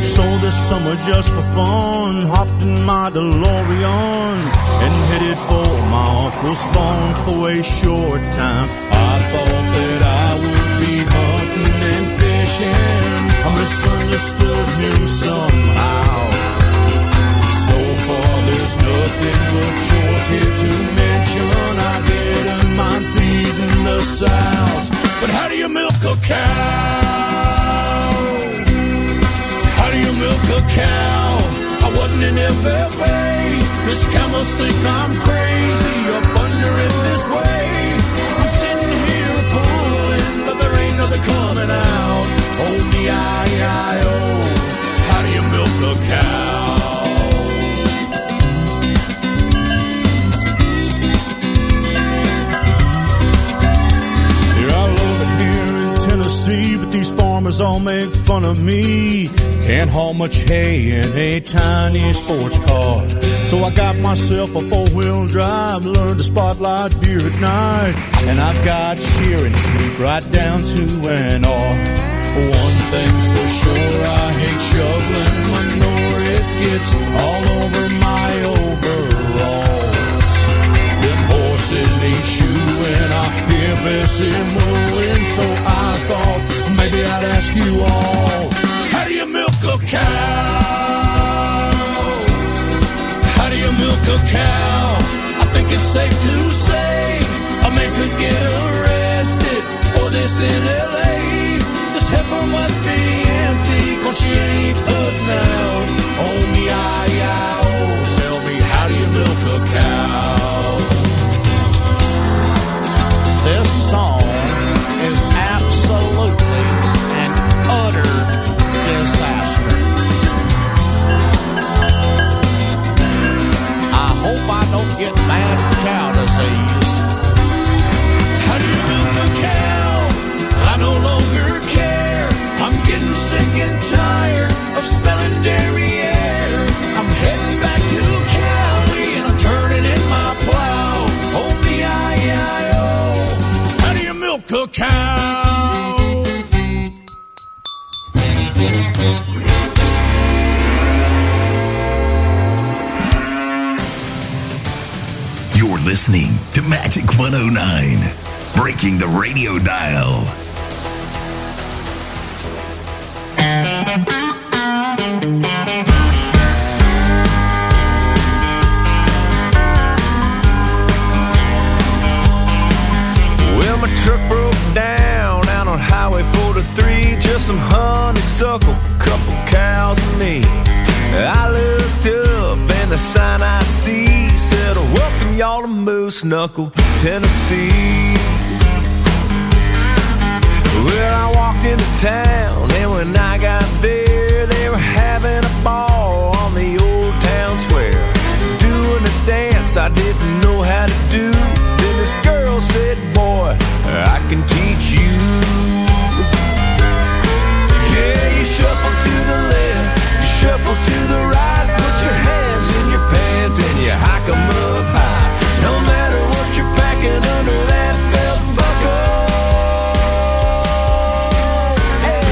So this summer, just for fun, hopped in my DeLorean and headed for my uncle's farm for a short time. I thought that I would be hunting and fishing. I misunderstood him somehow. Nothing but chores here to mention. I didn't mind feeding the sows, but how do you milk a cow? How do you milk a cow? I wasn't in FFA. This cow must think I'm crazy up under it this way. I'm sitting here pulling, but there ain't nothing coming out. Me, I, I, oh. How do you milk a cow? Tennessee, but these farmers all make fun of me. Can't haul much hay in a tiny sports car. So I got myself a four wheel drive, learned to spotlight beer at night. And I've got shearing sleep right down to an R. One thing's for sure, I hate shoveling manure. It gets all over my overalls. Them horses need shoeing, So I thought maybe I'd ask you all, how do you milk a cow? How do you milk a cow? I think it's safe to say a man could get arrested for this in LA. This heifer must be empty, cause she ain't out. Oh, I, ah, oh, tell me, how do you milk a cow? This song is absolutely an utter disaster. I hope I don't get mad cow You're listening to Magic 109, breaking the radio dial. 43. Just some honeysuckle, couple cows and me. I looked up and the sign I see said, Welcome y'all to Moose Knuckle, Tennessee. Well, I walked into town, and when I got there, they were having a ball on the old town square. Doing a dance I didn't know how to do. Then this girl said, Boy, I can teach you. Yeah, you shuffle to the left, you shuffle to the right, put your hands in your pants and you hike 'em up high. No matter what you're packing under that belt buckle.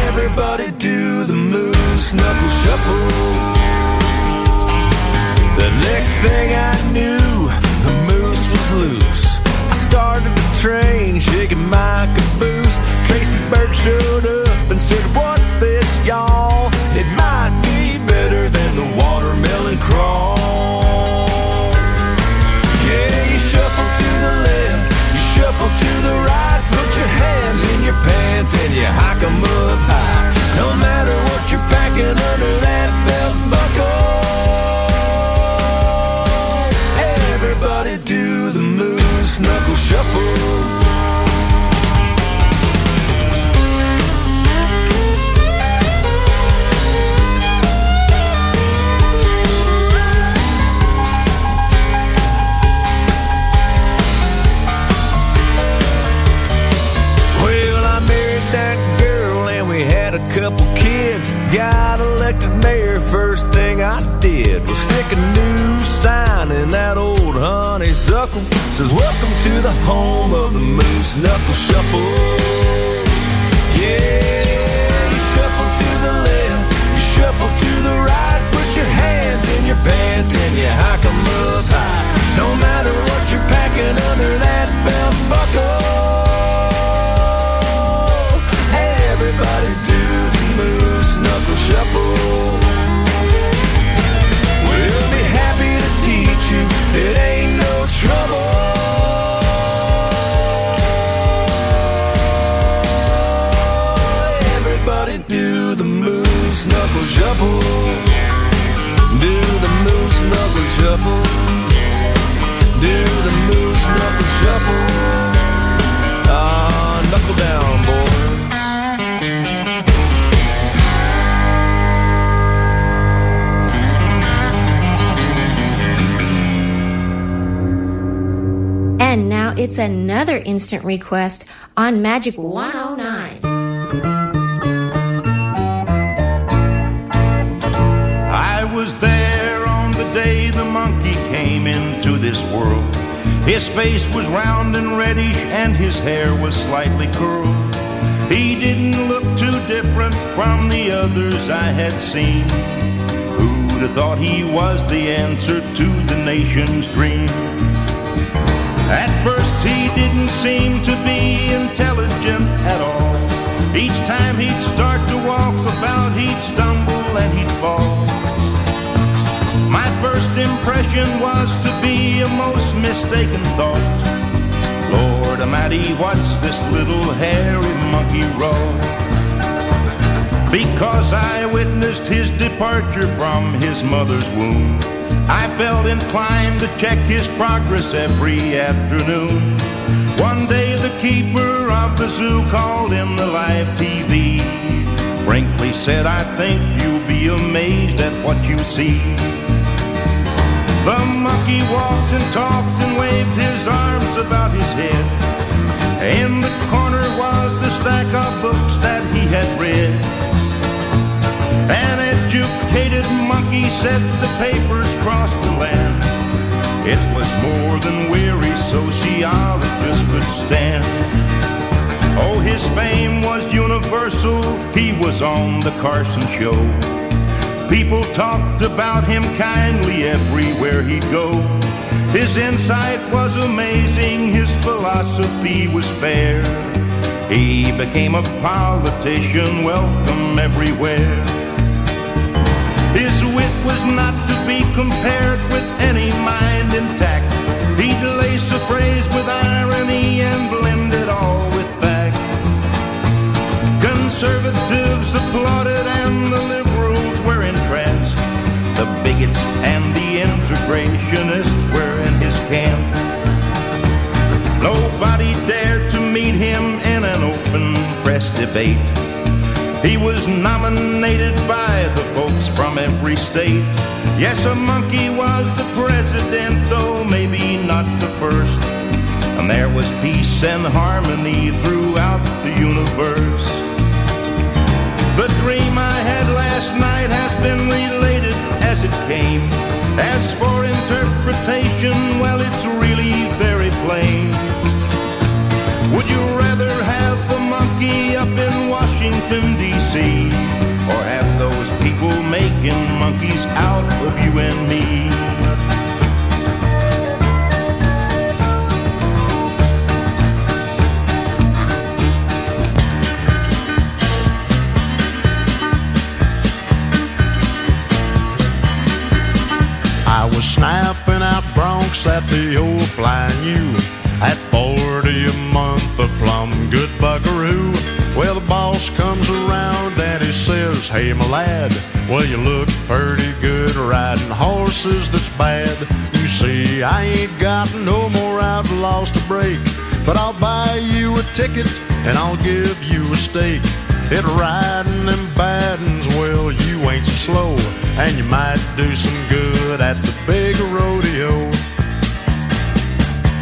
Everybody do the moose knuckle shuffle. The next thing I knew, the moose was loose. I started the train, shaking my caboose. Tracy showed up and said, pants and you hike 'em up high. No matter what you're packing under stick a noose sign in that old honeysuckle says, Welcome to the home of the Moose Knuckle Shuffle. Yeah, you shuffle to the left, you shuffle to the right, put your hands in your pants and you hike 'em up high. No matter what you're packing under that belt buckle. Everybody do the Moose Knuckle Shuffle. It ain't no trouble. Everybody do the moose knuckle shuffle. Do the moose knuckle shuffle. Do the moose knuckle shuffle. It's another instant request on Magic 109. I was there on the day the monkey came into this world. His face was round and reddish, and his hair was slightly curled. He didn't look too different from the others I had seen. Who'd have thought he was the answer to the nation's dream? At first, he didn't seem to be intelligent at all. Each time he'd start to walk about, he'd stumble and he'd fall. My first impression was to be a most mistaken thought. Lord Almighty, what's this little hairy monkey wrought? Because I witnessed his departure from his mother's womb. I felt inclined to check his progress every afternoon. One day the keeper of the zoo called in the live TV. Brinkley said, I think you'll be amazed at what you see. The monkey walked and talked and waved his arms about his head. In the corner was the stack of books that he had read. An educated monkey said the papers crossed the land. It was more than weary sociologists could stand. Oh, his fame was universal. He was on the Carson Show. People talked about him kindly everywhere he'd go. His insight was amazing, his philosophy was fair. He became a politician, welcome everywhere. His wit was not to be compared with any mind intact. He'd lace a phrase with irony and blend it all with fact. Conservatives applauded and the liberals were entranced. The bigots and the integrationists were in his camp. Nobody dared to meet him in an open press debate. He was nominated by the folks from every state. Yes, a monkey was the president, though maybe not the first. And there was peace and harmony throughout the universe. The dream I had last night has been related as it came. As for interpretation, well, it's really very plain. Would you rather have the monkey up in Washington, D.C., or have those people making monkeys out of you and me? I was snapping out broncs at the old flying U at 40 a month, a plumb good buckaroo. Well, the boss comes around and he says, Hey, my lad, well, you look pretty good riding horses that's bad. You see, I ain't got no more outlaws to break, but I'll buy you a ticket and I'll give you a stake. It riding them battens, well, you ain't so slow, and you might do some good at the big rodeo.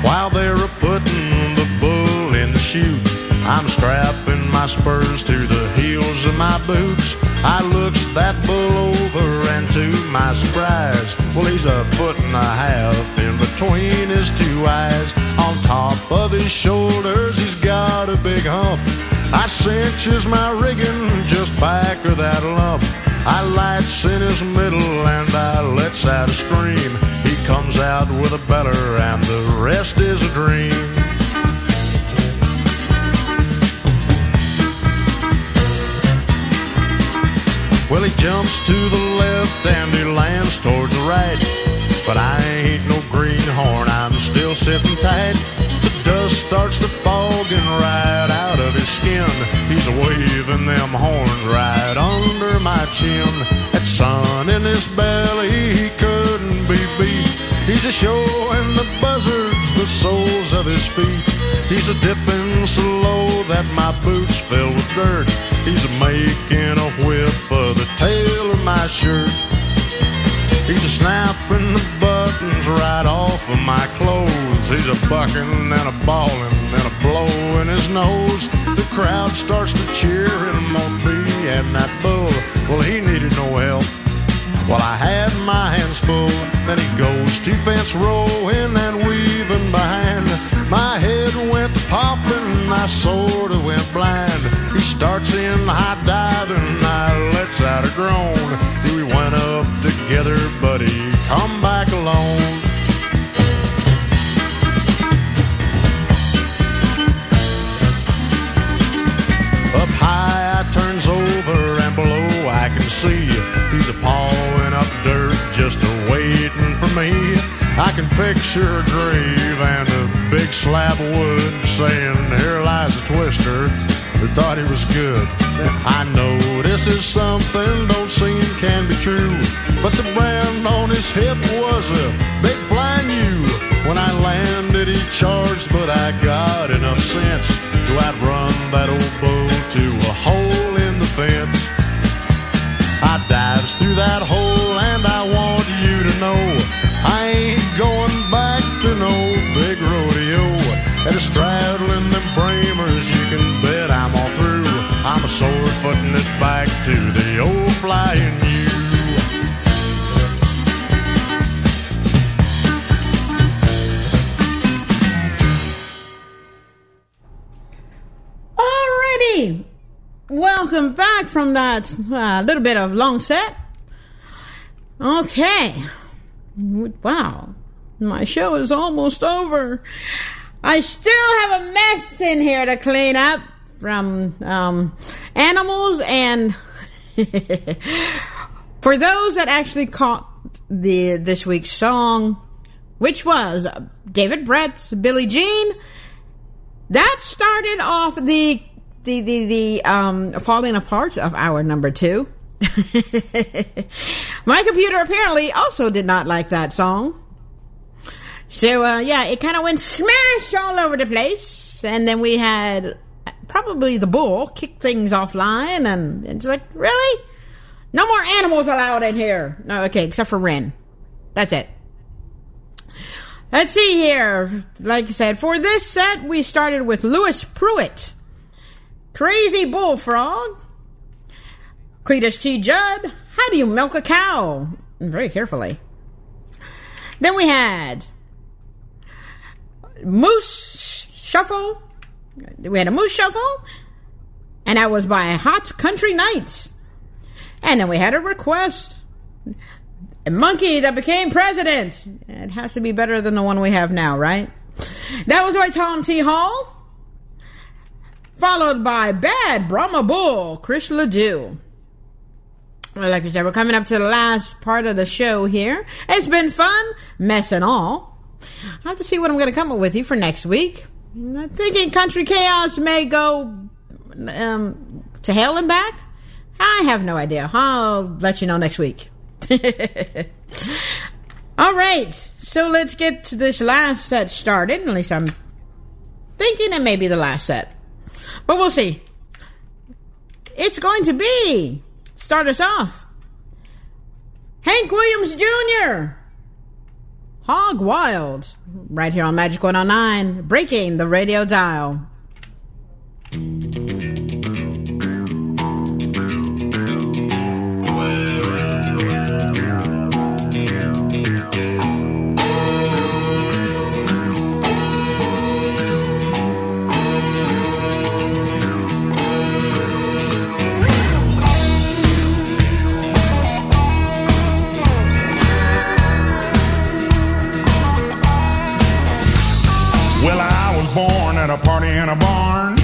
While they're putting the bull in the chute, I'm strapping my spurs to the heels of my boots. I looks that bull over and to my surprise, well he's a foot and a half in between his two eyes. On top of his shoulders he's got a big hump. I cinches my rigging just back of that lump. I lights in his middle and I lets out a scream. Comes out with a beller and the rest is a dream. Well, he jumps to the left and he lands towards the right. But I ain't no greenhorn, I'm still sitting tight. Dust starts to fogging right out of his skin. He's a waving them horns right under my chin. That sun in his belly, he couldn't be beat. He's a showing the buzzards the soles of his feet. He's a dipping so low that my boots fill with dirt. He's a making a whip of the tail of my shirt. He's a snapping the buttons right off of my clothes. He's a bucking and a bawling and a blow in his nose. The crowd starts to cheer him on me and that bull. Well, he needed no help. Well, I had my hands full. Then he goes to fence rowing and weaving behind. My head went popping, I sort of went blind. He starts in high diving, I lets out a groan. We went up together, buddy. come back alone. Up high, I turns over and below I can see he's a pawing up dirt just a waiting for me. I can picture a grave and a big slab of wood saying, Here lies a twister thought he was good. I know this is something don't seem can be true, but the brand on his hip was a big flying U. When I landed, he charged, but I got enough sense to outrun that old bull to a hole in the fence. I dives through that hole, putting it back to the old flying. Alrighty. Welcome back from that uh, little bit of long set. Okay. Wow. My show is almost over. I still have a mess in here to clean up from um, animals and for those that actually caught the this week's song, which was David Brett's Billie Jean, that started off the the the, the um, falling apart of our number two. My computer apparently also did not like that song. So uh, yeah, it kind of went smash all over the place, and then we had probably the bull kicked things offline, and it's like, really, no more animals allowed in here. No, okay, except for Ren. That's it. Let's see here. Like I said, for this set, we started with Lewis Pruitt, Crazy Bullfrog, Cletus T. Judd, How Do You Milk a Cow? Very carefully. Then we had Moose Shuffle. We had a Moose Shuffle, and that was by Hot Country Nights. And then we had a request. A monkey that became president. It has to be better than the one we have now, right? That was by Tom T. Hall. Followed by Bad Brahma Bull, Chris LeDoux. Well, like I said, we're coming up to the last part of the show here. It's been fun, mess and all. I'll have to see what I'm going to come up with you for next week. I'm thinking Country Chaos may go um, to hell and back. I have no idea. I'll let you know next week. All right, so let's get this last set started. At least I'm thinking it may be the last set, but we'll see. It's going to be start us off. Hank Williams Jr. Hog Wild, right here on Magic 109, breaking the radio dial. A party in a barn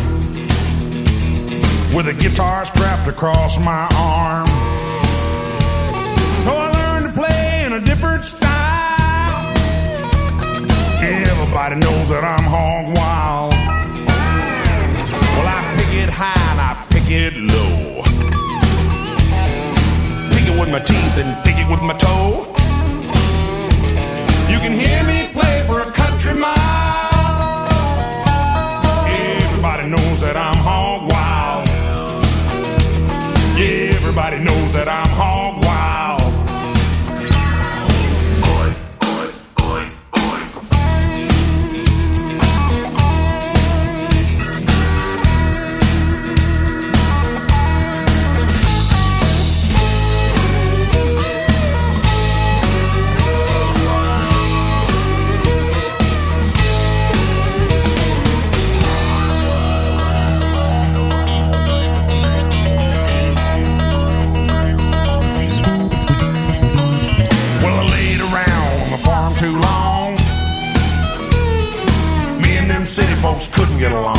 with a guitar strapped across my arm. So I learned to play in a different style. Everybody knows that I'm hog wild. Well, I pick it high and I pick it low. Pick it with my teeth and pick it with my toe. You can hear me play for a country mile. Knows that I'm hog wild. Yeah, everybody knows that I'm hog city folks couldn't get along.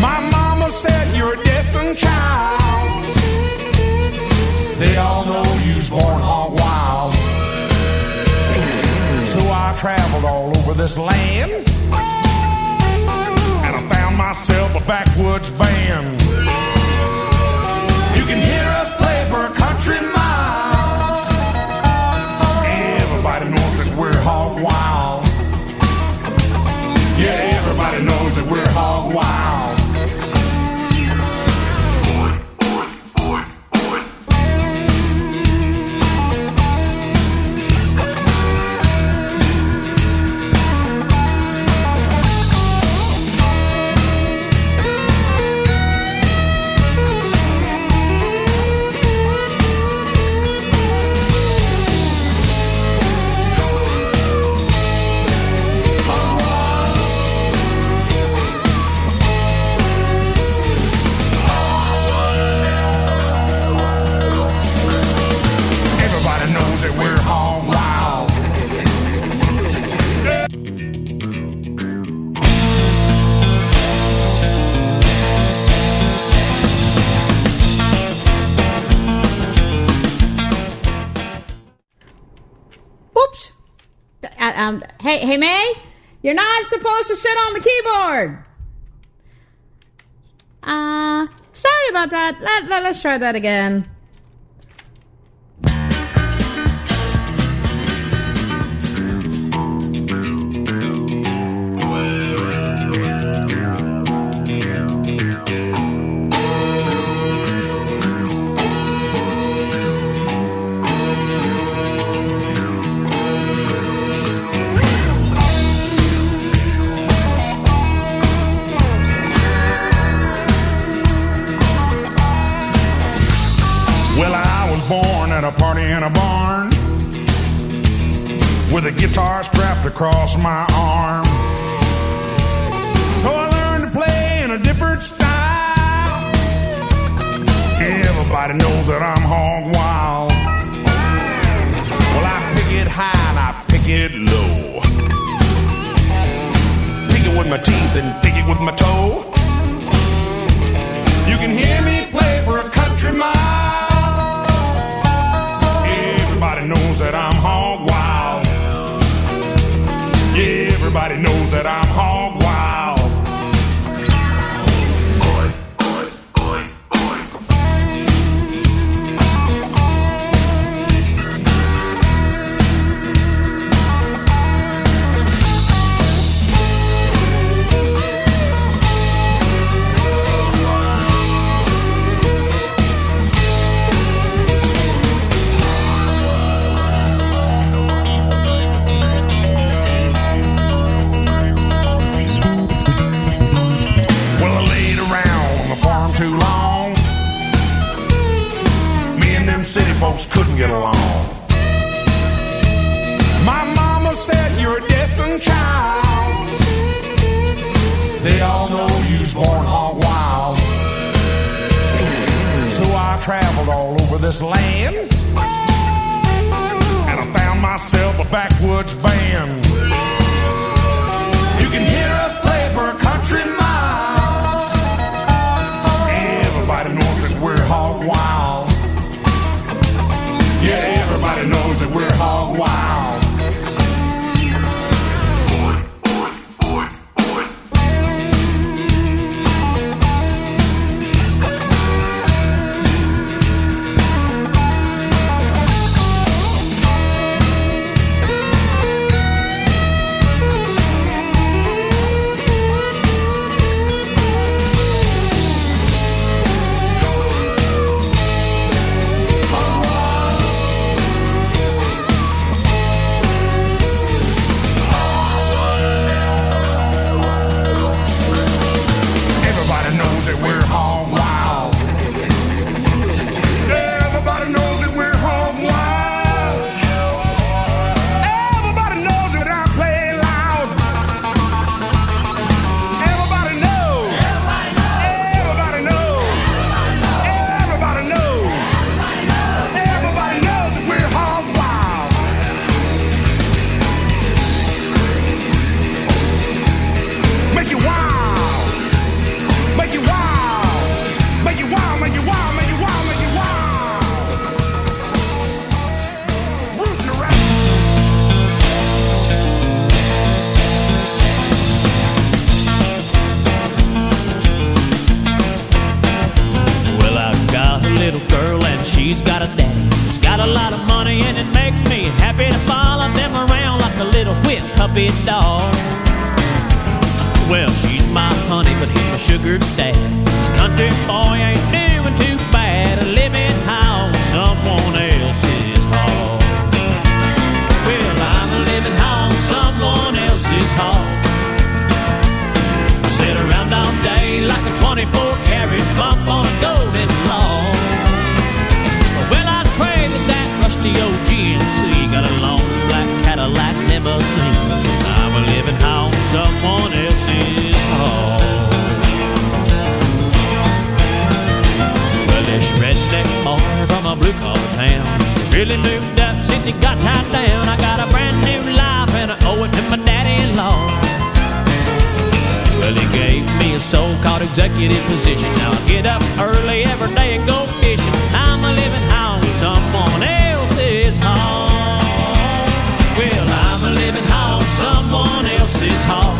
My mama said you're a destined child. They all know you was born hog wild. So I traveled all over this land. And I found myself a backwoods band. You can hear us play for a country mile. We're hog wild. Hey, hey, May, you're not supposed to sit on the keyboard. Uh, sorry about that. Let, let, let's try that again. At a party in a barn with a guitar strapped across my arm. So I learned to play in a different style. Everybody knows that I'm hog wild. Well, I pick it high and I pick it low. Pick it with my teeth and pick it with my toe. You can hear me play for a country mile. Knows that I'm hog wild. Yeah, everybody knows that I'm hog wild. Folks couldn't get along. My mama said you're a destined child. They all know you was born hog wild. So I traveled all over this land. And I found myself a backwoods band. You can wow. Puppy dog. Well, she's my honey, but he's my sugar dad. This country boy ain't doing too bad, living on someone else's hog. Well, I'm living on someone else's hog. I sit around all day like a 24 karat bump on a golden log. Well, I traded that rusty old GMC, got a black Cadillac limousine. I'm a living on someone else's hog. Well, this redneck boy from a blue collar town really moved up since he got tied down. I got a brand new life and I owe it to my daddy-in-law. Well, he gave me a so-called executive position. Now I get up early every day and go fishing. I'm a living on someone else's someone else's home.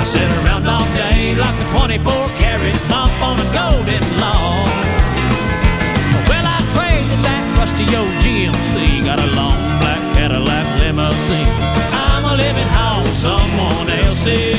I sit around all day like a 24 karat bump on a golden log. Well, I traded that rusty old GMC, got a long black Cadillac limousine. I'm a living on someone else's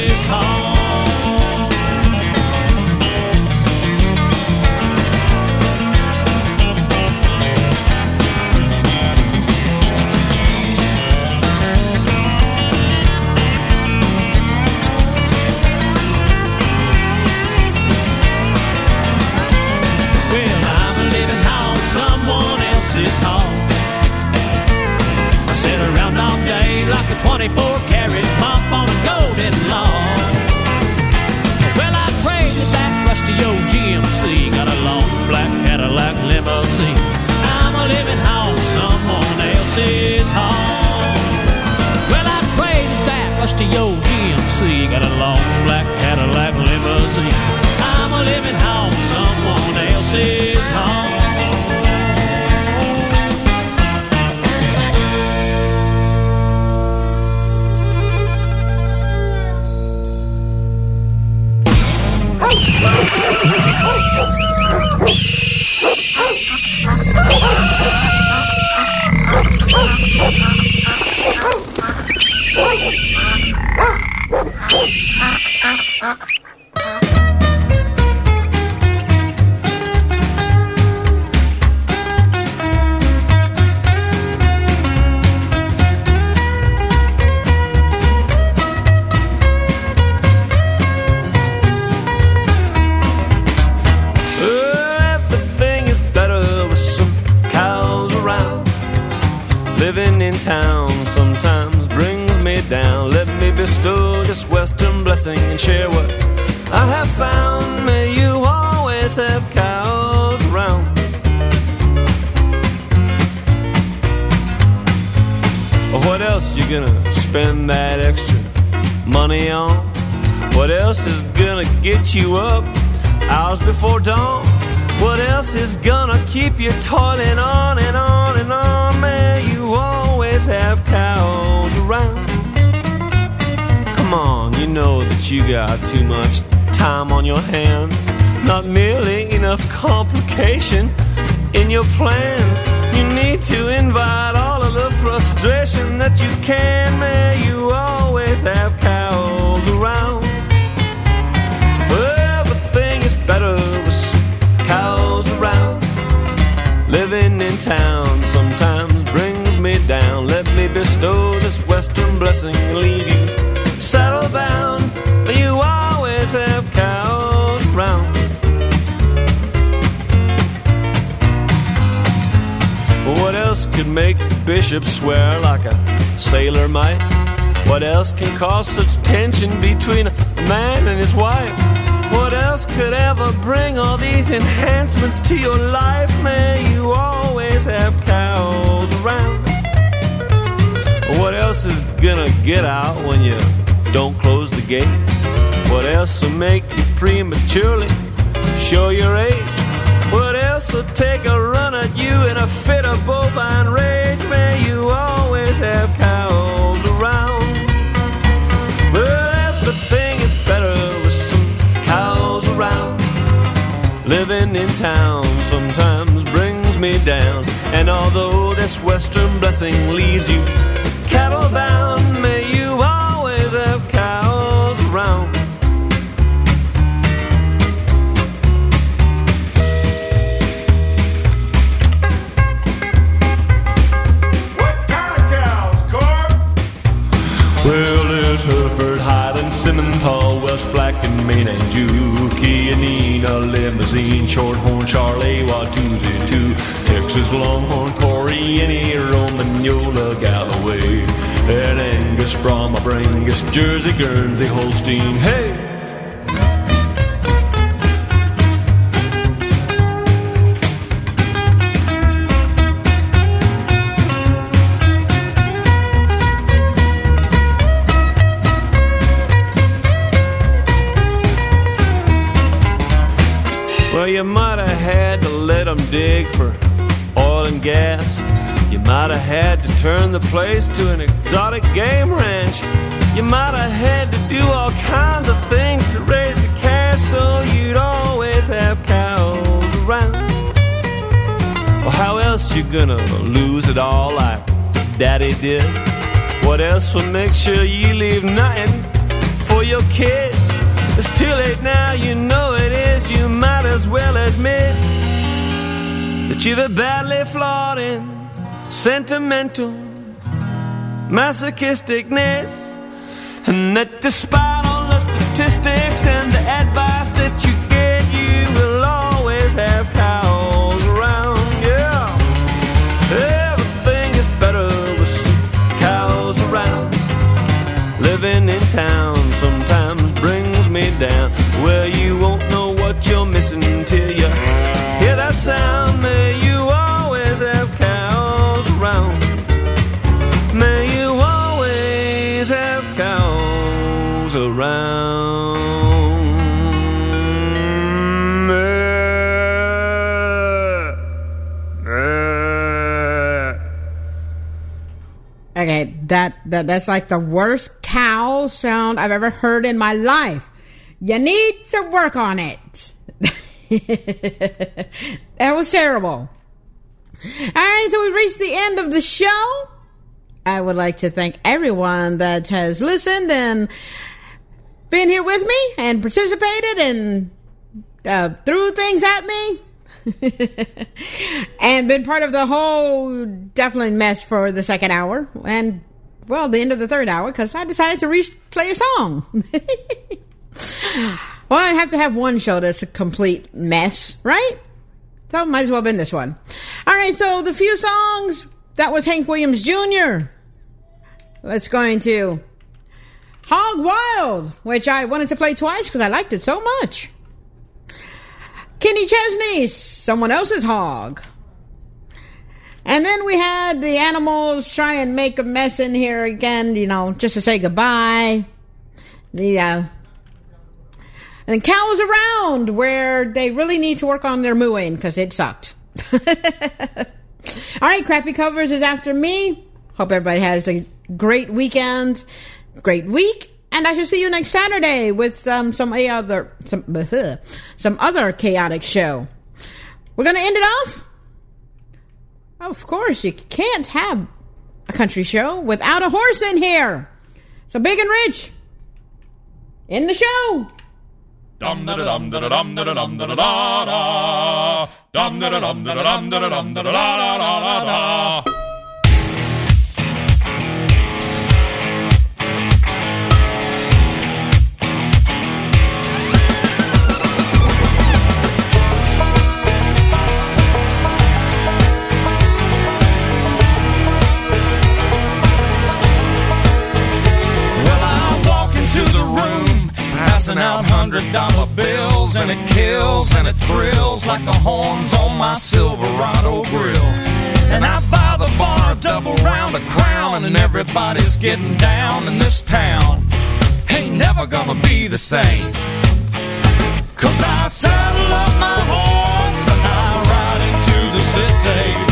masochisticness. And that, that that's like the worst cow sound I've ever heard in my life. You need to work on it. that was terrible. All right, so we've reached the end of the show. I would like to thank everyone that has listened and been here with me and participated and uh, threw things at me. and been part of the whole definitely mess for the second hour and well the end of the third hour because i decided to re- play a song. Well i have to have one show that's a complete mess right? So might as well been this one. All right so the few songs that was hank williams jr let's go into hog wild which i wanted to play twice because i liked it so much. Kenny Chesney, someone else's hog. And then we had the animals try and make a mess in here again, you know, just to say goodbye. The uh, and cows around where they really need to work on their mooing because it sucked. All right, crappy covers is after me. Hope everybody has a great weekend, great week, and I shall see you next Saturday with um, some other some some other chaotic show. We're gonna end it off. Of course, you can't have a country show without a horse in here. So big and rich. In the show. Dum da dum da dum da dum da da da dum da dum da dum da dum da da da da da. Passing out hundred dollar bills, and it kills and it thrills like the horns on my Silverado grill. And I buy the bar double round of crown, and everybody's getting down in this town. Ain't never gonna be the same. Cause I saddle up my horse and I ride into the city.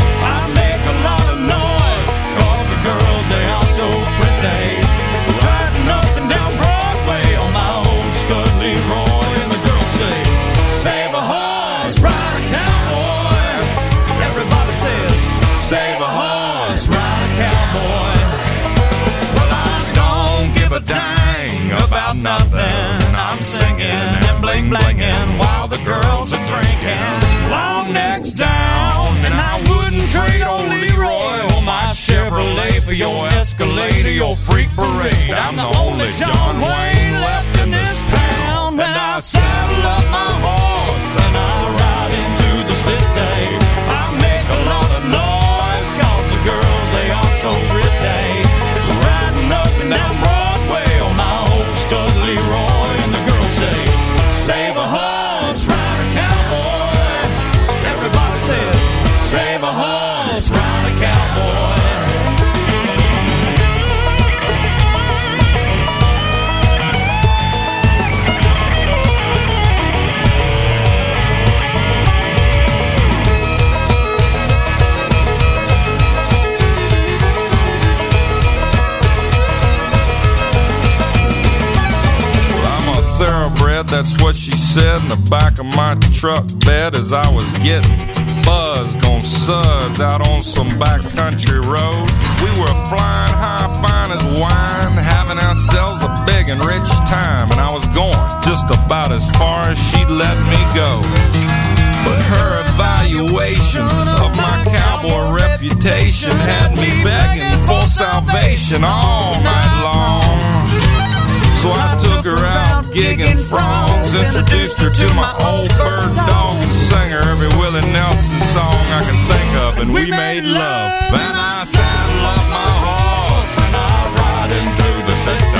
Bling blinging while the girls are drinking. Long necks down, and I wouldn't trade old Leroy or my Chevrolet for your Escalade or your freak parade. I'm the only John Wayne left in this town. And I saddle up my horse and I ride into the city. I make a lot of noise cause the girls, they are so pretty. Riding up and down save that's what she said in the back of my truck bed as I was getting buzzed on suds out on some backcountry road. We were flying high, fine as wine, having ourselves a big and rich time, and I was going just about as far as she'd let me go. But her evaluation of my cowboy reputation had me begging for salvation all night long. So I took her out gigging frogs, introduced her to my old bird dog, and sang her every Willie Nelson song I can think of. And we made love, Then I saddle up my horse, and I ride him through the sector.